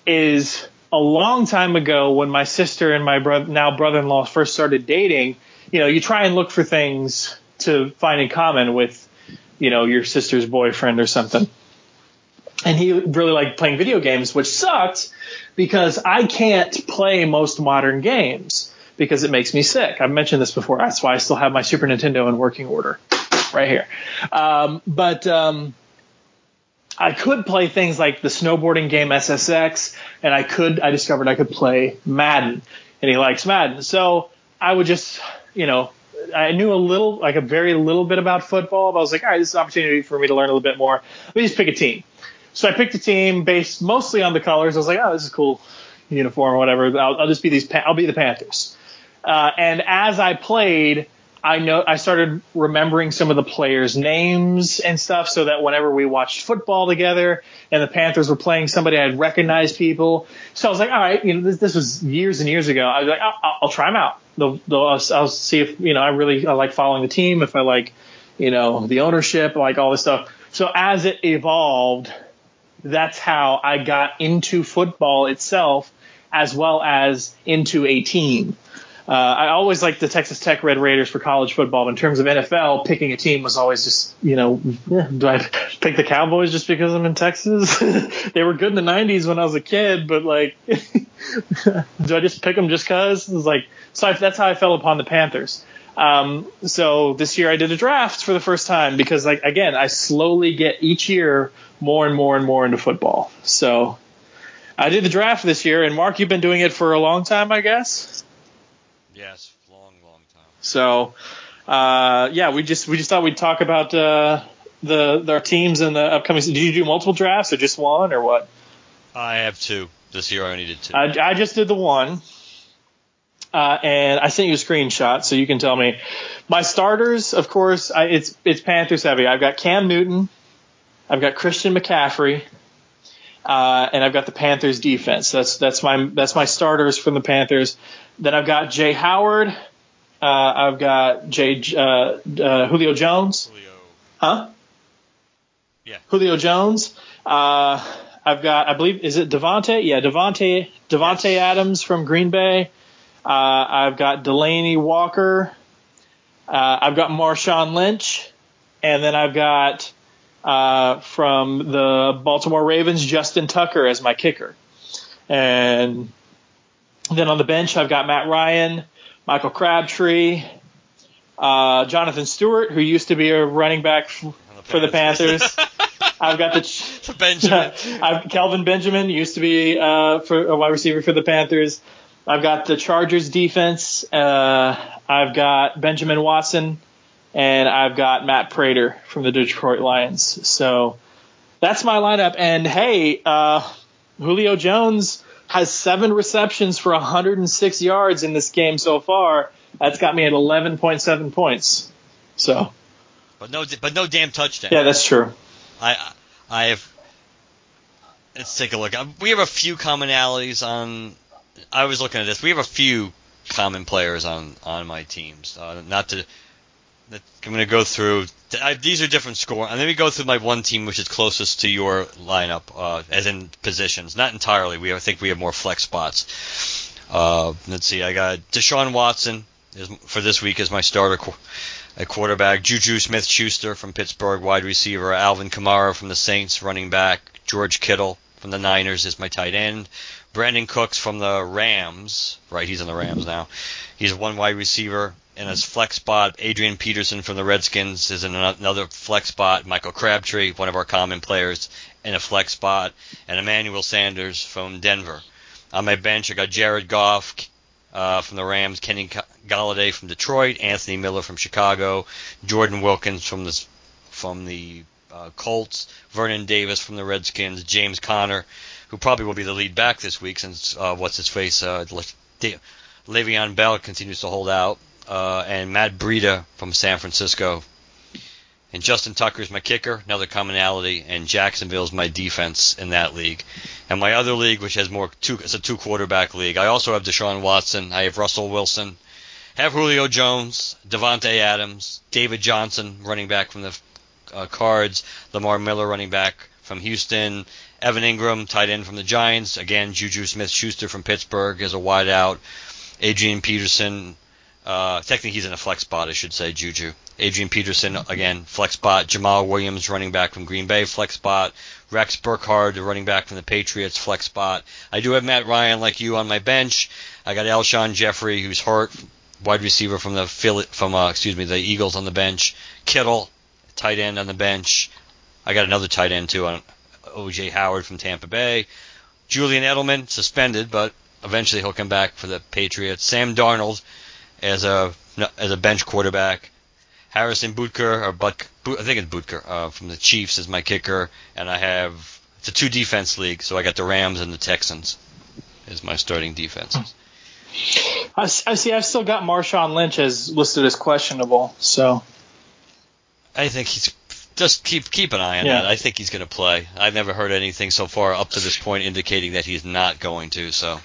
is a long time ago when my sister and my brother now brother-in-law first started dating. You know, you try and look for things to find in common with, you know, your sister's boyfriend or something. And he really liked playing video games, which sucked because I can't play most modern games because it makes me sick. I've mentioned this before. That's why I still have my Super Nintendo in working order right here. Um, but um, I could play things like the snowboarding game SSX, and I could I discovered I could play Madden, and he likes Madden. So I would just you know I knew a little like a very little bit about football, but I was like, all right, this is an opportunity for me to learn a little bit more. Let me just pick a team. So I picked a team based mostly on the colors. I was like, oh, this is cool uniform or whatever. I'll, I'll just be these. I'll be the Panthers. Uh, and as I played, I know I started remembering some of the players' names and stuff, so that whenever we watched football together and the Panthers were playing somebody, I'd recognize people. So I was like, all right, you know, this, this was years and years ago. I was like, I'll, I'll try them out. They'll, they'll, I'll, I'll see if you know I really I like following the team, if I like you know the ownership, like all this stuff. So as it evolved, that's how I got into football itself, as well as into a team. Uh, I always liked the Texas Tech Red Raiders for college football. In terms of NFL, picking a team was always just, you know, yeah, do I pick the Cowboys just because I'm in Texas? they were good in the 90s when I was a kid, but like, do I just pick them just because? It was like, so I, that's how I fell upon the Panthers. Um, so this year I did a draft for the first time because, like, again, I slowly get each year more and more and more into football. So I did the draft this year, and Mark, you've been doing it for a long time, I guess. Yes, long, long time. So, uh, yeah, we just we just thought we'd talk about uh, the our teams in the upcoming. Did you do multiple drafts or just one or what? I have two this year. I only did two. I, I just did the one, uh, and I sent you a screenshot so you can tell me. My starters, of course, I, it's it's Panthers heavy. I've got Cam Newton, I've got Christian McCaffrey, uh, and I've got the Panthers defense. That's that's my that's my starters from the Panthers. Then I've got Jay Howard. Uh, I've got Jay uh, uh, Julio Jones. Julio. Huh? Yeah. Julio Jones. Uh, I've got, I believe, is it Devonte? Yeah, Devonte Devonte Yes. Adams from Green Bay. Uh, I've got Delanie Walker. Uh, I've got Marshawn Lynch, and then I've got uh, from the Baltimore Ravens Justin Tucker as my kicker, and then on the bench I've got Matt Ryan, Michael Crabtree, uh, Jonathan Stewart, who used to be a running back f- for the Panthers. I've got the For Benjamin. I've Kelvin Benjamin used to be uh, for a wide receiver for the Panthers. I've got the Chargers defense. Uh, I've got Benjamin Watson, and I've got Matt Prater from the Detroit Lions. So that's my lineup. And hey, uh, Julio Jones has seven receptions for 106 yards in this game so far. That's got me at 11.7 points. So but no, but no damn touchdown. yeah, that's true. I I have. Let's take a look. Um, We have a few commonalities on. I was looking at this. We have a few common players on on my teams. Uh, not to. I'm going to go through. I, these are different score. And let me go through my one team, which is closest to your lineup, uh, as in positions. Not entirely. We I think we have more flex spots. Uh, let's see. I got Deshaun Watson is, for this week as my starter qu- at quarterback. Juju Smith Schuster from Pittsburgh, wide receiver. Alvin Kamara from the Saints, running back. George Kittle from the Niners is my tight end. Brandin Cooks from the Rams. Right, he's on the Rams now. He's one wide receiver. In his flex spot, Adrian Peterson from the Redskins is in another flex spot. Michael Crabtree, one of our common players, in a flex spot. And Emmanuel Sanders from Denver. On my bench, I got Jared Goff uh, from the Rams, Kenny Golladay from Detroit, Anthony Miller from Chicago, Jordan Wilkins from the from the uh, Colts, Vernon Davis from the Redskins, James Conner, who probably will be the lead back this week since uh, what's his face, uh, Le- Le'Veon Bell continues to hold out, uh, and Matt Breida from San Francisco. And Justin Tucker's my kicker, another commonality, and Jacksonville's my defense in that league. And my other league, which has more two, it's a two quarterback league. I also have Deshaun Watson. I have Russell Wilson. Have Julio Jones, Davante Adams, David Johnson, running back from the uh, Cards, Lamar Miller, running back from Houston, Evan Engram, tight end from the Giants. Again, Juju Smith-Schuster from Pittsburgh as a wideout. Adrian Peterson, uh, technically he's in a flex spot, I should say, Juju. Adrian Peterson, again, flex spot. Jamaal Williams, running back from Green Bay, flex spot. Rex Burkhardt, the running back from the Patriots, flex spot. I do have Matt Ryan, like you, on my bench. I got Alshon Jeffery, who's hurt, wide receiver from the Philly, from uh, excuse me, the Eagles on the bench. Kittle, tight end on the bench. I got another tight end too on OJ Howard from Tampa Bay. Julian Edelman suspended, but eventually he'll come back for the Patriots. Sam Darnold as a as a bench quarterback. Harrison Butker or But I think it's Butker uh, from the Chiefs is my kicker, and I have it's a two defense league, so I got the Rams and the Texans as my starting defenses. I, I see. I've still got Marshawn Lynch as listed as questionable. So I think he's just keep keep an eye on Yeah. that. I think he's going to play. I've never heard anything so far up to this point indicating that he's not going to. So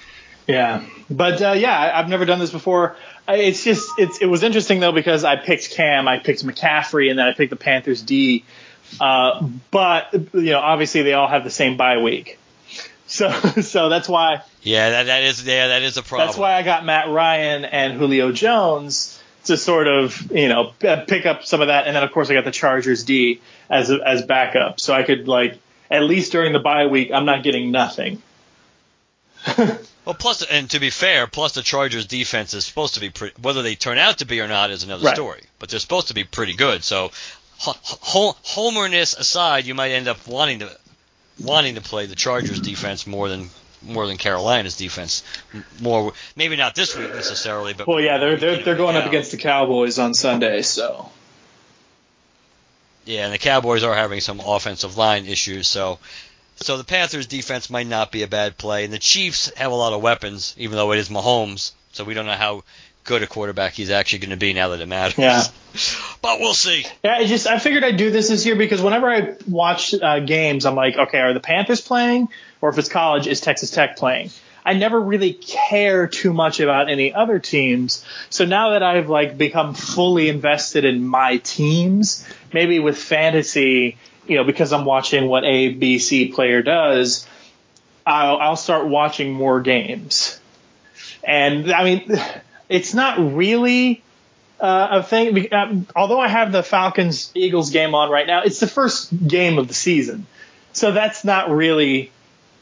yeah, but uh, yeah, I've never done this before. It's just it's it was interesting though because I picked Cam, I picked McCaffrey, and then I picked the Panthers D. Uh, but you know, obviously they all have the same bye week. So so that's why yeah, that that is yeah that is a problem. That's why I got Matt Ryan and Julio Jones to sort of, you know, pick up some of that. And then, of course, I got the Chargers D as as backup, so I could like at least during the bye week, I'm not getting nothing. Well, plus, and to be fair, plus the Chargers' defense is supposed to be pretty. Whether they turn out to be or not is another Right. story. But they're supposed to be pretty good. So, ho- ho- homerness aside, you might end up wanting to wanting to play the Chargers' defense more than more than Carolina's defense. M- More, maybe not this week necessarily, but Well, yeah, they're they're they're going up against the Cowboys on Sunday, so Yeah, and the Cowboys are having some offensive line issues, so so the Panthers defense might not be a bad play. And the Chiefs have a lot of weapons, even though it is Mahomes, so we don't know how good a quarterback he's actually going to be now that it matters. Yeah. But we'll see. Yeah, I just I figured I'd do this this year because whenever I watch uh, games, I'm like, okay, are the Panthers playing, or if it's college, is Texas Tech playing? I never really care too much about any other teams. So now that I've like become fully invested in my teams, maybe with fantasy, you know, because I'm watching what A, B, C player does, I'll, I'll start watching more games. And I mean, it's not really uh, a thing. Uh, although I have the Falcons Eagles game on right now, it's the first game of the season, so that's not really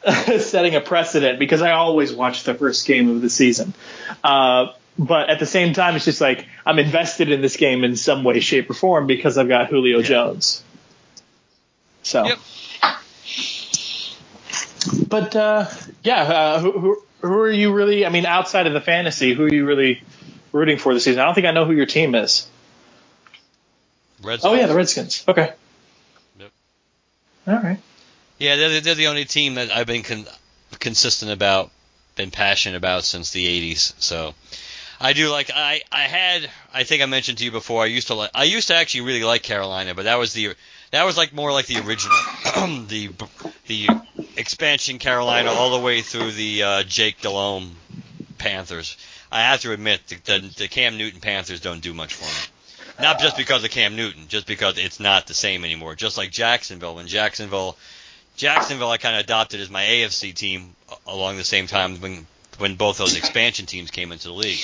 setting a precedent because I always watch the first game of the season. Uh, but at the same time, it's just like I'm invested in this game in some way, shape, or form because I've got Julio Yeah. Jones. So, Yep. but uh, yeah, uh, who, who who are you really? I mean, outside of the fantasy, who are you really rooting for this season? I don't think I know who your team is. Reds. Oh yeah, the Redskins. Okay. Yep. All right. Yeah, they're, the- they're the only team that I've been con- consistent about, been passionate about since the '80s. So I do like I I had I think I mentioned to you before I used to like I used to actually really like Carolina, but that was the that was like more like the original the the expansion Carolina all the way through the uh, Jake Delhomme Panthers. I have to admit the, the, the Cam Newton Panthers don't do much for me. Not just because of Cam Newton, just because it's not the same anymore. Just like Jacksonville, when Jacksonville Jacksonville I kind of adopted as my AFC team along the same time when when both those expansion teams came into the league.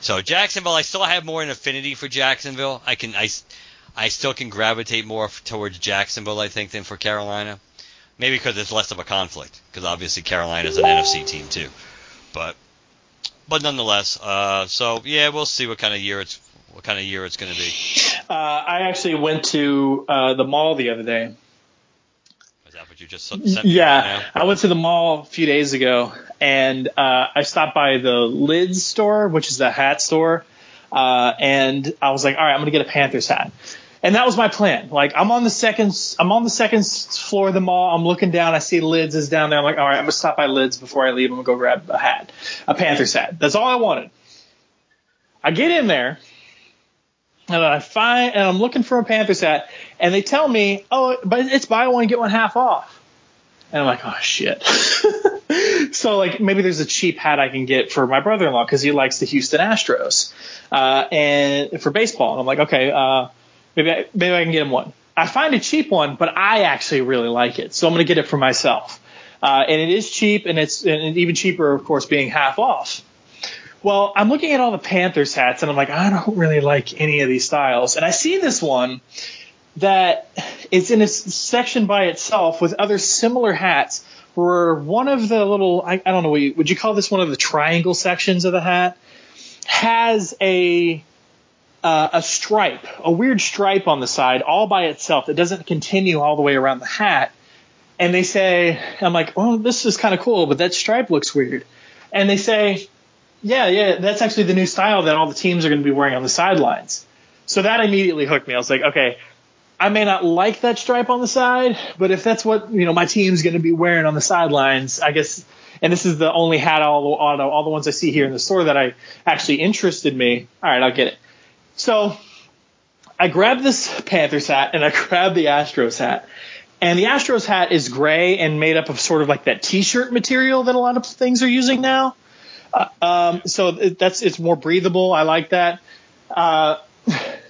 So Jacksonville, I still have more an affinity for Jacksonville. I can I, I still can gravitate more towards Jacksonville I think than for Carolina. Maybe because it's less of a conflict because obviously Carolina's an NFC team too. But but nonetheless, uh, so yeah, we'll see what kind of year it's what kind of year it's going to be. Uh, I actually went to uh, the mall the other day. Is that what you just sent Yeah. I went to the mall a few days ago, and uh, I stopped by the Lids store, which is the hat store, uh, and I was like, all right, I'm gonna get a Panthers hat. And that was my plan. Like I'm on the second, I'm on the second floor of the mall. I'm looking down. I see Lids is down there. I'm like, all right, I'm gonna stop by Lids before I leave. I'm gonna go grab a hat, a Panthers hat. That's all I wanted. I get in there, and I find, and I'm looking for a Panthers hat, and they tell me, oh, but it's buy one get one half off. And I'm like, oh shit. so like maybe there's a cheap hat I can get for my brother-in-law because he likes the Houston Astros, uh, and for baseball. And I'm like, okay, uh, maybe I, maybe I can get him one. I find a cheap one, but I actually really like it, so I'm gonna get it for myself. Uh, and it is cheap, and it's and even cheaper, of course, being half off. Well, I'm looking at all the Panthers hats, and I'm like, I don't really like any of these styles. And I see this one that is in a section by itself with other similar hats. Where one of the little, I, I don't know, you- would you call this one of the triangle sections of the hat? Has a uh, a stripe, a weird stripe on the side, all by itself. It doesn't continue all the way around the hat. and they say, I'm like, oh, this is kind of cool, but that stripe looks weird. And they say, yeah, yeah, that's actually the new style that all the teams are going to be wearing on the sidelines. So that immediately hooked me. I was like, okay, I may not like that stripe on the side, but if that's what you know my team's going to be wearing on the sidelines, I guess. And this is the only hat all, all, all the ones I see here in the store that I actually interested me. All right, I'll get it. So I grabbed this Panthers hat and I grabbed the Astros hat. And the Astros hat is gray and made up of sort of like that T-shirt material that a lot of things are using now. Uh, um, so that's it's more breathable. I like that. Uh,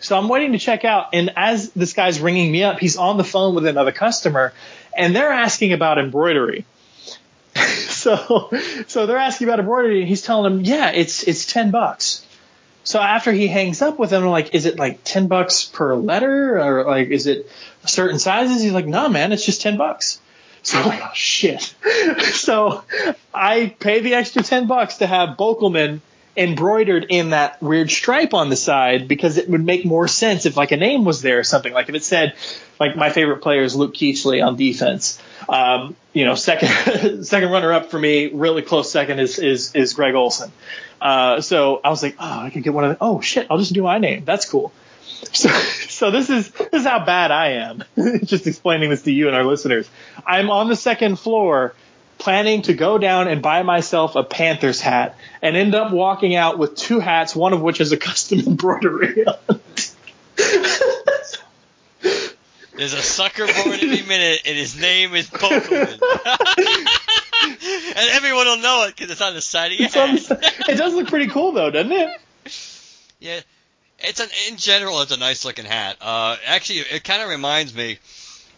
so I'm waiting to check out, and as this guy's ringing me up, he's on the phone with another customer, and they're asking about embroidery. so, so they're asking about embroidery, and he's telling them, yeah, it's it's ten bucks. So after he hangs up with them, I'm like, is it like ten bucks per letter, or like is it certain sizes? He's like, no, man, it's just ten bucks. So I'm like, oh shit. so I pay the extra ten bucks to have Bokelman embroidered in that weird stripe on the side because it would make more sense if like a name was there or something. Like if it said like my favorite player is Luke Kuechly on defense. Um, you know, second second runner up for me, really close second is is is Greg Olsen. Uh, so I was like, oh, I could get one of the. Oh shit, I'll just do my name. That's cool. So, so this is this is how bad I am. just explaining this to you and our listeners. I'm on the second floor planning to go down and buy myself a Panthers hat and end up walking out with two hats, one of which is a custom embroidery. There's a sucker born every minute, and his name is Bokelman. and everyone will know it because it's on the side of your hat. it does look pretty cool, though, doesn't it? Yeah, it's an in general, it's a nice looking hat. Uh, actually, it kind of reminds me,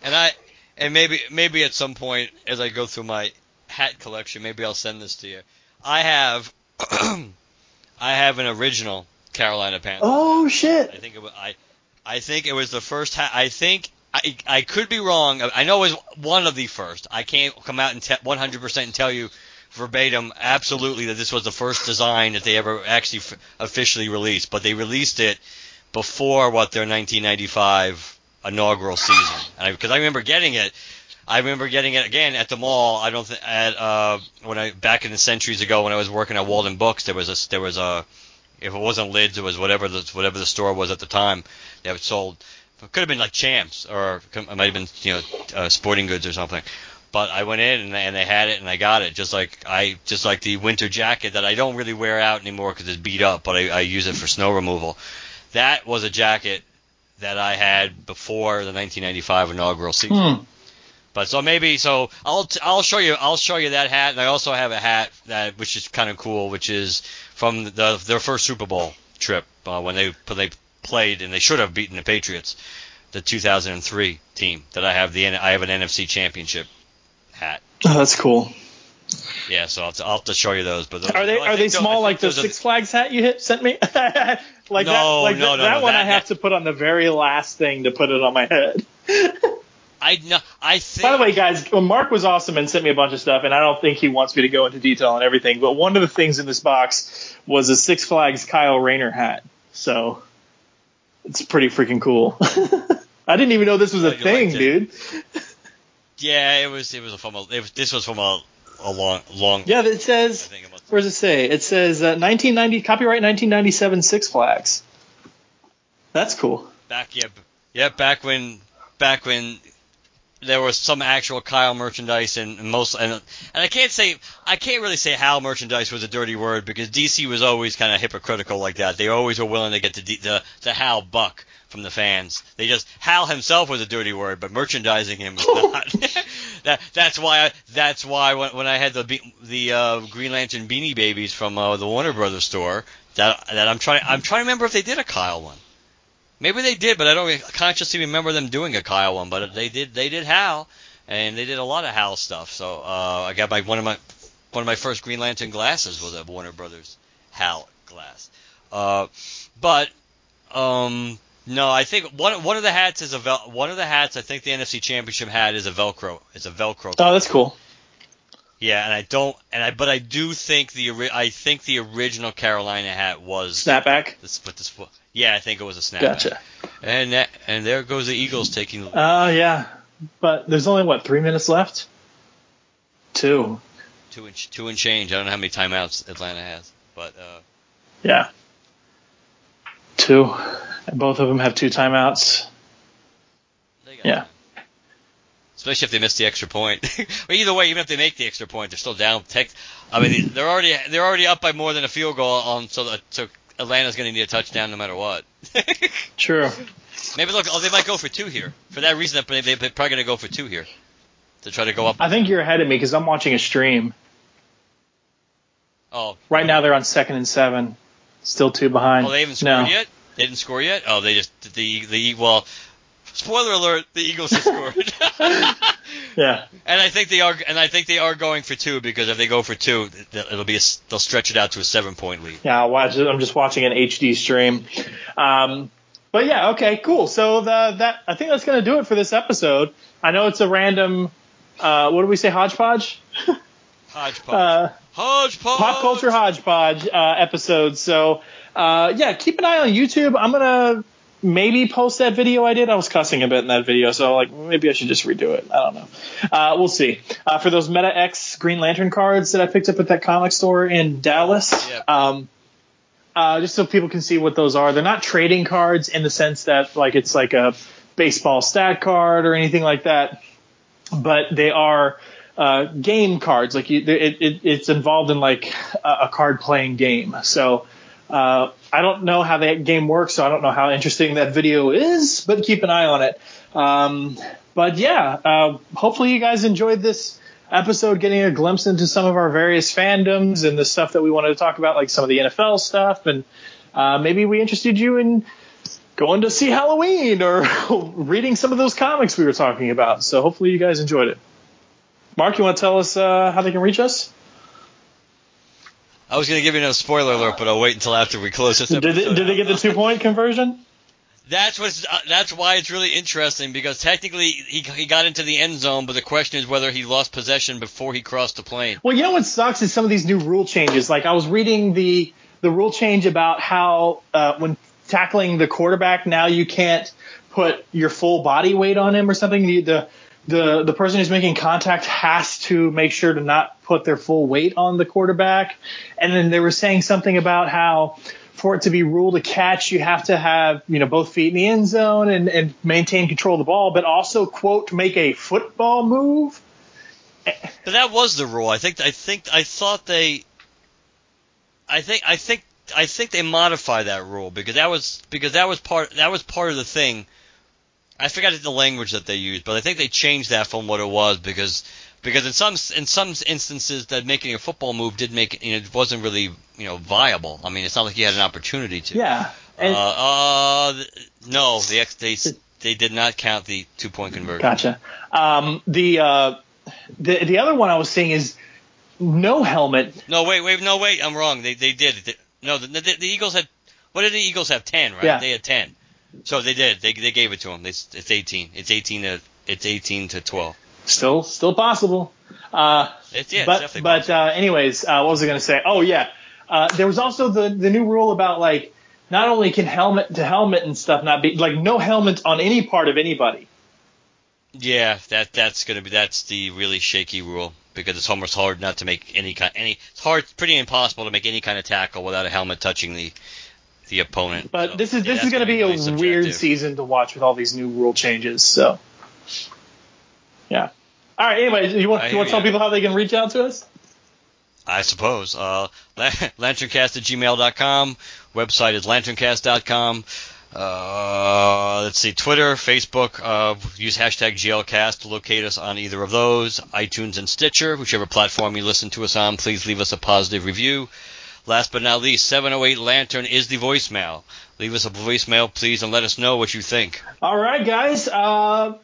and I, and maybe maybe at some point as I go through my hat collection. Maybe I'll send this to you. I have I have an original Carolina Panther. Oh shit! I think it was, I I think it was the first hat. I think I I could be wrong. I know it was one of the first. I can't come out and 100% and tell you verbatim absolutely that this was the first design that they ever actually f- officially released, but they released it before what their 1995 inaugural season. Because I, I remember getting it I remember getting it again at the mall. I don't think at uh when I back in the centuries ago when I was working at Waldenbooks there was a there was a if it wasn't lids it was whatever the whatever the store was at the time that sold. It could have been like Champs or it might have been you know uh, Sporting Goods or something. But I went in and and they had it and I got it just like I just like the winter jacket that I don't really wear out anymore because it's beat up, but I, I use it for snow removal. That was a jacket that I had before the 1995 inaugural season. Hmm. But so maybe so I'll I'll show you I'll show you that hat and I also have a hat that which is kind of cool which is from the their first Super Bowl trip uh, when they they played and they should have beaten the Patriots the 2003 team that I have the I have an NFC Championship hat. Oh, that's cool. Yeah, so I'll, I'll have to show you those. But those, are they are they small like the Six Flags hat you hit, sent me? like no, that, like no, that, no, that no, one that, I have to put on the very last thing to put it on my head. I know. I think. By the way, guys, well, Mark was awesome and sent me a bunch of stuff, and I don't think he wants me to go into detail on everything. But one of the things in this box was a Six Flags Kyle Rayner hat, so it's pretty freaking cool. I didn't even know this was a oh, thing, dude. yeah, it was. It was from a. It was, this was from a, a long, long. Yeah, it says. Where does it say? It says uh, 1990 copyright 1997 Six Flags. That's cool. Back yeah, yeah, back when back when there was some actual Kyle merchandise and most and, and I can't say I can't really say Hal merchandise was a dirty word because DC was always kind of hypocritical like that. They always were willing to get the the, the Hal buck from the fans. They just Hal himself was a dirty word, but merchandising him was not. that that's why I, that's why when, when I had the the uh, Green Lantern Beanie Babies from uh, the Warner Brothers store that that I'm trying I'm trying to remember if they did a Kyle one. Maybe they did, but I don't consciously remember them doing a Kyle one. But they did. They did Hal, and they did a lot of Hal stuff. So uh, I got my one of my one of my first Green Lantern glasses was a Warner Brothers Hal glass. Uh, but um, no, I think one one of the hats is a vel- one of the hats. I think the NFC Championship hat is a Velcro. It's a Velcro. Oh, that's cool. Yeah, and I don't, and I, but I do think the I think the original Carolina hat was snapback. This, but this, yeah, I think it was a snapback. Gotcha. And that, and there goes the Eagles taking. Oh uh, yeah. but there's only what three minutes left. Two. Two and two and change. I don't know how many timeouts Atlanta has, but uh, Yeah. Two. And both of them have two timeouts. Yeah. time. Especially if they miss the extra point. but either way, even if they make the extra point, they're still down. Tech, I mean, they're already they're already up by more than a field goal on so that, so Atlanta's going to need a touchdown no matter what. True. Maybe look, oh, they might go for two here. For that reason, they- they're probably going to go for two here to try to go up. I think you're ahead of me because I'm watching a stream. Oh, Right now they're on second and seven. Still two behind. oh, they haven't scored no. yet. They didn't score yet. Oh, they just the the well. Spoiler alert: the Eagles have scored. Yeah. And I think they are, and I think they are going for two because if they go for two, it'll be a, s- they'll stretch it out to a seven point lead. Yeah, I'll watch it. I'm just watching an HD stream. Um, but yeah, okay, cool. So the, that I think that's gonna do it for this episode. I know it's a random. Uh, what do we say? Hodgepodge. Hodgepodge. Uh, Hodgepodge. pop culture hodgepodge uh, episode. So uh, yeah, keep an eye on YouTube. I'm gonna maybe post that video I did. I was cussing a bit in that video, so like maybe I should just redo it. I don't know. Uh, we'll see. Uh, for those Meta X Green Lantern cards that I picked up at that comic store in Dallas. Yeah. Um, uh, just so people can see what those are. They're not trading cards in the sense that like it's like a baseball stat card or anything like that, but they are uh, game cards. Like you, it, it, it's involved in like a, a card playing game. So uh, I don't know how that game works, so I don't know how interesting that video is, but keep an eye on it. Um, but yeah, uh, hopefully you guys enjoyed this episode, getting a glimpse into some of our various fandoms and the stuff that we wanted to talk about, like some of the NFL stuff, and uh, maybe we interested you in going to see Halloween or reading some of those comics we were talking about. So hopefully you guys enjoyed it. Mark, you want to tell us uh, how they can reach us? I was going to give you no spoiler alert, but I'll wait until after we close this Did episode. they, did they get the two point conversion? That's what's, uh, that's why it's really interesting because technically he, he got into the end zone, but the question is whether he lost possession before he crossed the plane. Well, you know what sucks is some of these new rule changes. Like I was reading the the rule change about how uh, when tackling the quarterback, now you can't put your full body weight on him or something. The the the, the person who's making contact has to make sure to not put their full weight on the quarterback. And then they were saying something about how for it to be ruled a catch, you have to have, you know, both feet in the end zone and, and maintain control of the ball, but also, quote, make a football move. But that was the rule. I think I think I thought they I think I think I think they modified that rule because that was because that was part that was part of the thing. I forgot the language that they used, but I think they changed that from what it was because because in some in some instances that making a football move did make it, you know, it wasn't really you know viable. I mean, it's not like you had an opportunity to. Yeah. And, uh, uh, no, the ex they they did not count the two point conversion. Gotcha. Um, the uh, the the other one I was seeing is no helmet. No, wait, wait, no, wait. I'm wrong. They they did. They- no, the, the, the Eagles had. What did the Eagles have? Ten, right? Yeah. They had ten. So they did. They they gave it to them. It's, it's 18. It's 18 to it's 18 to 12. Still still possible. Uh, It's yeah, it's but definitely but uh, anyways, uh, what was I going to say? Oh yeah, uh, there was also the the new rule about like not only can helmet to helmet and stuff not be like no helmet on any part of anybody. yeah, that that's gonna be that's the really shaky rule because it's almost hard not to make any kind any. It's hard, pretty impossible to make any kind of tackle without a helmet touching the the opponent. But So, this is yeah, this is going to be a really weird season to watch with all these new rule changes. So yeah. All right. Anyways, you want you want to tell people how they can reach out to us? I suppose. Uh, lanterncast at gmail.com. Website is lanterncast.com. Uh, let's see, Twitter, Facebook, uh, use hashtag GLCast to locate us on either of those. iTunes and Stitcher, whichever platform you listen to us on, please leave us a positive review. Last but not least, 708 Lantern is the voicemail. Leave us a voicemail, please, and let us know what you think. All right, guys. Uh,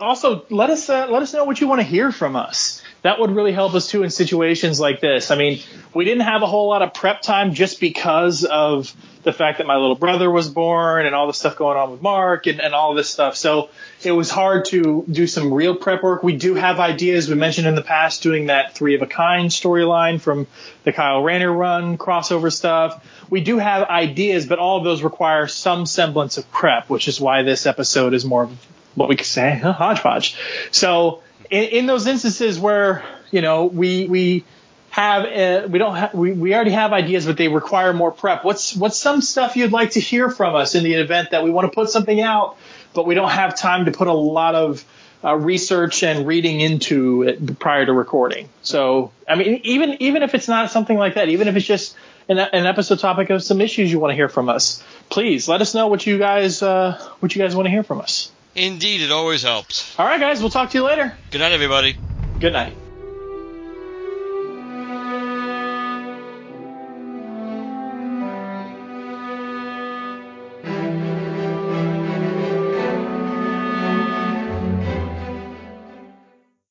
also, let us uh, let us know what you want to hear from us. That would really help us too in situations like this. I mean, we didn't have a whole lot of prep time just because of the fact that my little brother was born and all the stuff going on with Mark and, and all this stuff. So it was hard to do some real prep work. We do have ideas. We mentioned in the past doing that three of a kind storyline from the Kyle Rayner run crossover stuff. We do have ideas, but all of those require some semblance of prep, which is why this episode is more of what we could say hodgepodge. So in, in those instances where you know we we have uh, we don't have we, we already have ideas but they require more prep. What's what's some stuff you'd like to hear from us in the event that we want to put something out but we don't have time to put a lot of uh, research and reading into it prior to recording? So i mean even even if it's not something like that even if it's just an, an episode topic of some issues you want to hear from us please let us know what you guys uh, what you guys want to hear from us. Indeed, it always helps. all right guys we'll talk to you later. Good night, everybody. good night